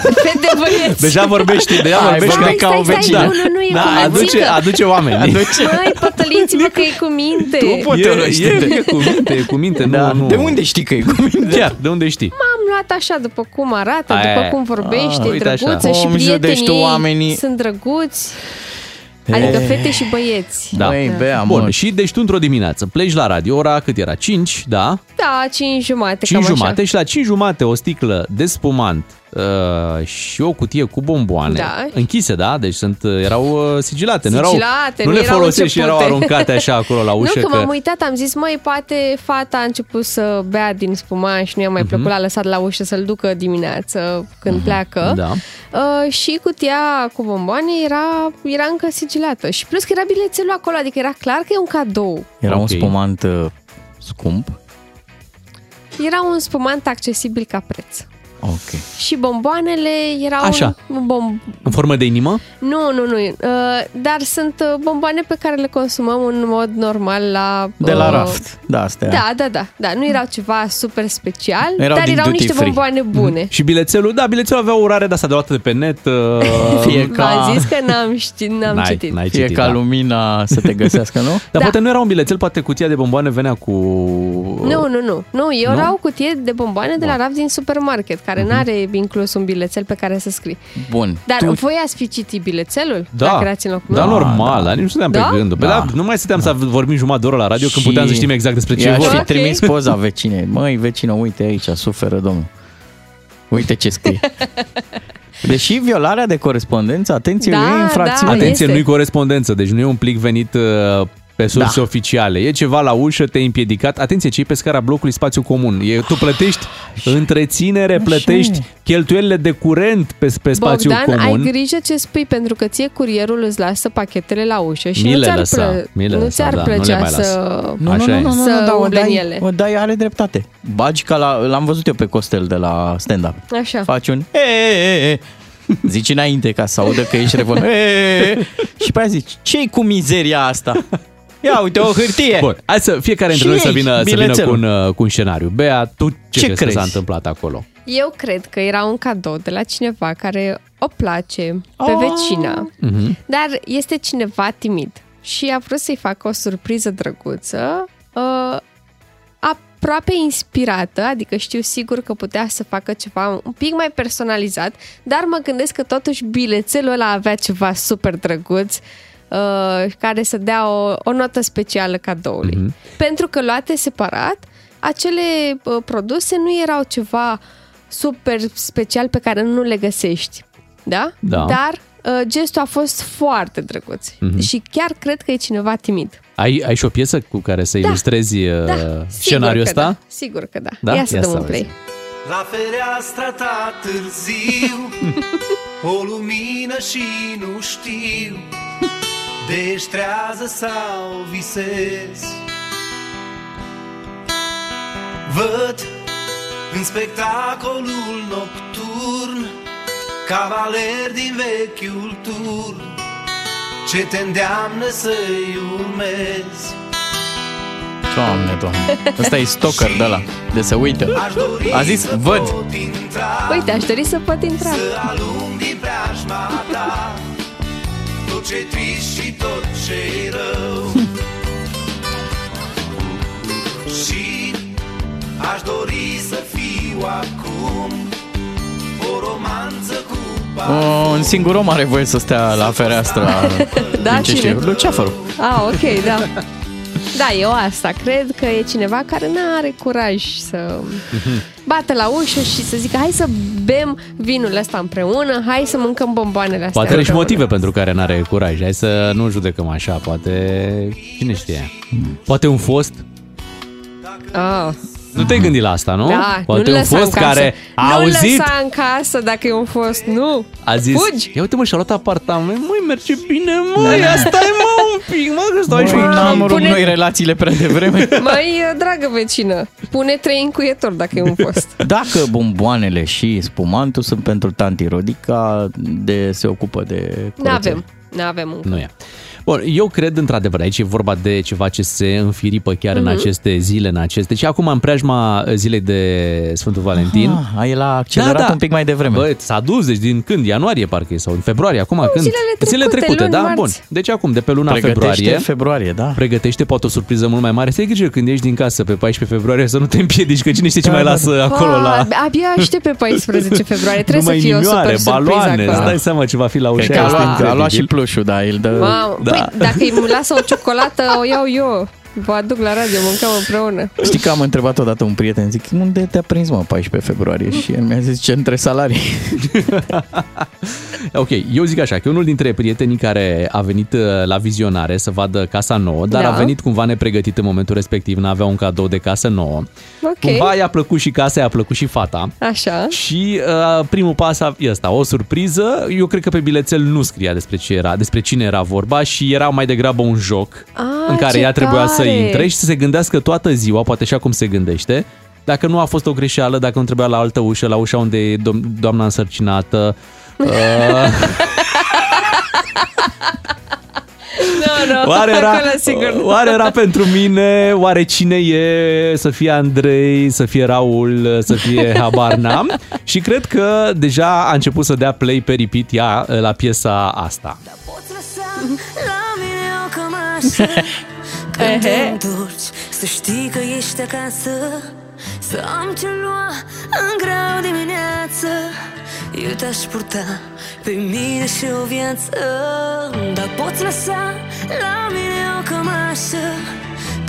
Speaker 4: fete băieți.
Speaker 3: Deja vorbești, deja
Speaker 5: Hai,
Speaker 3: vorbești
Speaker 5: vorbești
Speaker 3: ca,
Speaker 5: ca o
Speaker 4: stai,
Speaker 5: vecină.
Speaker 4: Nu, nu, nu, e
Speaker 3: da,
Speaker 4: cu
Speaker 3: aduce,
Speaker 4: mățică.
Speaker 3: aduce oameni.
Speaker 5: Aduce.
Speaker 4: Măi, pătăliți-vă că e cu minte.
Speaker 5: Tu pot-
Speaker 3: E,
Speaker 5: Pătălește.
Speaker 3: e, e cu minte, e cu minte.
Speaker 5: Da.
Speaker 3: Nu, nu.
Speaker 5: De unde știi că e cu mine?
Speaker 3: Chiar, de unde știi?
Speaker 4: M-am luat așa după cum arată,
Speaker 3: Aia
Speaker 4: după
Speaker 3: e.
Speaker 4: cum vorbește,
Speaker 3: Ah,
Speaker 4: e
Speaker 3: uite așa.
Speaker 4: drăguță și
Speaker 5: Cum judești
Speaker 4: prietenii
Speaker 5: tu
Speaker 4: ei
Speaker 5: oamenii.
Speaker 4: sunt drăguți. Adică fete și băieți.
Speaker 3: Da.
Speaker 5: Băi, Bea,
Speaker 3: Bun,
Speaker 5: mă.
Speaker 3: și deci tu într-o dimineață pleci la radio, ora cât era? 5, da?
Speaker 4: Da, 5 jumate,
Speaker 3: 5
Speaker 4: cam
Speaker 3: jumate
Speaker 4: așa.
Speaker 3: și la 5 jumate o sticlă de spumant uh, și o cutie cu bomboane
Speaker 4: Da.
Speaker 3: închise, da? Deci sunt, erau uh, sigilate, nu erau,
Speaker 4: Sigilate,
Speaker 3: nu,
Speaker 4: nu
Speaker 3: le
Speaker 4: erau
Speaker 3: folosești și erau
Speaker 4: începute.
Speaker 3: aruncate așa acolo la ușă.
Speaker 4: nu, că m-am uitat, am zis, măi, poate fata a început să bea din spuman și nu i-a mai plăcut, l-a lăsat la ușă să-l ducă dimineață când pleacă.
Speaker 3: Da.
Speaker 4: Uh, și cutia cu bomboane era, era încă sigilată. Și plus că era bilețelul acolo, adică era clar că e un cadou.
Speaker 5: Era un
Speaker 3: Ok.
Speaker 5: spumant uh, scump.
Speaker 4: Era un spumant accesibil ca preț.
Speaker 5: Ok.
Speaker 4: Și bomboanele erau
Speaker 3: Așa.
Speaker 4: un bom...
Speaker 3: În formă de inimă?
Speaker 4: Nu, nu, nu. Uh, dar sunt uh, bomboane pe care le consumăm în mod normal la...
Speaker 5: De la
Speaker 4: uh,
Speaker 5: raft. Da, astea.
Speaker 4: Da, da, da, da. Nu erau ceva super special,
Speaker 5: Erau
Speaker 4: dar
Speaker 5: din
Speaker 4: erau
Speaker 5: duty
Speaker 4: niște
Speaker 5: free.
Speaker 4: bomboane bune.
Speaker 3: Și bilețelul, da, bilețelul avea o urare de asta de luată de pe net. uh,
Speaker 5: Fie
Speaker 4: V-am zis că n-am știut, n-am
Speaker 3: N-ai-
Speaker 4: citit.
Speaker 3: n-ai
Speaker 5: Fie
Speaker 3: citit,
Speaker 5: ca
Speaker 3: da.
Speaker 5: lumina să te găsească, nu?
Speaker 3: Dar
Speaker 4: Da.
Speaker 3: poate nu era un bilețel, poate cutia de bomboane venea cu...
Speaker 4: Nu, nu, nu. Nu, eu
Speaker 3: Nu?
Speaker 4: era o cutie de bomboane de la raft din supermarket, care n-are inclus un bilețel pe care să scrii.
Speaker 5: Bun.
Speaker 4: Dar
Speaker 5: tu...
Speaker 4: voi ați fi citit bilețelul?
Speaker 3: Da,
Speaker 4: Dacă erați în locul
Speaker 3: da,
Speaker 4: meu?
Speaker 3: normal, dar nici nu stăteam
Speaker 4: Da?
Speaker 3: pe gândul. Pe
Speaker 5: Da.
Speaker 3: da. nu mai stăteam să vorbim jumătate de oră la radio când
Speaker 5: Și
Speaker 3: puteam să știm exact despre ce e
Speaker 5: I-aș
Speaker 3: vorba.
Speaker 5: fi
Speaker 4: Ok.
Speaker 5: trimis poza vecinei. Măi, vecină, uite aici, suferă domnul. Uite ce scrie. Deși violarea de corespondență, atenție,
Speaker 4: Da,
Speaker 5: e infracțiune.
Speaker 4: da,
Speaker 3: Atenție,
Speaker 4: este.
Speaker 3: nu-i corespondență, deci nu e un plic venit uh, pe surse
Speaker 5: Da.
Speaker 3: oficiale. E ceva la ușă, te-ai împiedicat. Atenție, cei pe scara blocului spațiu comun. E, tu plătești întreținere, plătești cheltuielile de curent pe, pe spațiu
Speaker 4: Bogdan,
Speaker 3: comun.
Speaker 4: ai grijă ce spui, pentru că ție curierul îți lasă pachetele la ușă și
Speaker 3: Mi
Speaker 4: nu
Speaker 3: le
Speaker 4: ți-ar,
Speaker 3: lăsa,
Speaker 4: plă-
Speaker 3: mi le
Speaker 4: nu
Speaker 3: lăsa,
Speaker 4: ți-ar
Speaker 3: da, nu le
Speaker 4: plăcea
Speaker 3: mai las.
Speaker 4: să...
Speaker 5: Nu,
Speaker 3: Așa
Speaker 5: nu,
Speaker 3: e.
Speaker 5: nu, nu, nu,
Speaker 4: Să
Speaker 5: da, o
Speaker 4: umble în
Speaker 5: dai,
Speaker 4: ele.
Speaker 5: o dai, are dreptate. Bagi ca la, l-am văzut eu pe Costel de la stand-up.
Speaker 4: Așa.
Speaker 5: Faci un e, e, e, Zici înainte ca să audă că ești revol. E, e, e. Și pe aia zici, ce cu mizeria asta? Ia uite, o hârtie.
Speaker 3: Bun, hai să fiecare dintre
Speaker 5: Și
Speaker 3: noi să
Speaker 5: aici,
Speaker 3: vină, să vină cu,
Speaker 5: bilețelul.
Speaker 3: un, uh, cu un scenariu. Bea, tu ce,
Speaker 5: Ce
Speaker 3: crezi, că
Speaker 5: crezi?
Speaker 3: s-a întâmplat acolo?
Speaker 4: Eu cred că era un cadou de la cineva care o place pe
Speaker 5: Oh.
Speaker 4: vecina,
Speaker 3: Mhm.
Speaker 4: dar este cineva timid și a vrut să-i facă o surpriză drăguță, uh, aproape inspirată, adică știu sigur că putea să facă ceva un pic mai personalizat, dar mă gândesc că totuși bilețelul ăla avea ceva super drăguț uh, care să dea o, o notă specială cadoului.
Speaker 3: Mhm.
Speaker 4: Pentru că luate separat, acele uh, produse nu erau ceva super special pe care nu le găsești. Da?
Speaker 3: Da.
Speaker 4: Dar uh, gestul a fost foarte drăguț
Speaker 3: Mhm.
Speaker 4: și chiar cred că e cineva timid.
Speaker 3: Ai, ai și o piesă cu care să
Speaker 4: Da.
Speaker 3: ilustrezi uh,
Speaker 4: Da, sigur
Speaker 3: scenariul
Speaker 4: că
Speaker 3: ăsta?
Speaker 4: Da, sigur că da.
Speaker 3: Da?
Speaker 4: Ia să
Speaker 3: Ia
Speaker 4: dăm
Speaker 3: să
Speaker 4: un
Speaker 3: auzi.
Speaker 4: play.
Speaker 16: La fereastra ta târziu O lumină și nu știu Deștrează sau visez Văd în spectacolul nocturn Cavaler din vechiul turn Ce te îndeamnă să-i urmezi
Speaker 5: Doamne, doamne. Ăsta e stalker de la de să uită. Aș zis, văd.
Speaker 4: Uite, aș dori să pot intra.
Speaker 16: Să alung din preajma ta Tot ce trist și tot ce rău Și aș dori să fiu acum O romanță cu
Speaker 5: O, un singur om are voie să stea la fereastră.
Speaker 4: Da,
Speaker 5: Din ce
Speaker 4: cine?
Speaker 5: știu. Luceafărul.
Speaker 4: Ah, ok, da. Da, eu asta. Cred că e cineva care nu are curaj să bată la ușă și să zică hai să bem vinul ăsta împreună, hai să mâncăm bomboanele astea
Speaker 3: Poate are și
Speaker 4: împreună.
Speaker 3: motive pentru care n-are curaj. Hai să nu judecăm așa. Poate... Cine știe? Poate un fost?
Speaker 4: Ah,
Speaker 3: Nu te-ai gândit la asta, nu?
Speaker 4: da,
Speaker 3: Poate
Speaker 4: nu
Speaker 3: un
Speaker 4: lăsa
Speaker 3: fost
Speaker 4: în casă.
Speaker 3: care a
Speaker 4: nu
Speaker 3: auzit,
Speaker 4: lăsa în casă dacă e un fost, nu.
Speaker 3: a zis,
Speaker 4: Fugi!
Speaker 3: ia uite mă, și-a luat apartament, măi, merge bine, măi, da. asta e mă un pic, mă, că stau și
Speaker 5: Măi, n-am rupt
Speaker 4: Pune-
Speaker 5: noi relațiile prea devreme.
Speaker 4: Mai dragă vecină, pune trei încuietori dacă e un fost.
Speaker 5: Dacă bomboanele și spumantul sunt pentru tanti Rodica, de se ocupă de
Speaker 4: Nu avem, nu avem încă.
Speaker 3: Nu e. Bun, eu cred într-adevăr, aici e vorba de ceva ce se înfiripă chiar
Speaker 4: Mhm.
Speaker 3: în aceste zile, în aceste... Și acum în preajma zilei de Sfântul Valentin.
Speaker 5: Ah, el a accelerat un pic mai devreme.
Speaker 3: Bă, s-a dus, deci din când? Ianuarie parcă e, sau în februarie, acum când?
Speaker 4: zilele trecute, luni,
Speaker 3: da?
Speaker 4: marți.
Speaker 3: Bun. Deci acum, de pe luna
Speaker 5: Pregătește
Speaker 3: februarie,
Speaker 5: februarie, da.
Speaker 3: pregătește poate o surpriză mult mai mare. Să ai grijă când ieși din casă pe 14 februarie să nu te împiedici, că cine știe ce
Speaker 5: Da,
Speaker 3: mai
Speaker 5: da,
Speaker 3: lasă
Speaker 5: da.
Speaker 3: acolo la...
Speaker 4: Ah, Abia aștept pe 14 februarie, trebuie
Speaker 3: numai
Speaker 4: să fie o
Speaker 3: inimioare,
Speaker 4: super
Speaker 3: baloane,
Speaker 4: surpriză
Speaker 3: îți
Speaker 4: acolo.
Speaker 3: dai seama ce va fi la ușa
Speaker 5: Cred că a
Speaker 3: asta,
Speaker 5: luat, a
Speaker 3: incredibil.
Speaker 5: luat și plușul, da, îl dă...
Speaker 4: Mamă,
Speaker 3: Da.
Speaker 4: Păi dacă îi lasă o ciocolată, o iau eu. Vă aduc la radio, mâncăm împreună.
Speaker 5: Știi că am întrebat odată un prieten, zic, unde te-a prins mă 14 februarie? Și el mi-a zis, ce între salarii.
Speaker 3: Ok, eu zic așa, că e unul dintre prietenii care a venit uh, la vizionare să vadă casa nouă, dar
Speaker 4: Da.
Speaker 3: a venit cumva nepregătit în momentul respectiv, n-avea un cadou de casă nouă.
Speaker 4: Ok.
Speaker 3: Cumva i-a plăcut și casa, i-a plăcut și fata.
Speaker 4: Așa.
Speaker 3: Și uh, primul pas a, e ăsta, o surpriză. Eu cred că pe bilețel nu scria despre ce era, despre cine era vorba și era mai degrabă un joc
Speaker 4: Ah,
Speaker 3: în care
Speaker 4: ce
Speaker 3: ea trebuia să
Speaker 4: tare!
Speaker 3: intre și să se gândească toată ziua, poate așa cum se gândește, dacă nu a fost o greșeală, dacă nu trebuia la altă ușă, la ușa unde e dom- doamna însărcinată. Uh,
Speaker 4: Nu, nu,
Speaker 3: Oare era,
Speaker 4: acolo sigur. nu.
Speaker 3: oare era pentru mine? Oare cine e? Să fie Andrei, să fie Raul, să fie habar n-am. Și cred că deja a început să dea play pe repeat ea la piesa asta.
Speaker 12: La mine o cămașă Când te întorci Să știi că ești acasă Să am ce lua în grau dimineață Eu te-aș purta pe mine și o viață Dar poți lăsa la mine o cămașă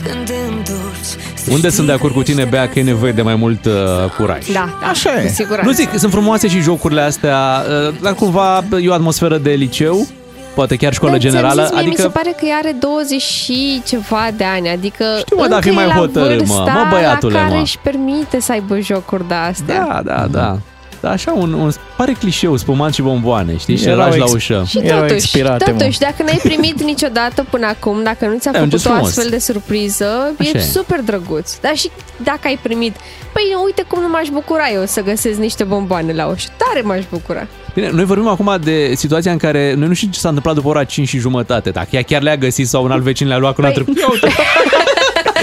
Speaker 12: Când te întorci să
Speaker 3: Unde
Speaker 12: știi
Speaker 3: sunt de acord
Speaker 12: că
Speaker 3: cu tine,
Speaker 12: ești
Speaker 3: Bea, că e nevoie de mai mult uh, curaj.
Speaker 4: Da, da,
Speaker 5: Așa e.
Speaker 4: cu siguranță.
Speaker 3: Nu zic, sunt frumoase și jocurile astea, uh, dar cumva e o atmosferă de liceu, poate chiar școală
Speaker 4: Da, ți-am
Speaker 3: generală,
Speaker 4: zis, mie mi
Speaker 3: adică
Speaker 4: se pare că ea are 20 și ceva de ani, adică
Speaker 3: Știu, mă, dar
Speaker 4: încă
Speaker 3: fi mai
Speaker 4: e la
Speaker 3: hotărât, mă.
Speaker 4: vârsta
Speaker 3: Mă, băiatule,
Speaker 4: la care
Speaker 3: mă.
Speaker 4: își permite să aibă jocuri de astea.
Speaker 3: Da, da, da. Da, așa un, un pare clișeu, spumant și bomboane, știi? Și
Speaker 5: Erau
Speaker 3: lași la
Speaker 5: ex-
Speaker 3: ușă.
Speaker 4: Și
Speaker 5: Erau
Speaker 4: totuși,
Speaker 5: expirate, mă.
Speaker 4: totuși, dacă n-ai primit niciodată până acum, dacă nu ți-a
Speaker 3: Da, e un
Speaker 4: făcut
Speaker 3: gest
Speaker 4: o
Speaker 3: frumos.
Speaker 4: astfel de surpriză,
Speaker 3: Așa
Speaker 4: e
Speaker 3: e.
Speaker 4: super drăguț. Dar și dacă ai primit, păi uite cum nu m-aș bucura eu să găsesc niște bomboane la ușă. Tare m-aș bucura.
Speaker 3: Bine, noi vorbim acum de situația în care noi nu știm ce s-a întâmplat după ora 5 și jumătate, dacă ea chiar le-a găsit sau un alt vecin le-a luat cu
Speaker 4: Păi-
Speaker 3: păi...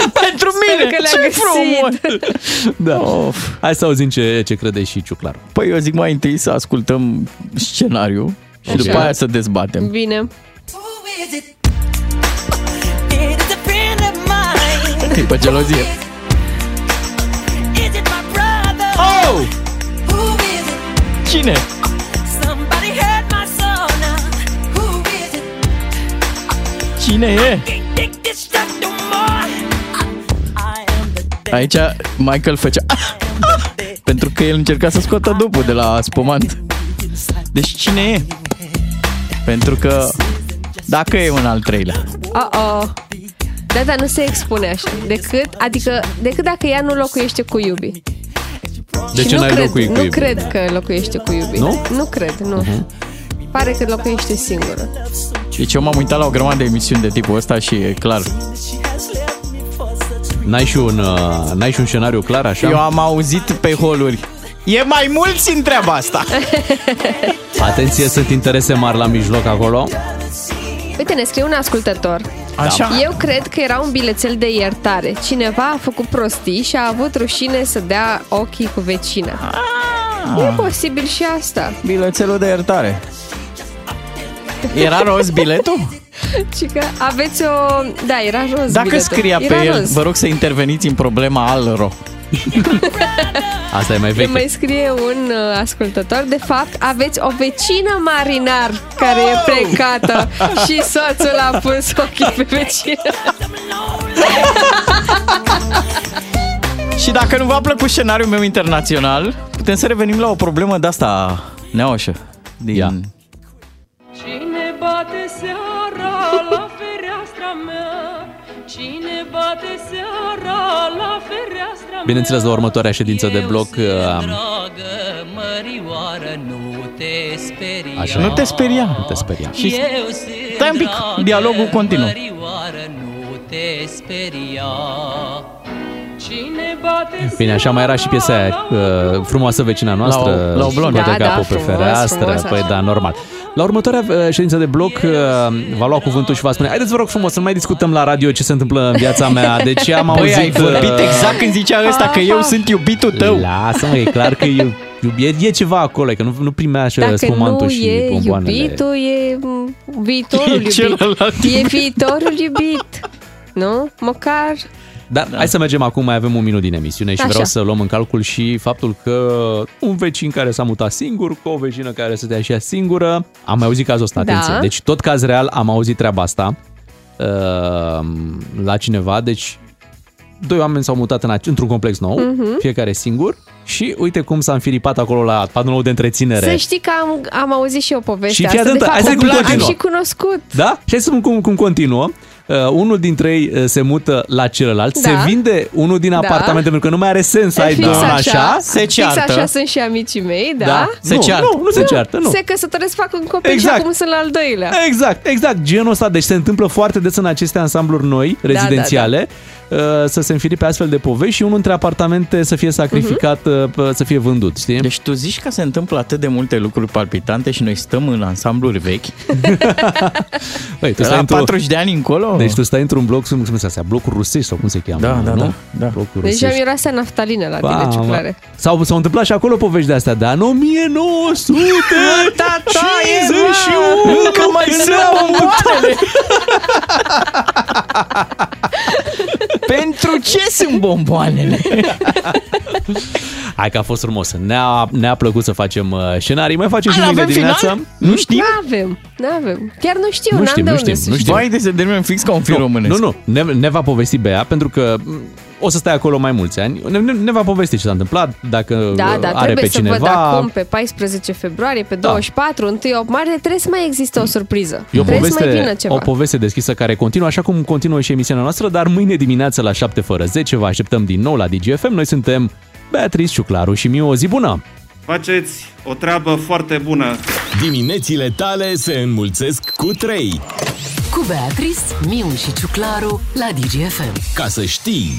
Speaker 3: Ia uite,
Speaker 5: Pentru
Speaker 4: Sper că le-a găsit.
Speaker 3: da. Of. Hai să auzim ce, ce crede și Ciuclar.
Speaker 5: Păi eu zic mai întâi să ascultăm scenariu și
Speaker 4: Așa.
Speaker 5: după aia să dezbatem.
Speaker 4: Bine.
Speaker 5: E pe gelozie.
Speaker 12: Oh!
Speaker 5: Cine?
Speaker 12: Somebody heard
Speaker 5: Aici Michael făcea pentru că el încerca să scoată dupul de la spumant. Deci cine e? Pentru că dacă e un al treilea.
Speaker 4: Uh-oh. Da, dar nu se expune așa. Decât, adică, decât dacă ea nu locuiește cu iubi.
Speaker 3: De
Speaker 4: Și
Speaker 3: ce
Speaker 4: nu
Speaker 3: n-ai
Speaker 4: cred,
Speaker 3: locui cu
Speaker 4: Nu
Speaker 3: iubi?
Speaker 4: cred că locuiește cu iubi.
Speaker 3: Nu?
Speaker 4: Nu cred, nu. Pare că locuiește singură.
Speaker 5: Deci eu m-am uitat la o grămadă de emisiuni de tipul ăsta și e clar.
Speaker 3: N-ai și un, uh, n-ai și un scenariu clar așa?
Speaker 5: Eu am auzit pe holuri. E mai mulți în treaba asta.
Speaker 3: Atenție, sunt interese mari la mijloc acolo.
Speaker 4: Uite, ne scrie un ascultător.
Speaker 5: Așa.
Speaker 4: Eu cred că era un bilețel de iertare. Cineva a făcut prostii și a avut rușine să dea ochii cu vecina.
Speaker 5: Ah.
Speaker 4: E posibil și asta.
Speaker 5: Bilețelul de iertare. Era roz biletul?
Speaker 4: Și că aveți o... Da, era roz
Speaker 5: Dacă
Speaker 4: biletul.
Speaker 5: scria
Speaker 4: era
Speaker 5: pe el,
Speaker 4: roz.
Speaker 5: vă rog să interveniți în problema Alro.
Speaker 3: Asta e mai
Speaker 4: Ne
Speaker 3: veche.
Speaker 4: mai scrie un uh, ascultător, de fapt aveți o vecină marinar care e plecată și soțul a pus ochii pe vecină.
Speaker 5: Și dacă nu v-a plăcut scenariul meu internațional, putem să revenim la o problemă de asta neoșă. Din... Ia.
Speaker 17: Cine bate seara Cine bate seara la fereastra mea?
Speaker 3: Bineînțeles, la următoarea ședință de bloc uh,
Speaker 17: Dragă mărioară, nu te speria.
Speaker 3: Așa.
Speaker 5: Nu te speria.
Speaker 3: Nu te speria.
Speaker 5: Și
Speaker 17: Eu sunt
Speaker 5: stai un pic,
Speaker 17: dragă
Speaker 5: dialogul continuă.
Speaker 17: Mărioară, nu te speria. Cine bate
Speaker 3: Bine, așa mai era și piesa aia, uh, frumoasă vecina noastră,
Speaker 5: La o- la o blondă.
Speaker 3: scoate
Speaker 4: Da, da,
Speaker 3: capul pe
Speaker 4: frumos,
Speaker 3: fereastră,
Speaker 4: frumos,
Speaker 3: păi
Speaker 4: așa.
Speaker 3: da, normal. La următoarea uh, ședință de bloc uh, va lua cuvântul și va spune Haideți vă rog frumos să nu mai discutăm la radio ce se întâmplă în viața mea Deci am
Speaker 5: Păi
Speaker 3: auzit...
Speaker 5: ai vorbit
Speaker 3: uh,
Speaker 5: exact când zicea ăsta că eu sunt iubitul tău.
Speaker 3: Lasă-mă, e clar că e, e, e ceva acolo, că nu, nu primea așa
Speaker 4: Dacă
Speaker 3: spumantul
Speaker 4: nu
Speaker 3: și
Speaker 4: e
Speaker 3: bomboanele.
Speaker 4: iubitul, e m, viitorul
Speaker 5: E
Speaker 4: iubit.
Speaker 5: celălalt
Speaker 4: E
Speaker 5: iubit.
Speaker 4: viitorul iubit. Nu? Măcar
Speaker 3: Dar da. hai să mergem acum, mai avem un minut din emisiune și
Speaker 4: Așa.
Speaker 3: vreau să luăm în calcul și faptul că un vecin care s-a mutat singur, cu o vecină care stătea și ea singură, am mai auzit cazul ăsta,
Speaker 4: Da.
Speaker 3: atenție. Deci tot caz real am auzit treaba asta uh, la cineva, deci doi oameni s-au mutat în, ace- într-un complex nou,
Speaker 4: Mhm.
Speaker 3: fiecare singur și uite cum s-a înfiripat acolo la panul nou de întreținere.
Speaker 4: Să știi că am, am auzit și eu povestea
Speaker 3: Și fii
Speaker 4: asta.
Speaker 3: atentă,
Speaker 4: de
Speaker 3: hai
Speaker 4: fapt,
Speaker 3: să cum
Speaker 4: am
Speaker 3: continuă.
Speaker 4: și cunoscut.
Speaker 3: Da? Și hai să spun cum, cum continuă. Uh, unul dintre ei uh, se mută la celălalt,
Speaker 4: Da.
Speaker 3: se vinde unul din
Speaker 4: Da.
Speaker 3: apartamente, pentru că nu mai are sens să ai
Speaker 4: Fix
Speaker 3: două așa,
Speaker 4: Fix așa sunt și amicii mei, da?
Speaker 3: Da. Se Nu, ceartă. nu, nu se ceartă, nu.
Speaker 4: Se căsătoresc, fac un copil
Speaker 3: Exact.
Speaker 4: și acum sunt la al doilea.
Speaker 3: Exact, exact, genul ăsta. Deci se întâmplă foarte des în aceste ansambluri noi,
Speaker 4: Da,
Speaker 3: rezidențiale, uh, să se înfiripe astfel de povești și unul dintre apartamente să fie sacrificat,
Speaker 4: Mhm.
Speaker 3: uh, să fie vândut, știi?
Speaker 5: Deci tu zici că se întâmplă atât de multe lucruri palpitante și noi stăm în ansambluri vechi?
Speaker 3: Băi, tu
Speaker 5: La
Speaker 3: stai într-o-
Speaker 5: 40 de ani încolo?
Speaker 3: Deci tu stai într-un bloc, cum se astea, blocuri rusești sau cum se cheamă,
Speaker 5: Da, da,
Speaker 3: nu?
Speaker 5: da, da.
Speaker 3: Blocuri
Speaker 4: Deja
Speaker 3: rusești.
Speaker 4: miroase naftalină la tine,
Speaker 3: Ba,
Speaker 4: ciuclare.
Speaker 3: mă. Sau s-au întâmplat și acolo povești de astea, dar în 1900
Speaker 5: Încă mai sunt bomboanele! Pentru ce sunt bomboanele?
Speaker 3: Hai că a fost frumos. Ne-a, ne-a plăcut să facem uh, scenarii. Mai facem și
Speaker 5: Ai,
Speaker 3: mâine
Speaker 5: avem
Speaker 3: dimineața.
Speaker 5: final? Nu știm?
Speaker 4: Nu avem, nu avem. Chiar nu știu,
Speaker 3: Nu
Speaker 4: n-am
Speaker 3: știm,
Speaker 4: de
Speaker 3: nu
Speaker 4: unde
Speaker 3: știm,
Speaker 4: să
Speaker 3: nu știm.
Speaker 5: Vai de să terminăm fix ca un film
Speaker 3: nu,
Speaker 5: românesc.
Speaker 3: Nu, nu, ne, ne va povesti Bea, pentru că m, o să stai acolo mai mulți ani. Ne, ne, ne va povesti ce s-a întâmplat, dacă
Speaker 4: Da,
Speaker 3: uh,
Speaker 4: da,
Speaker 3: are
Speaker 4: trebuie
Speaker 3: pe
Speaker 4: să
Speaker 3: cineva.
Speaker 4: văd acum pe 14 februarie, pe 24, 1 8 martie, trebuie să mai existe o surpriză.
Speaker 3: E o
Speaker 4: trebuie să mai vină
Speaker 3: poveste,
Speaker 4: ceva.
Speaker 3: o poveste deschisă care continuă, așa cum continuă și emisiunea noastră, dar mâine dimineață la 7 fără 10 vă așteptăm din nou la DGFM. Noi suntem Beatrice, Ciuclaru și Miu. O zi bună!
Speaker 18: Faceți o treabă foarte bună.
Speaker 2: Diminețile tale se înmulțesc cu 3.
Speaker 1: Cu Beatrice, Miu și Ciuclaru la DGFM.
Speaker 2: Ca să știi...